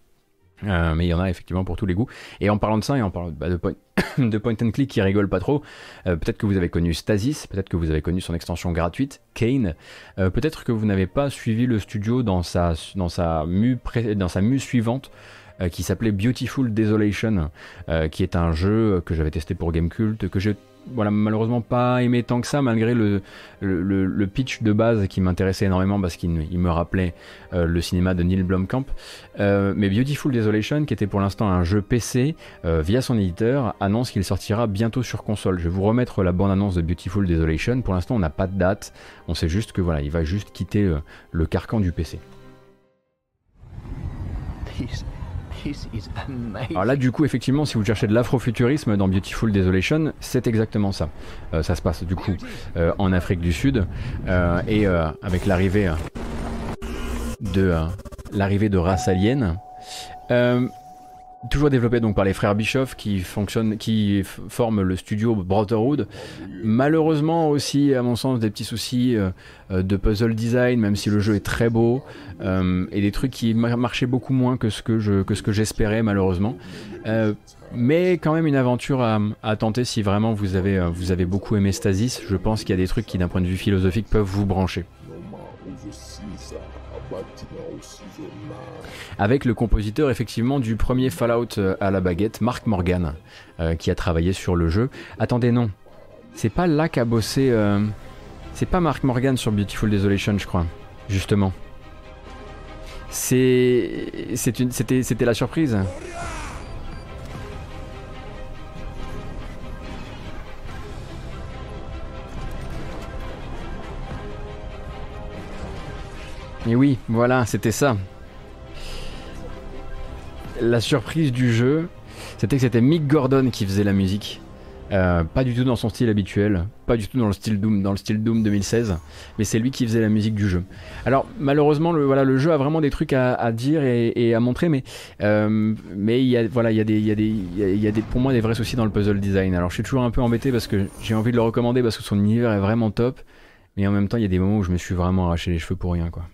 Euh, mais il y en a effectivement pour tous les goûts. Et en parlant de ça, et en parlant bah, de, point, de, point, and click qui rigole pas trop, euh, peut-être que vous avez connu Stasis, peut-être que vous avez connu son extension gratuite, Kane, euh, peut-être que vous n'avez pas suivi le studio dans sa, dans dans sa mue suivante. qui s'appelait Beautiful Desolation, qui est un jeu que j'avais testé pour Gamecult, que j'ai voilà, malheureusement pas aimé tant que ça, malgré le, le, pitch de base qui m'intéressait énormément parce qu'il me rappelait euh, le cinéma de Neil Blomkamp. Euh, mais Beautiful Desolation, qui était pour l'instant un jeu PC euh, via son éditeur, annonce qu'il sortira bientôt sur console. Je vais vous remettre la bande-annonce de Beautiful Desolation. Pour l'instant, on n'a pas de date. On sait juste que voilà, il va juste quitter le carcan du PC. Alors là, du coup, effectivement, si vous cherchez de l'afrofuturisme dans Beautiful Desolation, c'est exactement ça. Euh, ça se passe du coup euh, en Afrique du Sud euh, et avec l'arrivée de l'arrivée de races aliens. Toujours développé donc par les frères Bischoff qui fonctionnent, qui forment le studio Brotherhood. Malheureusement aussi, à mon sens, des petits soucis euh, euh, de puzzle design, même si le jeu est très beau, euh, et des trucs qui marchaient beaucoup moins que ce que j'espérais malheureusement. mais quand même une aventure à, tenter si vraiment vous avez beaucoup aimé Stasis. Je pense qu'il y a des trucs qui, d'un point de vue philosophique, peuvent vous brancher avec le compositeur effectivement du premier Fallout euh, à la baguette, Mark Morgan, euh, qui a travaillé sur le jeu. Attendez, non, c'est pas là qu'a bossé. Euh, c'est pas Mark Morgan sur Beautiful Desolation, je crois, justement. C'est, c'était, c'était la surprise. Et oui, voilà, c'était ça la surprise du jeu, c'était que c'était Mick Gordon qui faisait la musique. Euh, pas du tout dans son style habituel, pas du tout dans le style Doom, dans le style Doom 2016, mais c'est lui qui faisait la musique du jeu. Alors malheureusement, le, voilà, le jeu a vraiment des trucs à, dire et, à montrer, mais euh, mais il y a voilà, il y a des, il y a des, il y a des, pour moi des vrais soucis dans le puzzle design. Alors je suis toujours un peu embêté parce que j'ai envie de le recommander parce que son univers est vraiment top, mais en même temps il y a des moments où je me suis vraiment arraché les cheveux pour rien quoi.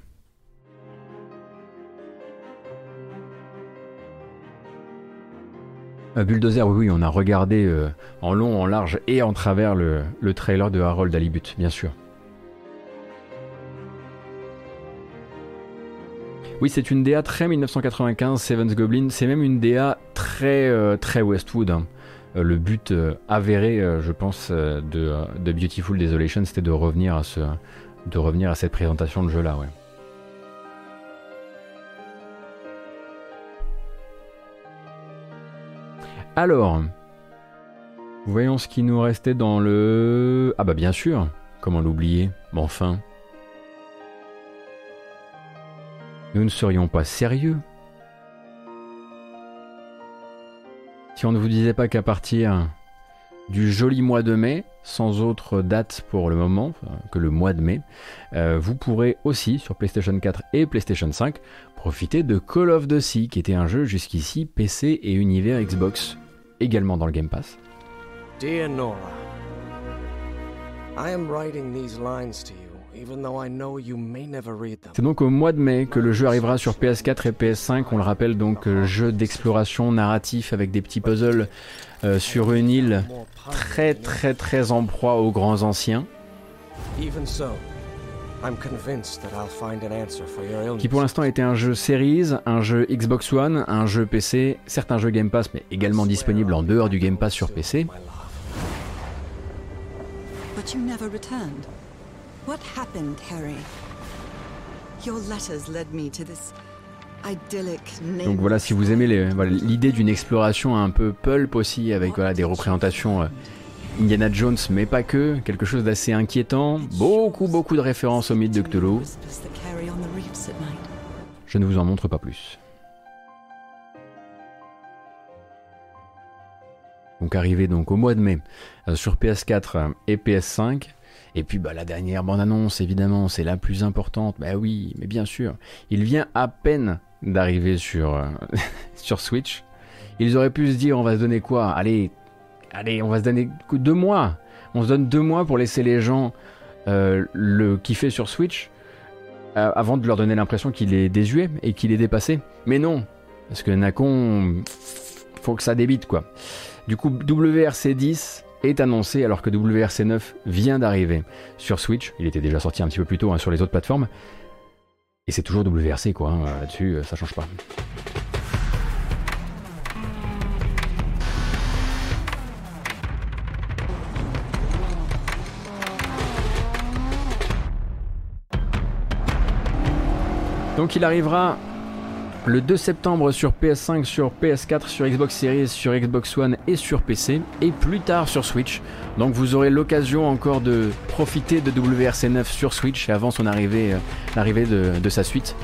Euh, Bulldozer, oui, on a regardé euh, en long, en large et en travers le, trailer de Harold Alibut, bien sûr. Oui, c'est une DA très 1995, Seven's Goblin. C'est même une DA très, euh, très Westwood. Hein. le but avéré, je pense, de, Beautiful Desolation, c'était de revenir à de revenir à cette présentation de jeu-là, ouais. Alors, voyons ce qui nous restait dans le... Ah bah bien sûr, comment l'oublier enfin... Nous ne serions pas sérieux. Si on ne vous disait pas qu'à partir du joli mois de mai, sans autre date pour le moment que le mois de mai, euh, vous pourrez aussi sur PlayStation 4 et PlayStation 5 profiter de Call of Duty, qui était un jeu jusqu'ici PC et univers Xbox également dans le Game Pass. C'est donc au mois de mai que le jeu arrivera sur PS4 et PS5. On le rappelle donc, euh, jeu d'exploration narratif avec des petits puzzles euh, sur une île très très très en proie aux grands anciens qui pour l'instant était un jeu Series, un jeu Xbox One, un jeu PC, certains jeux Game Pass, mais également disponibles en dehors du Game Pass sur PC. Donc voilà, si vous aimez l'idée d'une exploration un peu pulp aussi, avec des représentations euh, Indiana Jones, mais pas que, quelque chose d'assez inquiétant, beaucoup beaucoup de références au mythe de Cthulhu. Je ne vous en montre pas plus. Donc arrivé donc au mois de mai euh, sur PS4 et PS5. Et puis bah, la dernière bande-annonce, évidemment, c'est la plus importante. Bah oui, mais bien sûr. Il vient à peine d'arriver sur, euh, sur Switch. Ils auraient pu se dire, on va se donner quoi? Allez, allez, on va se donner deux mois. On se donne deux mois pour laisser les gens euh, le kiffer sur Switch euh, avant de leur donner l'impression qu'il est désuet et qu'il est dépassé. Mais non, parce que Nacon, faut que ça débite quoi. Du coup, WRC 10 est annoncé alors que WRC 9 vient d'arriver sur Switch. Il était déjà sorti un petit peu plus tôt hein, sur les autres plateformes. Et c'est toujours WRC quoi, hein, là-dessus, ça change pas. Donc il arrivera le 2 septembre sur PS5, sur PS4, sur Xbox Series, sur Xbox One et sur PC, et plus tard sur Switch. Donc vous aurez l'occasion encore de profiter de WRC 9 sur Switch avant son arrivée, euh, l'arrivée de, sa suite.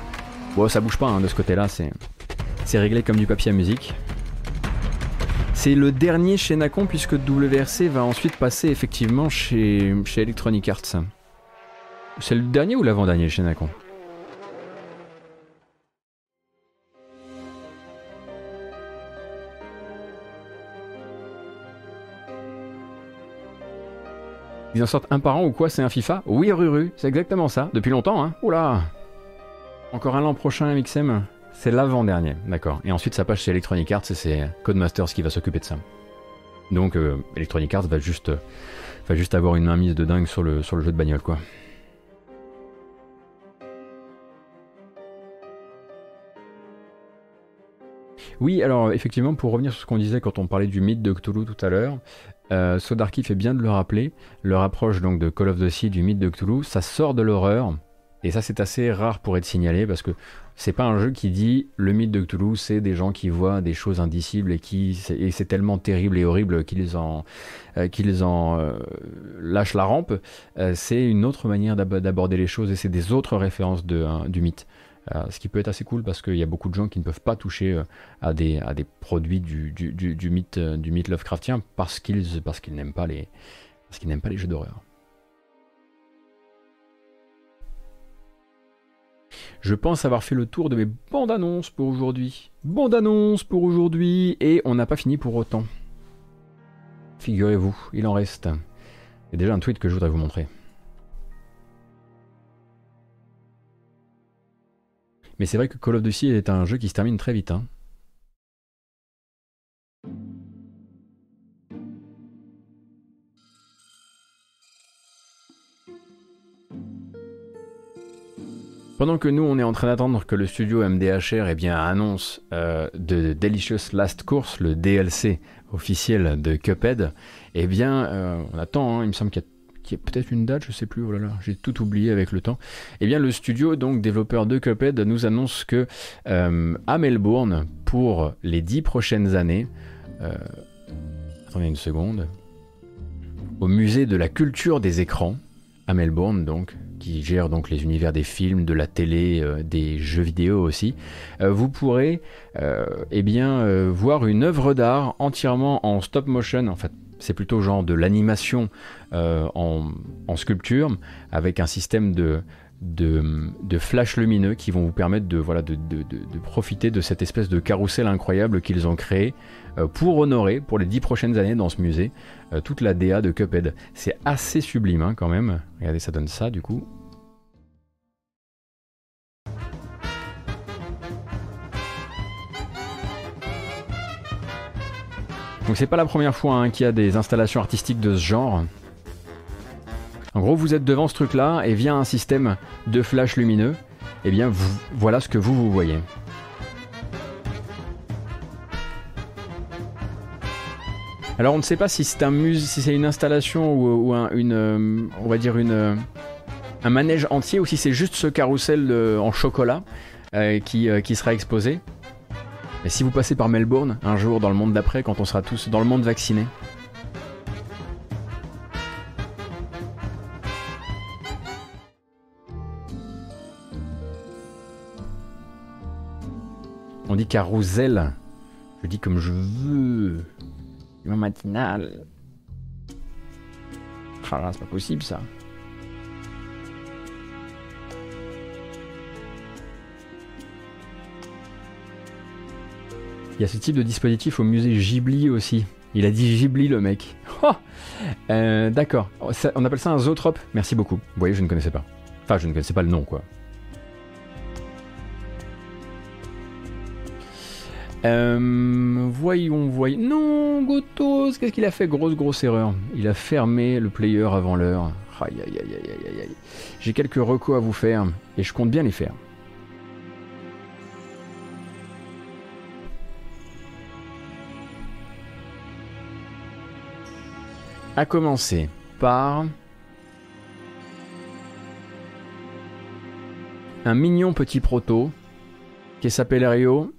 Bon, ça bouge pas hein, de ce côté-là, c'est, réglé comme du papier à musique. C'est le dernier chez Nacon puisque WRC va ensuite passer effectivement chez, chez Electronic Arts. C'est le dernier ou l'avant-dernier chez Nacon Ils en sortent un par an ou quoi C'est un FIFA Oui, Ruru, c'est exactement ça. Depuis longtemps, hein Oula Encore un an prochain, MXM C'est l'avant-dernier, d'accord. Et ensuite, ça passe chez Electronic Arts et c'est Codemasters qui va s'occuper de ça. Donc, euh, Electronic Arts va juste, va juste avoir une mainmise de dingue sur le, sur le jeu de bagnole, quoi. Oui, alors effectivement, pour revenir sur ce qu'on disait quand on parlait du mythe de Cthulhu tout à l'heure, euh, Sodarky fait bien de le rappeler, leur approche donc de Call of the Sea du mythe de Cthulhu, ça sort de l'horreur, et ça c'est assez rare pour être signalé, parce que c'est pas un jeu qui dit le mythe de Cthulhu, c'est des gens qui voient des choses indicibles et qui et c'est tellement terrible et horrible qu'ils en euh, qu'ils en euh, lâchent la rampe. Euh, c'est une autre manière d'aborder les choses et c'est des autres références de, du mythe. Euh, ce qui peut être assez cool parce qu'il y a beaucoup de gens qui ne peuvent pas toucher euh, à, des, produits du, euh, mythe Lovecraftien parce qu'ils parce qu'ils n'aiment pas les parce qu'ils n'aiment pas les jeux d'horreur. Je pense avoir fait le tour de mes bandes annonces pour aujourd'hui. Bandes annonces pour aujourd'hui et on n'a pas fini pour autant. Figurez-vous, il en reste. Il y a déjà un tweet que je voudrais vous montrer. Mais c'est vrai que Call of Duty est un jeu qui se termine très vite. Hein. Pendant que nous, on est en train d'attendre que le studio MDHR eh bien, annonce euh, de Delicious Last Course, le DLC officiel de Cuphead, eh bien, euh, on attend, hein. il me semble qu'il y a qui est peut-être une date, je sais plus, oh là là, j'ai tout oublié avec le temps. Eh bien, le studio, donc développeur de Cuphead, nous annonce que euh, à Melbourne, pour les dix prochaines années, euh, attendez une seconde, au musée de la culture des écrans, à Melbourne, donc, qui gère donc les univers des films, de la télé, euh, des jeux vidéo aussi, vous pourrez eh bien, voir une œuvre d'art entièrement en stop motion, en fait c'est plutôt genre de l'animation euh, en, sculpture avec un système de, de, flash lumineux qui vont vous permettre de, profiter de cette espèce de carrousel incroyable qu'ils ont créé euh, pour honorer pour les dix prochaines années dans ce musée euh, toute la DA de Cuphead. C'est assez sublime hein, quand même. Regardez, ça donne ça du coup. Donc c'est pas la première fois hein, qu'il y a des installations artistiques de ce genre. En gros, vous êtes devant ce truc-là et via un système de flash lumineux, eh bien voilà ce que vous vous voyez. Alors on ne sait pas si c'est un si c'est une installation ou, euh, euh, un manège entier ou si c'est juste ce carrousel en chocolat euh, qui sera exposé. Et si vous passez par Melbourne, un jour dans le monde d'après, quand on sera tous dans le monde vacciné, On dit carousel. Je dis comme je veux. Le matinal. Ah là, c'est pas possible ça. Il y a ce type de dispositif au musée Ghibli aussi. Il a dit Ghibli le mec. Oh euh, D'accord. On appelle ça un zootrope. Merci beaucoup. Vous voyez, je ne connaissais pas. Enfin, je ne connaissais pas le nom, quoi. Euh, voyons, voyons. Non, Gotos, qu'est-ce qu'il a fait? Grosse, grosse erreur. Il a fermé le player avant l'heure. Aïe, aïe, aïe, aïe, aïe, J'ai quelques recos à vous faire et je compte bien les faire. À commencer par un mignon petit proto qui s'appelle Rio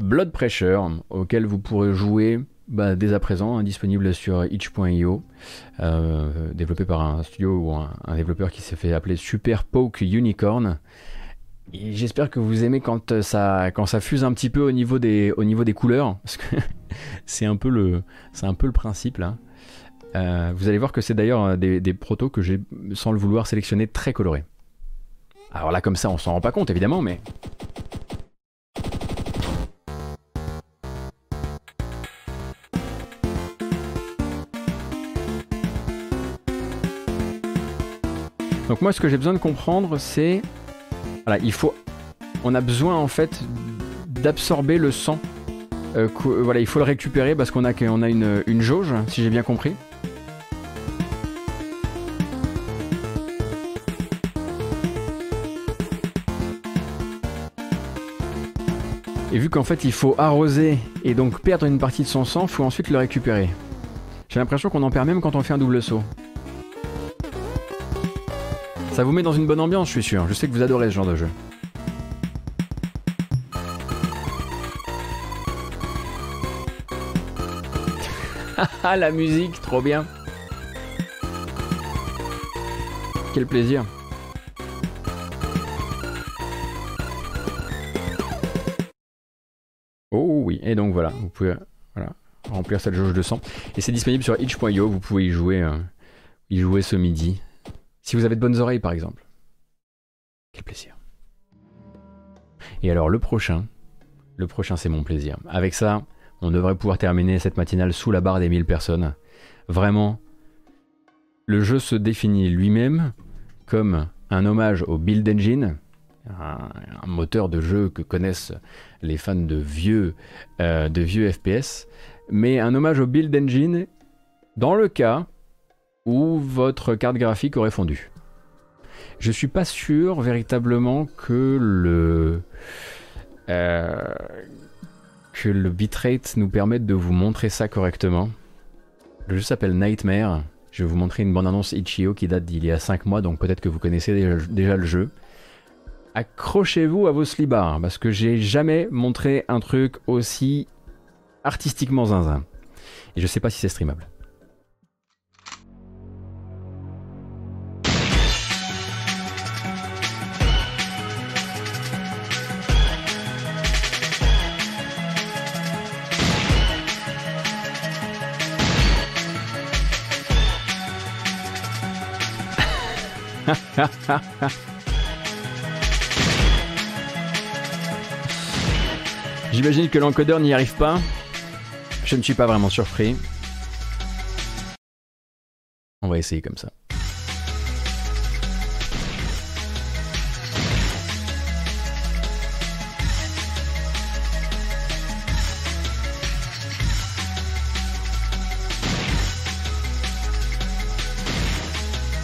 Blood Pressure, auquel vous pourrez jouer bah, dès à présent, hein, disponible sur itch.io, euh, développé par un studio ou un, développeur qui s'est fait appeler Super Poke Unicorn. J'espère que vous aimez quand ça, quand ça fuse un petit peu au niveau des, au niveau des couleurs, parce que c'est un, peu le, un peu le principe là. Euh, vous allez voir que c'est d'ailleurs des, des protos que j'ai, sans le vouloir, sélectionné très colorés. Alors là, comme ça, on s'en rend pas compte évidemment, mais Donc moi, ce que j'ai besoin de comprendre, c'est... Voilà, il faut... On a besoin, en fait, d'absorber le sang. Euh, voilà, il faut le récupérer parce qu'on a, a une, une jauge, si j'ai bien compris. Et vu qu'en fait il faut arroser et donc perdre une partie de son sang, faut ensuite le récupérer. J'ai l'impression qu'on en perd même quand on fait un double saut. Ça vous met dans une bonne ambiance, je suis sûr. Je sais que vous adorez ce genre de jeu. Ah la musique, trop bien. Quel plaisir. Oui, et donc voilà, vous pouvez remplir cette jauge de sang. Et c'est disponible sur itch.io, vous pouvez y jouer, euh, y jouer ce midi. Si vous avez de bonnes oreilles, par exemple. Quel plaisir. Et alors, le prochain, le prochain, c'est mon plaisir. Avec ça, on devrait pouvoir terminer cette matinale sous la barre des 1000 personnes. Vraiment, le jeu se définit lui-même comme un hommage au Build Engine, un, moteur de jeu que connaissent les fans de vieux, euh, FPS, mais un hommage au Build Engine dans le cas où votre carte graphique aurait fondu. Je suis pas sûr véritablement que le euh, que bitrate nous permette de vous montrer ça correctement. Le jeu s'appelle Nightmare. Je vais vous montrer une bande-annonce Itch.io qui date d'il y a 5 mois, donc peut-être que vous connaissez déjà, le jeu. Accrochez-vous à vos slibards, parce que j'ai jamais montré un truc aussi artistiquement zinzin. Et je sais pas si c'est streamable. J'imagine que l'encodeur n'y arrive pas. Je ne suis pas vraiment surpris. On va essayer comme ça.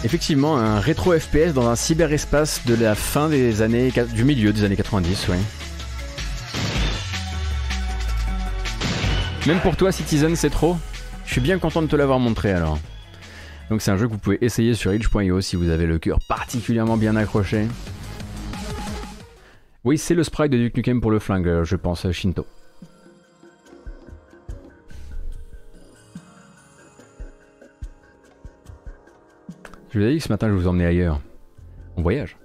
Effectivement, un rétro FPS dans un cyberespace de la fin des années. du milieu des années 90, oui. Même pour toi, Citizen, c'est trop Je suis bien content de te l'avoir montré alors. Donc c'est un jeu que vous pouvez essayer sur itch.io si vous avez le cœur particulièrement bien accroché. Oui, c'est le sprite de Duke Nukem pour le flingue, je pense, Shinto. Je vous ai dit que ce matin je vous emmenais ailleurs. On voyage.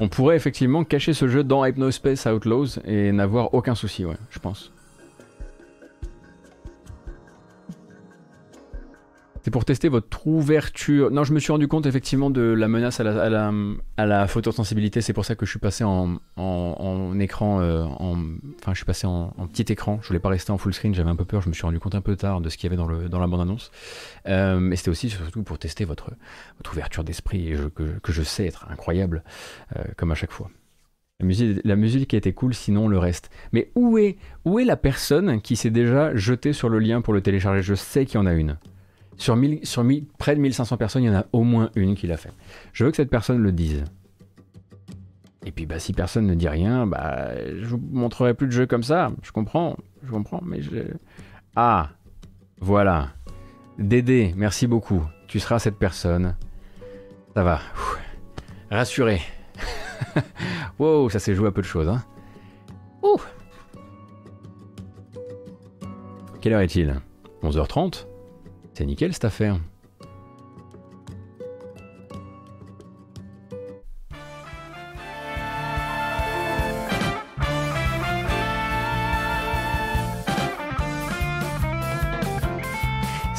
On pourrait effectivement cacher ce jeu dans Hypnospace Outlaws et n'avoir aucun souci, ouais, je pense. C'est pour tester votre ouverture. Non, je me suis rendu compte effectivement de la menace à la, à la, photosensibilité. C'est pour ça que je suis passé en, en, écran, euh, en, enfin, je suis passé en, petit écran. Je voulais pas rester en full screen. J'avais un peu peur. Je me suis rendu compte un peu tard de ce qu'il y avait dans, la bande-annonce. Euh, mais c'était aussi surtout pour tester votre, ouverture d'esprit que, je sais être incroyable, euh, comme à chaque fois. La musique, la musique était cool, sinon le reste. Mais où est la personne qui s'est déjà jetée sur le lien pour le télécharger? Je sais qu'il y en a une. Sur, près de 1500 personnes, il y en a au moins une qui l'a fait. Je veux que cette personne le dise. Et puis bah, si personne ne dit rien, bah, je vous montrerai plus de jeux comme ça. Je comprends, je comprends, mais. Ah, voilà. Dédé, merci beaucoup. Tu seras cette personne. Ça va. Rassuré. wow, ça s'est joué à peu de choses. Hein. Ouh. Quelle heure est-il? 11h30 C'est nickel cette affaire.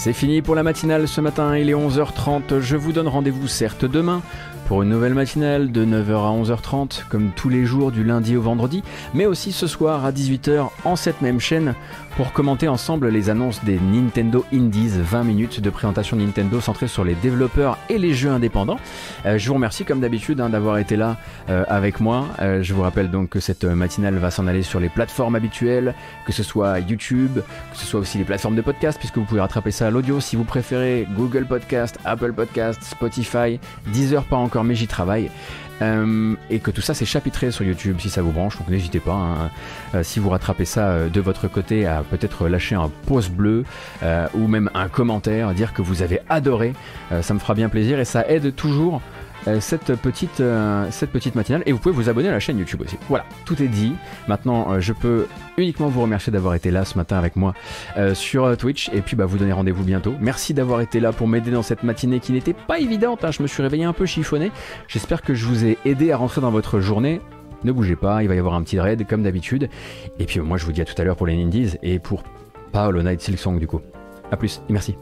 C'est fini pour la matinale ce matin, il est 11h30, je vous donne rendez-vous certes demain pour une nouvelle matinale de 9h à 11h30 comme tous les jours du lundi au vendredi, mais aussi ce soir à 18h en cette même chaîne pour commenter ensemble les annonces des Nintendo Indies, 20 minutes de présentation Nintendo centrée sur les développeurs et les jeux indépendants. Euh, je vous remercie comme d'habitude hein, d'avoir été là euh, avec moi. Euh, je vous rappelle donc que cette matinale va s'en aller sur les plateformes habituelles, que ce soit YouTube, que ce soit aussi les plateformes de podcast, puisque vous pouvez rattraper ça à l'audio si vous préférez Google Podcast, Apple Podcast, Spotify, Deezer pas encore mais j'y travaille. Euh, et que tout ça c'est chapitré sur YouTube si ça vous branche, donc n'hésitez pas, hein. euh, si vous rattrapez ça euh, de votre côté, à peut-être lâcher un pouce bleu ou même un commentaire, dire que vous avez adoré, ça me fera bien plaisir et ça aide toujours cette, petite, euh, cette petite matinale. Et vous pouvez vous abonner à la chaîne YouTube aussi. Voilà, tout est dit. Maintenant, euh, je peux uniquement vous remercier d'avoir été là ce matin avec moi sur Twitch. Et puis, bah, vous donner rendez-vous bientôt. Merci d'avoir été là pour m'aider dans cette matinée qui n'était pas évidente. Hein. Je me suis réveillé un peu chiffonné. J'espère que je vous ai aidé à rentrer dans votre journée. Ne bougez pas, il va y avoir un petit raid comme d'habitude. Et puis moi je vous dis à tout à l'heure pour les Indies et pour pas Hollow Knight Silksong du coup. A plus et merci.